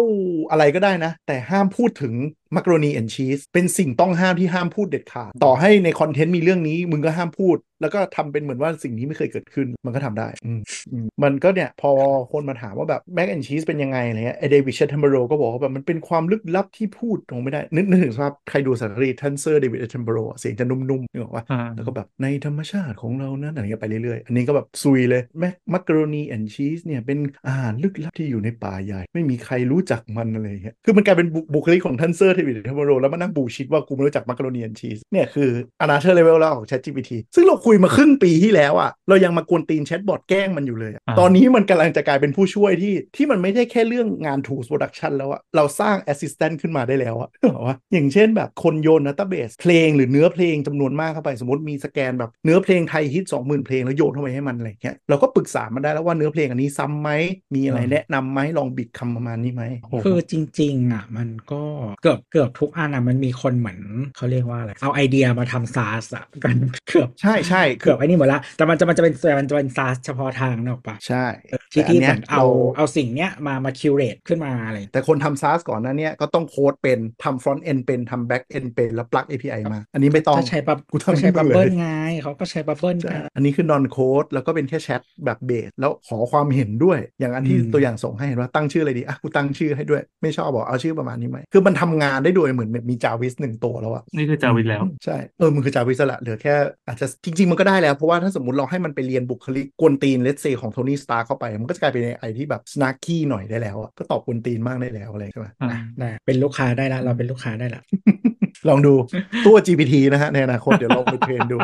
อะไรก็ได้นะ แต่ห้ามพูดถึง macaroni and cheese เป็นสิ่งต้องห้ามที่ห้ามพูดเด็ดขาด ต่อให้ใน content มีเรื่องนี้มึงก็ห้ามพูด แล้วก็ทำเป็นเหมือนว่าสิ่งนี้ไม่เคยเกิดขึ้นมันก็ทำได้อืมอืมมันก็เนี่ย พอคนมาถามว่าแบบ mac and cheese เป็นยังไงอะไรเงี้ยไอ David Attenborough ก็บอกว่าแบบมันเป็นความลึกลับที่พูดตรงไม่ได้ นึกนึกถึงสภาพใครดูสารคดีท่านเซอร์ David Attenborough เสียงจะนุ่มๆนึกออกว่าอ่าแล้วก็แบบในธรรมชาติของเรานั้นอะไรเงี้ยไปเรื่อยๆ อันนี้ก็แบบซุยเลย mac macaroni and cheese เนี่ยเป็นอาหารลึกลับที่อยู่ในป่าใหญ่ ไม่มีใครรู้จักมันอะไรเงี้ยคือมันกลายเป็นบุบุคลิกของท่านเซอร์เดวิดแอตเทนเบอเรอแล้วมานั่งบูชิดว่ากูไม่รู้จัก macaroni and cheese เนี่ยคือ another level แล้วของ ChatGPT ซึ่งเราคุยมาครึ่งปีที่แล้วอะ เรายังมากวนตีน chatbot แกล้งมันอยู่เลยอะอ่าตอนนี้มันกำลังจะกลายเป็นผู้ช่วยที่ที่มันไม่ได้แค่เรื่องงาน tools production แล้วอะเราสร้าง assistant ขึ้นมาได้แล้วอะเหรอวะอย่างเช่นแบบคนโยน database เพลงหรือเนื้อเพลงจำนวนมากเข้าไปสมมติมีสแกนแบบเนื้อเพลงไทยฮิต20,000 เพลงแล้วโยนเข้าไปให้มันอะไรอย่างเงี้ยเราก็ปรึกษามันได้แล้วว่าเนื้อเพลงอันนี้ซ้ำไหมมีอะไรอ่าแนะนำไหมลองบิดคำประมาณนี้ไหมโอ้โหคือจริงๆอะมันก็เกือบเกือบทุกอันอะมันมีคนเหมือนเขาเรียกว่าอะไรเอาไอเดียมาทำซาสอะกันเกือบใช่ใช่คืเกืออบไอ้นี่หมดละ แต่มันจะมันจะเป็นมันจะเป็นซาสเฉพาะทางเนกอะปะใช่ที่แต่อันที่เนี้เหยมือนเอาเราเอาสิ่งเนี้ยมามาคิวเรตขึ้นมาอะไรแต่คนทำ SaaS ก่อนหนั้นเนี่ยก็ต้องโค้ดเป็นทำ front end เป็นทำ back end เป็นแล้ว plug API มา อันนี้ไม่ต้องก็ใช้บับกูทำก็ใช้ให้มึบับงเลยเบิลไงเขาก็ใช้บับเบิลใช่กันอันนี้คือ non code แล้วก็เป็นแค่แชทแบบเบสแล้วขอความเห็นด้วย อย่างอันที่อืมตัวอย่างส่งให้เห็นว่าตั้งชื่ออะไรดีอะกูตั้งชื่อให้ด้วยไม่ชอบบอกเอาชื่อประมาณนี้ไหมคือมันทำงานได้โดยเหมือนมีจาวิสหนึ่งตัวแล้วอะนี่คือจาวินแล้วใช่เออมันคือจาวิสละเหลือแค่อาจจะจริงๆ มันก็ได้แล้ว เพราะว่าถ้าสมมติเราให้มันไปเรียนบุคลิกกวนตีนเลสเซของโทนี่สตาร์คเข้าไป มันก็จะกลายเป็น AI ที่แบบ snarky หน่อยได้แล้วอะก็ตอบกวนตีนมากได้แล้วอะไรใช่ไหมอ่านะได้เป็นลูกค้าได้ละเราเป็นลูกค้าได้ละลองดูตัว GPT นะฮะในอนาคตเดี๋ยวลองไป train ดู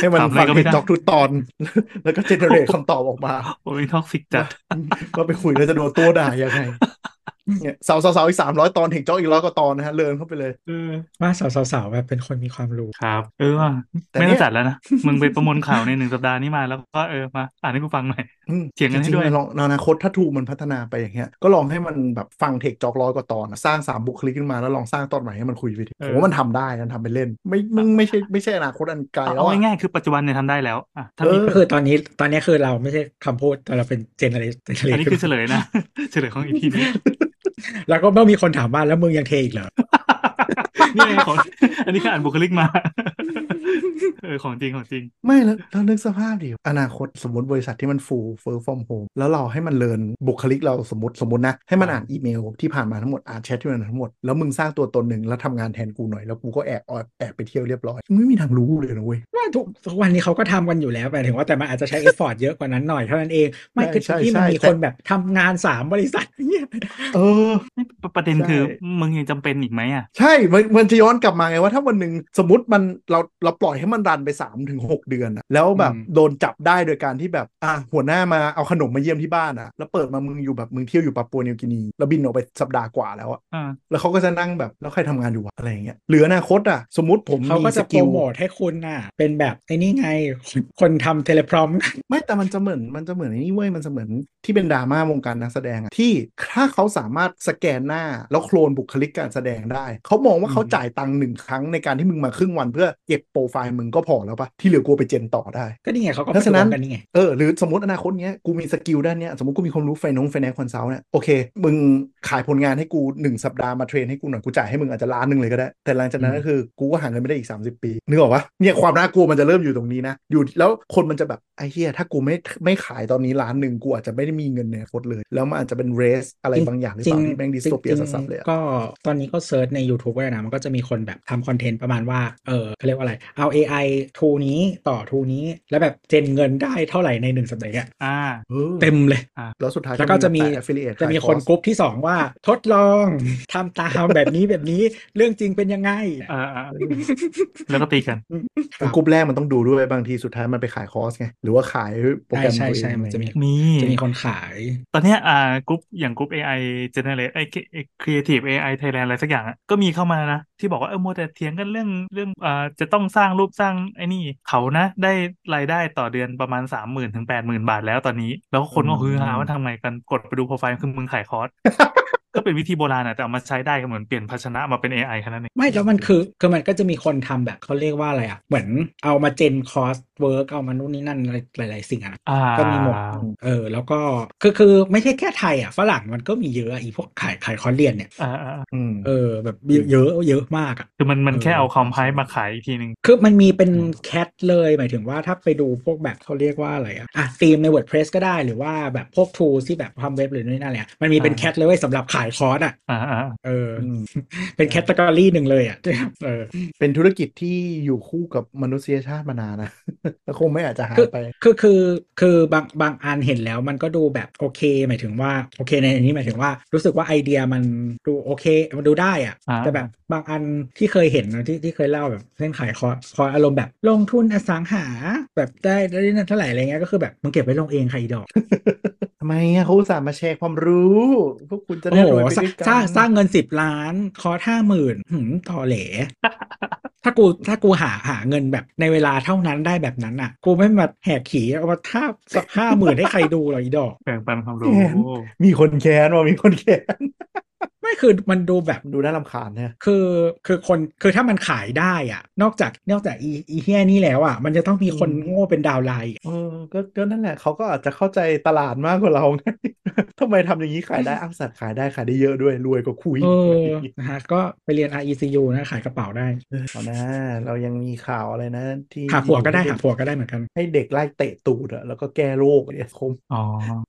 ให้มันถามอะไรฟังก็ไม่ได้เทคได้จ็อกทุกตอน แล้วก็ generate คำตอบออกมาโอ้ย toxic จัดว่าไปคุยแล้วจะโดนตัวด่ายังไง เนี่ยสาวสาวๆอีกสามร้อยตอนเทคจ็อกอีกร้อยกว่าตอนนะฮะเลินเข้าไปเลยเออว่าสาวๆแบบเป็นคนมีความรู้ครับ เออว่ะแต่ไม่เนี่ต้อยงจัดแล้วนะมึงไปประมวลข่าวในหนึ่งสัปดาห์นี้มาแล้วก็เออมาอ่านให้กูฟังหน่อยอืมเถียงกันให้จริด้วยๆลองในอนาคตถ้าทูมันพัฒนาไปอย่างเงี้ยก็ลองให้มันแบบฟังเทคจ็อกร้อยกว่าตอนอะสร้างสามบุคลิกขึ้นมาแล้วลองสร้างตอนใหม่ให้มันคุยไปดิเออผมว่ามันทำได้นะทำไปเล่น ไม่มึงไม่ใช่ไม่ใช่อนาคตอันไกลแล้วเอาอะง่ายๆคือปัจจุบันเนี่ยทำได้แล้วอะถ้าเอมีอก็คือตอนนี้ตอนนี้คือเราไม่ใช่คำพูดแต่เราเป็นเจเนเรชันอันนี้คือเฉลยนะเฉลยของอีพีนี้ แล้วก็เมื่อมีคนถามว่าแล้วมึงยังเทอีกเหรอ นี่ไงของอันนี้คืออ่านบุคลิกมาเออของจริงของจริง ไม่แล้วแล้วนึกสภาพดิอนาคตสมมติบริษัทที่มัน full full from home แล้วเราให้มันเรียนบุคลิกเราสมมติสมมตินะ ให้มันอ่านอีเมลที่ผ่านมาทั้งหมดอ่านแชทที่มันทั้งหมด แล้วมึงสร้างตัวตนหนึ่งแล้วทำงานแทนกูหน่อยแล้วกูก็แอบแอบแอบไปเที่ยวเรียบร้อยมึงไม่มีทางรู้เลยนะเว้ยว่าทุกทุกวันนี้เขาก็ทำกันอยู่แล้วแต่ถึงว่าแต่มันอาจจะใช้เอeffort เยอะกว่านั้นหน่อยเท่านั้นเองไม่ใช่คือใช่ที่มันใช่มีแต่คนแบบทำงานสามบริษัทเนี่ยเออประเด็นใช่คือมึงยังจำเป็นอีกไหมอะใช่มันมันจะย้อนกลับมาไงว่าถ้าวันหนึ่งสมมติมันเราเราปล่อยให้มันรันไป3 ถึงห้าเดือนอะแล้วแบบโดนจับได้โดยการที่แบบอะหัวหน้ามาเอาขนมมาเยี่ยมที่บ้านอะแล้วเปิดมามึงอยู่แบบมึงเที่ยวอยู่ปาปัวนิวกินีแล้วบินออกไปสัปดาห์กว่าแล้วอะอ่าแล้วเขาก็จะนั่งแบบแล้วใครทำงานอยู่วะอะไรอย่างเงี้ยหรืออนาคตอะสมมติผมเขามี skill ก็จะโปรกิลโมทให้คุณน่ะเป็นแบบไอ้นี่ไงคนทำ teleprompt ไม่แต่มันจะเหมือนมันจะเหมือนไอ้นี่เว้ยมันจะเหมือนที่เป็นดราม่าวงการนักแสดงอะที่ถ้าเขาสามารถสแกนหน้าแล้วโคลนบุคลิกการแสดงได้เขามองว่าเขาจ่ายตังค์หนึ่งครั้งในการที่มึงมาครึ่งวันเพื่อเก็บโปรไฟล์มึงก็พอแล้วปะที่เหลือกูเอาไป gen ต่อได้ ก็นี่ไงเขาก็เพราะฉะนั้นไปรวมกันนี่ไงเออหรือสมมติอนาคตเนี้ยกูมี skill ด้านเนี้ยสมมติกูมีความรู้ไฟนง finance consult เนี่ยโอเค มึงขายผลงานให้กู1สัปดาห์มา train ให้กูหน่อยกูจ่ายให้มึงอาจจะล้านหนึ่งเลยก็ได้ แต่หลังจากนั้นอืมก็คือกูก็หาเงินไม่ได้อีก 30 ปีนึกออกปะเนี่ยความน่ากลัวมันจะเริ่มอยู่ตรงนี้นะอยู่แล้วคนมันจะแบบไอ้เหี้ยถ้ากูไม่ไม่ขายตอนนี้ล้านหนึ่งกูอาจจะไม่ได้มีเงินในอนาคตเลย แล้วมันอาจจะเป็น race อะไรบางอย่างหรือเปล่าที่แม่ง dystopia จริงๆสัสๆเลยอะก็ตอนนี้ก็ search ใน YouTube ไว้นะมันก็จะมีคนแบบทำ content ประมาณว่าเออเขาเรียกว่าอะไร เอา AI ทูนี้ต่อทูนี้ แล้วแบบ gen เงินได้เท่าไหร่ในหนึ่งสัปดาห์อะอ่าเออเต็มเลยแล้วสุดท้ายแล้วก็จะมีแปะ affiliate จะมีขายคนคอร์สกรุ๊ปที่สองว่าทดลองทำตามแบบนี้แบบนี้เรื่องจริงเป็นยังไงอ่าอ่าแล้วก็ตีกันครับกลุ่มแรกมันต้องดูด้วยบางทีสุดท้ายมันไปขายคอร์สไงหรือว่าขายโปรแกรมใช่ตัวเองใช่มันจะมีมีจะมีคนขาย ตอนเนี้ยอ่ากรุ๊ปอย่างกรุ๊ป AI Generate ไอ้ Creative AI Thailand อะไรสักอย่างอะก็มีเข้ามานะ ที่บอกว่าเออมัวแต่เถียงกันเรื่องเรื่องอ่าจะต้องสร้างรูปสร้างไอ้นี่ เขานะ ได้รายได้ต่อเดือนประมาณสามหมื่นถึงแปดหมื่นบาทแล้วตอนนี้ แล้วคนก็ฮือฮาว่าทำไมกันกดไปดูโปรไฟล์คือมึงขายคอร์ส ก็เป็นวิธีโบราณอะแต่เอามาใช้ได้ก็เหมือนเปลี่ยนภาชนะมาเป็น AI แค่นั้นเองไม่แล้วมันคือคือมันก็จะมีคนทำแบบเขาเรียกว่าอะไรอะ เหมือนเอามา gen coursework เอามานู่นนี่นั่นอะไรหลาย ๆ สิ่งอะอ่าก็มีหมดเออ แล้วก็คือคือไม่ใช่แค่ไทยอะฝรั่งมันก็มีเยอะอะอีพวกขายขายคอร์สเรียนเนี่ยอ่าอ่าอืมเออแบบเยอะเยอะเยอะมากอะคือมันมันเออแค่เอา compileมาขายอีกทีหนึ่งคือมันมีเป็น cat เลยหมายถึงว่าถ้าไปดูพวกแบบเขาเรียกว่าอะไรอะอะธีมใน WordPress ก็ได้หรือว่าแบบพวก tools ที่แบบทำเว็บหรือนู่นนั่นแหละมันมีเป็น cat เลยเว้ยสำหรับขายคอร์สอะอ่าอ่าเอออืมเป็น category หนึ่งเลยอะเออเป็นธุรกิจที่อยู่คู่กับมนุษยชาติมานานนะแล้วคงไม่อาจจะหายคือไป คือคือคือบางบางอันเห็นแล้วมันก็ดูแบบโอเค หมายถึงว่าโอเคในอันนี้หมายถึงว่ารู้สึกว่าไอเดียมันดูโอเค มันดูได้อะอ่าแต่แบบบางอันที่เคยเห็นนะที่ที่เคยเล่าแบบเส้นขายคอร์สคอร์สอารมณ์แบบลงทุนอสังหาแบบได้ได้นั่นเท่าไหร่อะไรเงี้ยก็คือแบบมึงเก็บไว้ลงเองใครดอกทำ ไมอะเขาอุตส่าห์มาแชร์ความรู้ พวกคุณจะโอ้ได้โหรวยไปสร้างด้วยกัสร้างนสร้างเงินสิบล้าน คอร์สห้าหมื่นหืมต่อเหลถ้ากูถ้ากูหาหาเงินแบบในเวลาเท่านั้นได้แบบนั้นอะ กูไม่มาแหกขี่เอามาท่าสักห้าหมื่นให้ใครดูหรอกอีดอกแบ่งปันความรู้แค้นมีคนแค้นว่ามีคนแค้น ไม่คือมันดูแบบดูน่ารำคาญเนี่ยคือคือคนคือถ้ามันขายได้อะ นอกจากนอกจากอีอีเฮียนี่แล้วอะ มันจะต้องมีคนอืมโง่เป็นดาวไลน์เออก็ก็นั่นแหละเขาก็อาจจะเข้าใจตลาดมากกว่าเราไงทำไมทำอย่างนี้ขายได้อ้าวสัตว์ขายได้ขายได้เยอะด้วยรวยกว่าคุยเออนะฮะก็ไปเรียน RECU นะขายกระเป๋าได้เอานะเรายังมีข่าวอะไรนะ ที่หาผัวก็ได้หาผัวก็ได้เหมือนกัน ให้เด็กไล่เตะตูดอะแล้วก็แก้โรคเนี่ยคมอ๋อ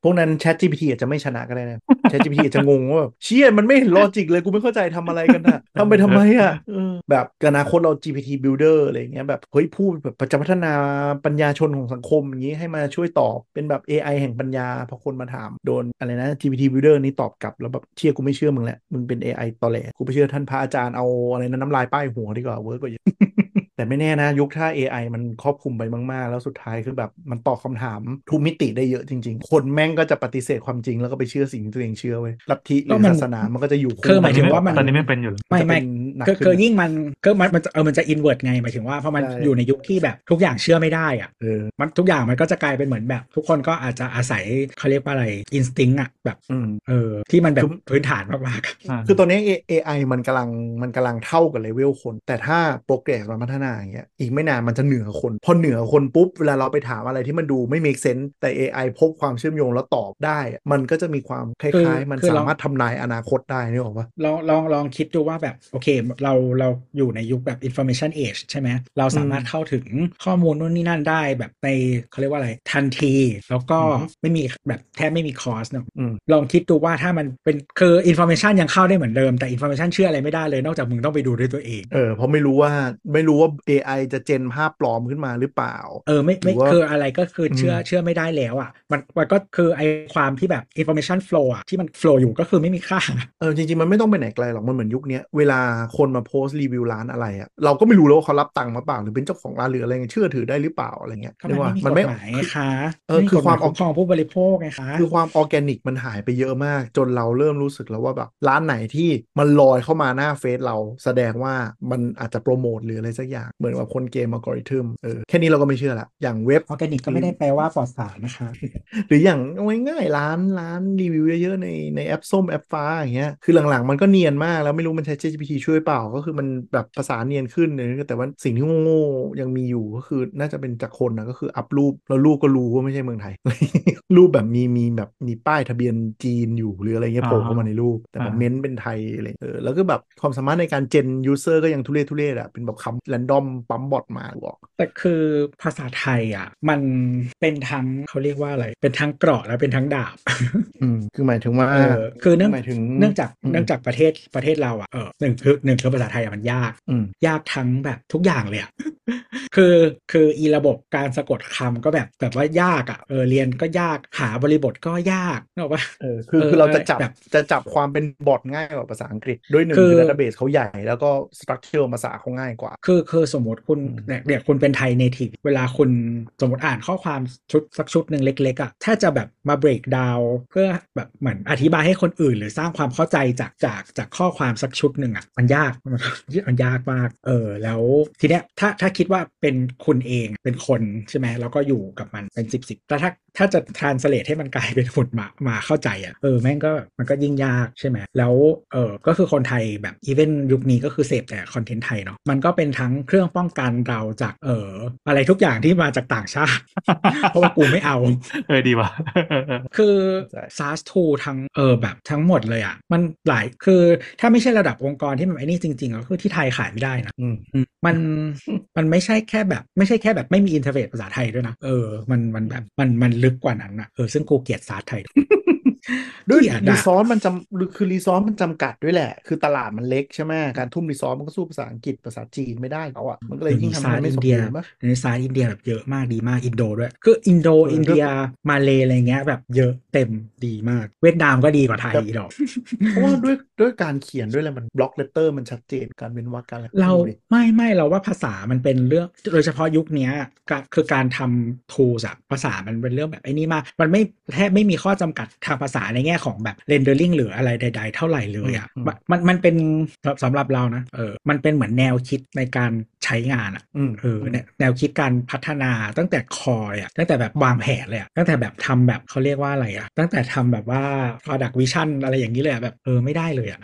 พวกนั้น Chat GPT อาจจะไม่ชนะก็ได้นะ Chat GPT อาจจะงงว่าแบบเชี่ยมันไม่เห็นลอจิกเลยกูไม่เข้าใจทำอะไรกันอะทำไปทำไมอะเออแบบอนาคตเรา GPT Builder อะไรอย่างเงี้ยแบบเฮ้ยพูดแบบจะพัฒนาปัญญาชนของสังคมอย่างนี้ให้มาช่วยตอบเป็นแบบ AI แห่งปัญญาพอคนมาถามโดนอะไรนะ GPT Builder นี่ตอบกลับแล้วแบบเชี่ยกูไม่เชื่อมึงแหละมึงเป็น AI ตอแหลกูไปเชื่อท่านพระอาจารย์เอาอะไรนะน้ำลายป้ายหัวดีกว่า work กว่าเยอะ แต่ไม่แน่นะยุคถ้า AI มันครอบคลุมไปมาก ๆ แล้วสุดท้ายคือแบบมันตอบคำถามทุกมิติได้เยอะจริง ๆ คนแม่งก็จะปฏิเสธความจริงแล้วก็ไปเชื่อสิ่งที่ตัวเองเชื่อเว้ยลัทธิหรือมันศาสนามันก็จะอยู่คือหมายถึงว่ามันตอนนี้ไม่เป็นอยู่ไม่ไม่จะเป็นหนักคือขึ้นคือยิ่งมันก็มันมันจะเออมันจะอินเวอร์ไงหมายถึงว่าเพราะมันใช่อยู่ในยุคที่แบบทุกอย่างเชื่อไม่ได้อะเออมันทุกอย่างมันก็จะกลายเป็นเหมือนแบบ ทุกคนก็อาจจะอาศัยเขาเรียกว่าอะไร instinct อะแบบอืมเออที่มันคือแบบพื้นฐานมากๆอะอ่าคือตอนนี้ A- AI มันกำลังมันกำลังเท่ากับเลเวลคน แต่ถ้า progress มันพัฒนาอย่างเงี้ยอีกไม่นานมันจะเหนือคน พอเหนือคนปุ๊บ เวลาเราไปถามอะไรที่มันดูไม่ make sense แต่ AI พบความเชื่อมโยงแล้วตอบได้อะมันก็จะมีความคล้ายๆ มันสามารถทำนายอนาคตได้นี่หรอกปะลองลองลองคิดดูว่าแบบโอเค เราเราอยู่ในยุคแบบ information age ใช่ไหมเราสามารถเข้าถึงข้อมูลนู่นนี่นั่นได้แบบในเขาเรียกว่าอะไรทันที แล้วก็อือฮึไม่มีแบบแทบไม่มีคอสเนาะอืมลองคิดดูว่าถ้ามันเป็นคือ information ยังเข้าได้เหมือนเดิมแต่ information เชื่ออะไรไม่ได้เลย นอกจากมึงต้องไปดูด้วยตัวเองเออเพราะไม่รู้ว่าไม่รู้ว่า AI จะเจนภาพปลอมขึ้นมาหรือเปล่า เออไม่ไม่หรือว่าคืออะไรก็คือเชื่ออืมเชื่อไม่ได้แล้วอะ มันมันก็คือไอความที่แบบ information flow อะที่มัน flow อยู่ก็คือไม่มีค่าเออจริง ๆ มันไม่ต้องไปไหนไกลหรอกมันเหมือนยุคเนี้ยเวลาคนมาโพสต์รีวิวร้านอะไรอะเราก็ไม่รู้แล้วว่าเขารับตังค์มาเปล่าหรือเป็นเจ้าของร้านหรืออะไรเงี้ยเชื่อถือได้หรือเปล่าอะไรเงี้ยก็มันไม่มีกมัฎไม่หมายไงคะเออไม่มีคือกฎหมายความคุ้มครองผู้บริโภคไงคะคือความออร์แกนิกมันหายไปเยอะมาก จนเราเริ่มรู้สึกแล้วว่าแบบร้านไหนที่มันลอยเข้ามาหน้าเฟซเราแสดงว่ามันอาจจะโปรโมทหรืออะไรสักอย่างเหมือนว่าคน game algorithm เออแค่นี้เราก็ไม่เชื่อละ อย่างเว็บออร์แกนิกก็ไม่ได้แปลว่าปลอดสารนะคะ หรืออย่างเอาง่ายๆร้านร้านรีวิวเยอะๆในในแอปส้มแอปฟ้าอย่างเงี้ยคือหลังๆมันก็เนียนมากแล้วไม่รู้มันใช้ ChatGPT ช่วยเปล่าก็คือมันแบบภาษาเนียนขึ้นเลยแต่ว่าสิ่งที่โง่ๆยังมีอยู่ก็คือน่าจะเป็นจากคนนะก็คืออัพรูปแล้วรูปก็รู้ว่าไม่ใช่เมืองไทย รูปแบบมีมีแบบมีป้ายทะเบียนจีนอยู่หรืออะไรเงี้ยโผล่เข้ามาในรูป แต่แบบอ่าเม้นต์เป็นไทยอะไรเออแล้วก็แบบความสามารถในการ gen user ก็ยังทุเรศทุเรศอะเป็นแบบคำ random ปั๊มบอทมาบอก แต่คือภาษาไทยอะ มันเป็นทั้งเขาเรียกว่าอะไร เป็นทั้งเกราะและเป็นทั้งดาบอืมคือหมายถึงว่าเออคือเนื่องหมายถึงเนื่องจากอืมเนื่องจากประเทศประเทศเราอะเออหนึ่งคือหนึ่งคือภาษาไทยอะมันยากอืมยากทั้งแบบทุกอย่างเลยอะคือคืออีระบบการสะกดคำก็แบบแบบว่ายากอะเออเรียนก็ยากหาบริบทก็ยากนึกออกปะเออคือเออคือเราจะจับแบบจะจับความเป็นบอทง่ายกว่าภาษาอังกฤษด้วยหนึ่งคือคือดัตเตอร์เบสเขาใหญ่แล้วก็structure ภาษาเขาง่ายกว่า คือคือสมมติคุณอืมเนี่ยเนี่ยคุณเป็นไทย native เวลาคุณสมมติอ่านข้อความชุดสักชุดหนึ่งเล็กๆอะถ้าจะแบบมา break down เพื่อแบบเหมือนอธิบายให้คนอื่น หรือสร้างความเข้าใจจากจากจากข้อความสักชุดหนึ่งอะมันยากมันมันยากมากเออแล้วทีเนี้ยถ้าถ้าคิดว่าเป็นคุณเองเป็นคนใช่ไหมแล้วก็อยู่กับมันเป็นสิบสิบแต่ถ้า ถ้าจะ translate ให้มันกลายเป็นหุ่นมามาเข้าใจอะเออแม่งก็มันก็ยิ่งยากใช่ไหมแล้วเออก็คือคนไทยแบบ even ยุคนี้ก็คือเสพแต่คอนเทนต์ไทยเนาะมันก็เป็นทั้งเครื่องป้องกันเราจากเอออะไรทุกอย่างที่มาจากต่างชาติ เพราะว่ากูไม่เอาเออดีว่ะคือใช่ SARS 2ทั้งเออแบบทั้งหมดเลยอะมันหลายคือถ้าไม่ใช่ระดับองค์กรที่มันไอ้นี่จริงๆก็คือที่ไทยขายไม่ได้นะอืมอืมมันมันไม่ใช่แค่แบบไม่ใช่แค่แบบไม่มี interface ภาษาไทยด้วยนะเออมันมันแบบมันมันลึกกว่านั้นนะเออซึ่งกูเกลียดศาสตร์ไทย ด้วยเกลียดรีอะซอสมันจำหรือคือรีซอสมันจำกัดด้วยแหละ คือตลาดมันเล็กใช่ไหมการทุ่มรีซอสมันก็สู้ภาษาอังกฤษภาษาจีนไม่ได้เขาอะมันก็เลยยิ่งทำให้มันไม่สมอินเดียบูรณ์ปะในซาอินเดียแบบเยอะมากดีมากอินโดด้วยคืออินโดเอออินเดียมาเลอะไรเงี้ยแบบเยอะเต็มดีมาก เวียดนามก็ดีกว่าไทยครับอีดอกเพราะว่าด้วยด้วยการเขียนด้วยอะไรมันบล็อกเลตเตอร์มันชัดเจนการเป็นวรรคการอะไรเราดูดิไม่ไม่เราว่าภาษามันเป็นเรื่องโดยเฉพาะยุคเนี้ยก็คือการทำ tools อะภาษามันเป็นเรื่องแบบไอ้นี่มากมันไม่แทบไม่มีข้อจำกัดทางภาษาในแง่ของแบบ rendering หรืออะไรใด ๆ เท่าไหร่เลยอะอืมมันมันมันเป็นสำหรับเรานะเออมันเป็นเหมือนแนวคิดในการใช้งานอะอืมเออเนี่ยแนวคิดการพัฒนาตั้งแต่คอเลยอะตั้งแต่แบบวางแผนเลยอะตั้งแต่แบบทำแบบเขาเรียกว่าอะไรอะตั้งแต่ทำแบบว่า product vision อะไรอย่างนี้เลยอะแบบเออไม่ได้เลยอะ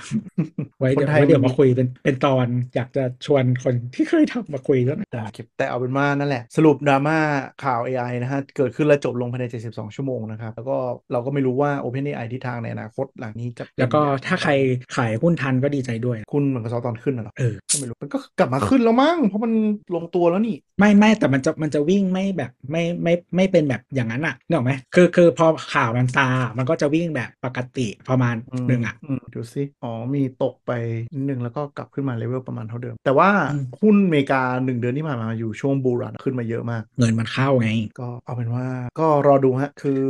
ไว้เดี๋ยวคนไทยไว้เดี๋ยวมันมีมาคุยเป็นเป็นตอนอยากจะชวนคนที่เคยทำมาคุยแล้วได้ครับแต่เอาเป็นว่านั่นแหละ สรุปดราม่าข่าว AI นะฮะเกิดขึ้นและจบลงภายใน 72 ชั่วโมงนะครับแล้วก็เราก็ไม่รู้ว่า OpenAI ทิศทางในอนาคตหลังนี้จะเป็นแล้วก็อย่งไรถ้าใครขายหุ้นทันก็ดีใจด้วย คุณเหมือนกับซอตอนขึ้นน่ะเหรอเออก็ไม่รู้มันก็กลับมาขึ้นแล้วมั้งเพราะมันลงตัวแล้วนี่ ไม่ไม่แต่มันจะมันจะวิ่งไม่แบบไม่ไม่ไม่เป็นแบบอย่างนั้นอะนึกออกไหมคือคือพอข่าวมันซา มันก็จะวิ่งแบบปกติประมาณอืมหนึ่งอะอืมดูสิอ๋อมีตกไปนิดนึงแล้วก็กลับขึ้นมาเลเวลประมาณเท่าเดิม แต่ว่าอืมหุ้นอเมริกาหนึ่งเดือนที่ผ่านมาอยู่ช่วงบูรันขึ้นมาเยอะมาก เงินมันเข้าไง ก็เอาเป็นว่าก็รอดูฮะคือ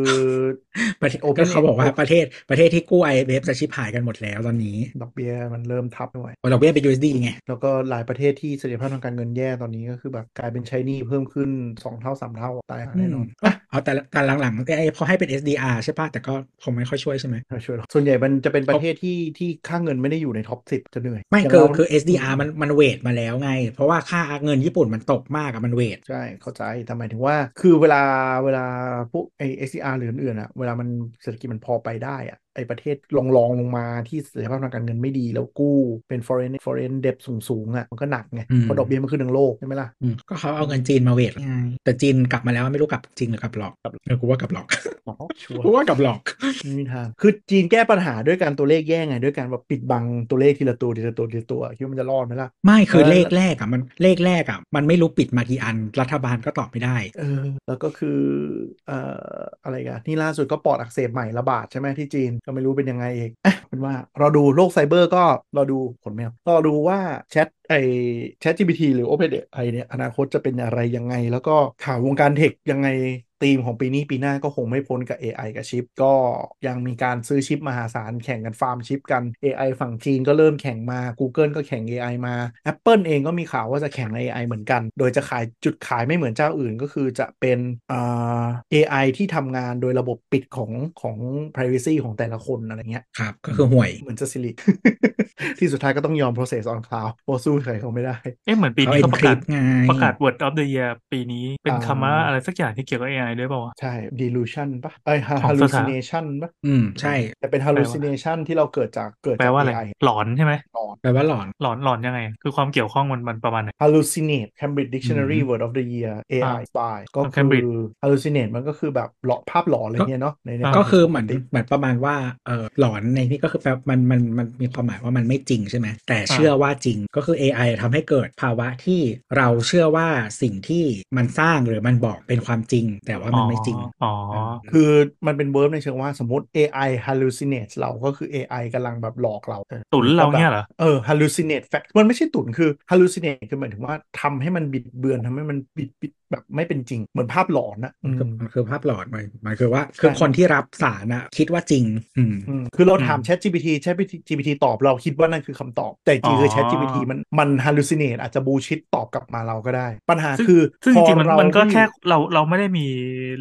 ประเทศ Open ก็เขาบอกว่าว่าประเทศประเทศที่กู้ IMF จะชิบหายกันหมดแล้วตอนนี้ ดอกเบี้ยมันเริ่มทับด้วยโอ้ดอกเบี้ยเป็น USD ไง แล้วก็หลายประเทศที่เสถียรภาพทางการเงินแย่ตอนนี้ก็คือแบบกลายเป็นใช้หนี้เพิ่มขึ้น 2 เท่า 3 เท่าตายหาแน่นอน อะเอาแต่แต่หลังๆไอ้พอให้เป็น SDR ใช่ป่ะแต่ก็คงไม่ค่อยช่วยใช่ไหมไม่ช่วยหรอกส่วนใหญ่มันจะเป็นประเทศที่ที่ค่าเงินไม่ได้อยู่ในท็อปสิจะเหนื่อย ไม่ย่างคือเราคือ SDR มันมันเวทมาแล้วไง เพราะว่าค่าเงินญี่ปุ่นมันตกมากอะมันเวท ใช่ เข้าใจแต่หมายถึงว่า คือเวลาเวลาพวกไอ SCR หรืออื่นๆอะเวลามันเศรษฐกิจมันพอไปได้อะ ไอประเทศลองลองลงมาที่เสถียรภาพทางการเงินไม่ดีแล้วกู้เป็น foreign foreign debt สูงสูงๆอะมันก็หนักไงอืมเพราะดอกเบี้ยมันขึ้นทั้งโลกใช่ไหมล่ะอืมก็เขาเอาเงินจีนมาเวทไงแต่จีนกลับมาแล้วไม่รู้กลับจริงหรือกลับหลอกเออกูว่ากลับหลอกอ๋อชัวร์กูว่ากลับหลอกไม่มีทางคือจีนแก้ปัญหาด้วยการตัวเลขแย่ไงด้วยการแบบปิดบังตัวเลขทีละตัวทีละตัวทีละตัวคิดว่ามันจะรอดไหมล่ะไม่คือเออเลขแรกอะมันเลขแรกอะมันไม่รู้ปิดมากี่อันรัฐบาลก็ตอบไม่ได้เออแล้วก็คือเอ่ออะไรกันนี่ล่าสุดก็ปอดอักเสบใหม่ระบาดใช่ไหมที่จีนก็ไม่รู้เป็นยังไงเองอะเป็นว่าเราดูโลกไซเบอร์ก็เราดูผลแมวเราดูว่าแชทไอแชท GPT หรือ OpenAI เนี่ยอนาคตจะเป็นอะไรยังไง แล้วก็ข่าววงการเทคยังไง ธีมของปีนี้ปีหน้าก็คงไม่พ้นกับ AI กับชิป ก็ยังมีการซื้อชิปมหาศาลแข่งกันฟาร์มชิปกัน AI ฝั่งจีนก็เริ่มแข่งมา Google ก็แข่ง AI มา Apple เองก็มีข่าวว่าจะแข่งใน AI เหมือนกัน โดยจะขายจุดขายไม่เหมือนเจ้าอื่นก็คือจะเป็นอ่า AI ที่ทำงานโดยระบบปิดของของ privacy ของแต่ละคนอะไรเงี้ยครับ ก็คือห่วยเหมือนจะสิริที่สุดท้ายก็ต้องยอม process on cloud เพราะสู้ใครเขาไม่ได้ เอ๊ะเหมือนปีเขานี้เขาประกาศ encrypt ไงประกาศ Word of the Year ปีนี้เป็นอ่าคำว่าอะไรสักอย่างที่เกี่ยวกับ AI ด้วยเปล่าวะใช่ delusion ปะไอยของสถา hallucination ปะอืมใช่ แต่เป็น hallucination ที่เราเกิดจากเกิดแปลจากว่าอะไร AI หลอนใช่ไหมหลอนแปลว่าหลอนหลอนหลอนยังไง คือความเกี่ยวข้องมันมันประมาณไหน hallucinate Cambridge Dictionary อืม Word of the Year AI spy ก็คือ Cambridge hallucinate มันก็คือแบบหลอกภาพหลอนอะไรเงี้ยเนาะในในอ่าก็คือปเหมือนติเหมือนประมาณว่าเออหลอนในที่ก็คือแปลมันมันมันมีความหมายว่ามันไม่จริงใช่ไหมแต่เชื่อว่าจริงก็คือ AI ทำให้เกิดภาวะที่เราเชื่อว่าสิ่งที่มันสร้างหรือมันบอกเป็นความจริง แต่ว่ามันไม่จริง อ๋อ คือมันเป็นเวิร์บในเชิงว่าสมมติ AI hallucinates เราก็คือ AI กำลังแบบหลอกเรา ตุนเราเนี่ยเหรอ เออ hallucinate fact มันไม่ใช่ตุนคือ hallucinate คือหมายถึงว่าทำให้มันบิดเบือนทำให้มันบิดบิด แบบไม่เป็นจริงเหมือนภาพหลอนนะมันคืออืมมันคือภาพหลอนมันมันคือว่าคือคนที่รับสารอะคิดว่าจริงอืมอืมคือเราถามอืม Chat GPT Chat GPT ตอบเราคิดว่านั่นคือคำตอบ แต่จริงๆคืออ๋อ Chat GPT มันมัน hallucinate อาจจะบูชิดตอบกลับมาเราก็ได้ ปัญหาซึ่งคือซึ่งจริงๆมันพอมันก็ไแค่เราเราไม่ได้มี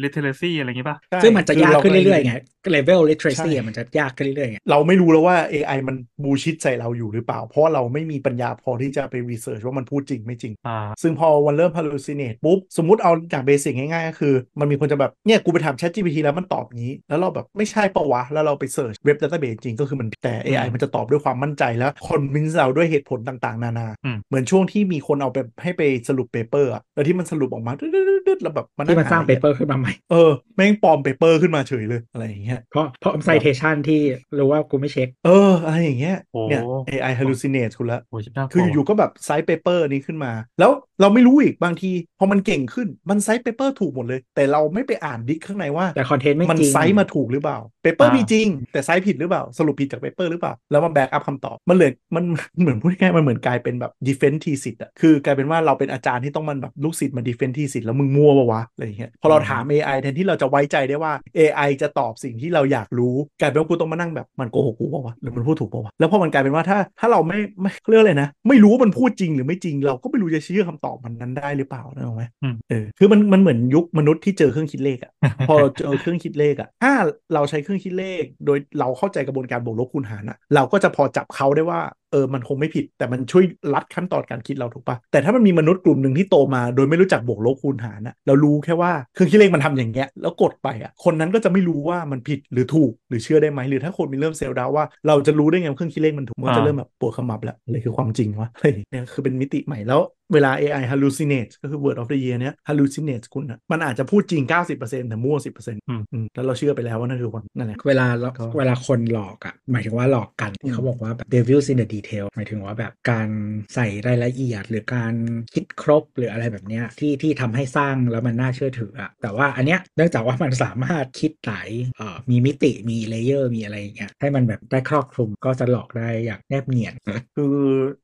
literacy อะไรอย่างงี้ป่ะใช่ซึ่งมันจะยากคือขึ้นก็เรื่อยๆไง level literacy ใช่อะมันจะยากขึ้นเรื่อยๆไงเราไม่รู้แล้วว่า AI มันบูชิดใส่เราอยู่หรือเปล่า เพราะว่าเราไม่มีปัญญาพอที่จะไปรีเสิร์ชว่ามันพูดจริงไม่จริงอ่าซึ่งพอวันเริ่ม hallucinate ปุ๊บ สมมติเอาจากเบสิกง่ายๆ ก็คือ มันมีคนจะแบบ เนี่ย กูไปถาม Chat GPT แล้วมันตอบงี้ แล้วเราแบบไม่ใช่ปะวะ แล้วเราไป search เว็บ database จริงก็คือมันแต่ AI อืมมันจะตอบด้วยความมั่นใจแล้ว convince เราด้วยเหตุผลต่างๆ นานาอืมเหมือนช่วงที่มีคนเอาไปให้ไปสรุป paper อะแล้วที่มันสรุปออกมาดึ๊ดๆๆๆแล้วแบบมันที่มันสร้าง paper ขึ้นมาใหม่เออแม่งปลอม paper ขึ้นมาเฉยเลยอะไรอย่างเงี้ยเพราะเพราะ citation ที่รู้ว่ากูไม่เช็ค เออ อะไรอย่างเงี้ยโอ้เนี่ย AI hallucinate คุณละโอ้ยน่ากลัวคืออยู่ๆก็แบบ cite paper นี้ขึ้นมา แล้วเราไม่รู้อีกบางที พอมันเก่งขึ้นมัน cite paper ถูกหมดเลย แต่เราไม่ไปอ่านดิข้างในว่าแต่คอนเทนต์ไม่มันจริง cite มาถูกหรือเปล่า paper อ่ามีมีจริง แต่ cite ผิดหรือเปล่า สรุปผิดจาก paper หรือเปล่า แล้วมัน back up คำตอบมันเลยมันเหมือนพูดง่ายๆมันเหมือนกลายเป็นแบบ defense ทีสิทธ์อะคือกลายเป็นว่าเราเป็นอาจารย์ที่ต้องมันแบบลูกศิษย์มา defense ทีสิทธ์แล้วมึงมั่วปะวะอะไรอย่างเงี้ยพอเราถาม AI แทนที่เราจะไว้ใจได้ว่า AI จะตอบสิ่งที่เราอยากรู้กลายเป็นว่ากูต้องมานั่งแบบมันโกหกกูปะวะหรือมันพูดถูกปะวะแล้วพอมันกลายเป็นว่าถ้าถ้าเราไม่ไม่เรียกอะไรนะ ไม่รู้ว่ามันพูดจริงหรือไม่จริงเราก็ไม่รู้จะเชื่อคำตอบมันนั้นได้หรือเปล่านะถูกไหมอืมเออคือมันมันเหมือนยุคมนุษย์ที่เจอเครื่องคิดเลขอะพอเจอเครื่องคิดเลขอะถ้าเราใช้เครื่องคิดเลข โดยเราเข้าใจกระบวนการบวกลบคูณหารอะเราก็จะพอจับเขาได้ว่า เออมันคงไม่ผิด แต่มันช่วยลัดขั้นตอนการคิดเราถูกปะแต่ถ้ามันมีมนุษย์กลุ่มหนึ่งที่โตมา โดยไม่รู้จักบวกลบคูณหารนะเรารู้แค่ว่าเครื่องคิดเลขมันทำอย่างเงี้ยแล้วกดไปอะคนนั้นก็จะไม่รู้ว่ามันผิดหรือถูกหรือเชื่อได้ไหมหรือถ้าคนมีเริ่มเซลล์ดาวว่าเราจะรู้ได้ไงเครื่องคิดเลขมันถูกมันจะเริ่มแบบปวดขมับแล้วอะไรคือความจริงวะเนี่ยคือเป็นมิติใหม่แล้วเวลา AI hallucinate ก็คือ word of the year เนี้ย hallucinate คุณอะมันอาจจะพูดจริง 90%แต่มั่ว 10%อืมอืมแล้วเราเชื่อไปแล้วว่านั่นคือความนั่นแหละ เวลาเราก็เวลาคนหลอกอะ หมายถึงว่าหลอกกันอืมที่เขาบอกว่าแบบ devil's in the detail หมายถึงว่าแบบการใส่รายละเอียด หรือการคิดครบหรืออะไรแบบเนี้ยที่ที่ทำให้สร้างแล้วมันน่าเชื่อถืออะแต่ว่าอันเนี้ยเนื่องจากว่ามันสามารถคิดหลายเอ่อมีมิติมี layer มีอะไรอย่างเงี้ยให้มันแบบได้ครอบคลุมก็จะหลอกได้อย่างแนบเนียนคือ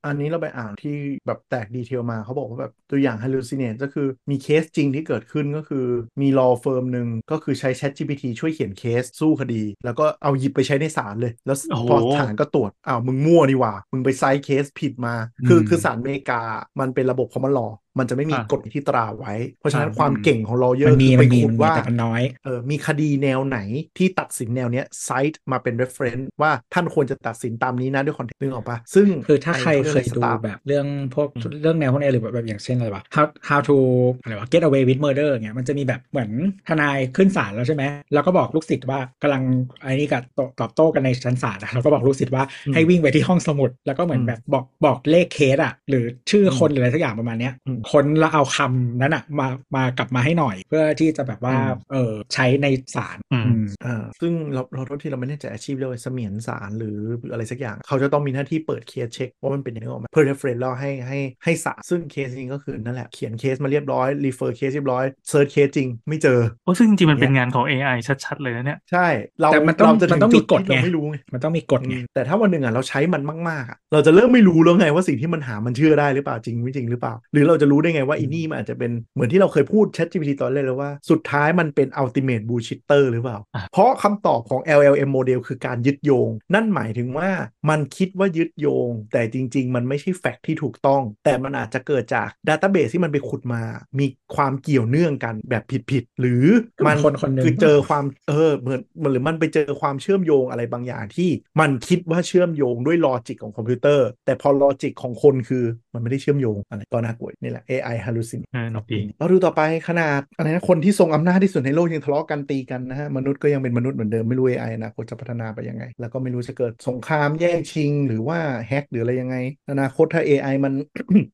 อันนี้เราไปอ่านที่แบบแตก detail มาเขาบอกว่าแบบตัวอย่าง hallucinate ก็คือมีเคสจริงที่เกิดขึ้นก็คือมี law firm หนึ่งก็คือใช้ Chat GPT ช่วยเขียนเคสสู้คดี แล้วก็เอาหยิบไปใช้ในศาลเลย แล้วโอ้โหพอศาลก็ตรวจอ้าวมึงมั่วนี่หว่า มึงไปไซส์เคสผิดมา คืออืมคือศาลอเมริกามันเป็นระบบ common law มันจะไม่มีอะกฎที่ตราไว้ เพราะฉะนั้นอะความเก่งของ lawyer มันมีคือมัไปนมีขุดมันมีว่าแต่มันน้อยเออมีคดีแนวไหนที่ตัดสินแนวเนี้ยไซต์มาเป็น reference ว่าท่านควรจะตัดสินตามนี้นะด้วยคอนเทนต์นึกออกปะซึ่งคือถ้าใครไเคยดูสตาร์แบบเรื่องพวกอืมเรื่องแนวพวกนี้หรือแบบแบบอย่างเช่นอะไรวะ how how to อะไรวะ get away with murder เงี้ยมันจะมีแบบเหมือนทนายขึ้นศาลแล้วใช่ไหมแล้วก็บอกลูกศิษย์ว่ากำลังไอ้นี่กับตตอบโต้กันในชั้นศาลอะแล้วก็บอกลูกศิษย์ว่าอืมให้วิ่งไปที่ห้องสมุด แล้วก็เหมือนอืมแบบบอกบอกเลขเคสอะหรือชื่อคนหรืออะไรสักอย่างประมาณเนี้ยอืมคนแล้วเอาคำนั้นอะมามากลับมาให้หน่อย เพื่อที่จะแบบว่าอืมเออใช้ในศาลอืมอืมอ่าซึ่งเราเราโทษที่เราไม่แน่ใจอาชีพเรียกว่าเสมียนสารหรืออะไรสักอย่าง เขาจะต้องมีหน้าที่เปิดเคสเช็คว่ามันเป็นยังไงออกมาเพื่อ reference แล้วให้ให้ให้สารซึ่งเคสจริงก็คือนั่นแหละเขียนเคสมาเรียบร้อย refer เคสเรียบร้อย search เคสจริงไม่เจอโอ้ซึ่งจริงๆมันเป็นงานของ AI ชัดๆเลยนะเนี่ยใช่เราแต่มันต้องเราจะมันถึงต้องมีจุดกฎที่เราไงไม่รู้ไงมันต้องมีกฎไงอืมแต่ถ้าวันหนึ่งอะเราใช้มันมากๆอะเราจะเริ่มไม่รู้แล้วไงว่าสิ่งที่มันหามันเชื่อได้หรือเปล่าจริงไม่จริงหรือเปล่า หรือเราจะรู้ได้ไงว่าอีนี่มันอาจจะเป็นเหมือนที่เราเคยพูด ChatGPT ตอนแรกเลยว่าสุดท้ายมันเป็น ultimate bullshitter หรือเปล่าอะเพราะคำตอบของ LLM model คือการยึดโยง นั่นหมายถึงว่ามันคิดว่ายึดโยง แต่จริง ๆ มันไม่ใช่ fact ที่ถูกต้อง แต่มันอาจจะเกิดจาก Database ที่มันไปขุดมา มีความเกี่ยวเนื่องกันแบบผิดๆหรือมันคนคนหนึ่งคือเจอความเออเหมือนเหมือนหรือมันไปเจอความเชื่อมโยงอะไรบางอย่างที่มันคิดว่าเชื่อมโยงด้วย logic ของคอมพิวเตอร์ แต่พอ logic ของคนคือมันไม่ได้เชื่อมโยงอะไรก็น่ากลัวนี่แหละ AI hallucin เออหนุกดีเราดูต่อไปขนาดอะไรนะคนที่ทรงอำนาจที่สุดในโลกยังทะเลาะกันตีกันนะฮะ มนุษย์ก็ยังเป็นมนุษย์เหมือนเดิมไม่รู้ AI อนะควรจะพัฒนาไปยังไง แล้วก็ไม่รู้จะเกิดสงครามแย่งชิง หรือว่าแฮกหรืออะไรยังไง อนาคตถ้า AI มัน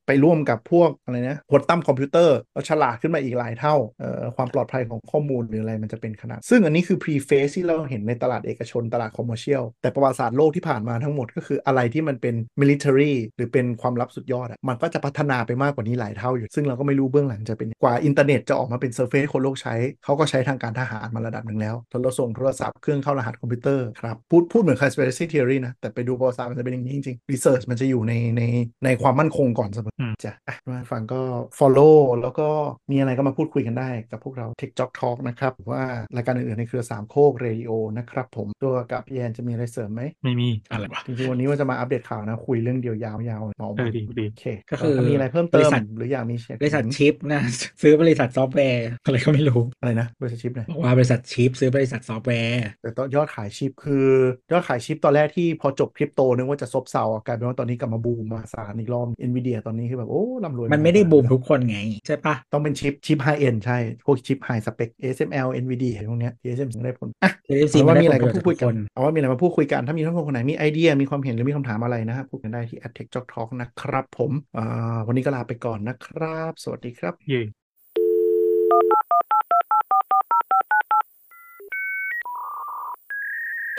ไปร่วมกับพวกอะไรนะควอนตัมคอมพิวเตอร์แล้วฉลาดขึ้นมาอีกหลายเท่าเอ่อความปลอดภัยของข้อมูลหรืออะไรมันจะเป็นขนาด ซึ่งอันนี้คือ pre-phase ที่เราเห็นในตลาดเอกชนตลาด commercial แต่ประวัติศาสตร์โลกที่ผ่านมาทั้งหมดก็คืออะไรที่มันเป็น military หรือเป็นความลับสุดยอดอะมันก็จะพัฒนาไปมากกว่านี้หลายเท่าอยู่ ซึ่งเราก็ไม่รู้เบื้องหลังจะเป็นกว่าอินเทอร์เน็ตจะออกมาเป็น surface คนโลกใช้ เขาก็ใช้ทางการทหารมาระดับหนึ่งแล้วโทรส่งโทรศัพท์เครื่องเข้ารหัสคอมพิวเตอร์ครับพูดพูดเหมือน conspiracy theory นะ แต่ไปดูประวัติศาสตร์มันจะเป็นอย่างนี้จริงๆ research มันจะอยู่ในในในความมั่นคงก่อนเสมออืมจ้ะอะมาฟังก็ follow แล้วก็มีอะไรก็มาพูดคุยกันได้กับพวกเรา Tech Talk Talk นะครับหรือว่ารายการอื่นๆในเครือสามโคกเรดิโอนะครับผมตัวกับพี่แอนจะมีอะไรเสริมไหมไม่มีอะไรวะจริงๆวันนี้ว่าจะมาอัปเดตข่าวนะคุยเรื่องเดียวยาวๆเมาเออดีดีโอเคก็คือถ้ามีอะไรเพิ่มเติบริมษัทหรืออยากมีเช็คบริษัทชิปนะซื้อบริษัทซอฟต์แวร์อะไรก็ไม่รู้อะไรนะบริษัทชิปเนี่ยบอกว่าบริษัทชิปซื้อบริษัทซอฟต์แวร์แต่ตอนยอดขายชิปคือยอดขายชิปตอนแรกที่พอจบคริปโตนึกว่าจะซบเซาอะกลายเป็นว่าตอนนี้กลับมาบูมมาสารอีกรอบ NVIDIA ตอนนี้คือแบบโอ้ร่ำรวยมันไม่ได้บูมทุกคนไง ใช่ปะต้องเป็นชิปชิปไฮเอ็นใช่ พวกชิปไฮสเปค ASML NVIDIA อะไรพวกเนี้ย TSM ถึงได้ผลอะเอฟซีเอามัว่านได้มีผอะไรลปก็ระโยชน์พูดจากคุทุยกกัคนนเอาว่ามีอะไรมาพูดคุยกันถ้ามีท่านผู้ชมคนไหนมีไอเดียมีความเห็นหรือมีคำถามอะไรนะฮะพูดกันได้ที่ Tech Talk Talk นะครับผมอ่าวันนี้ก็ลาไปก่อนนะครับ สวัสดีครับ เย่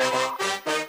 Thank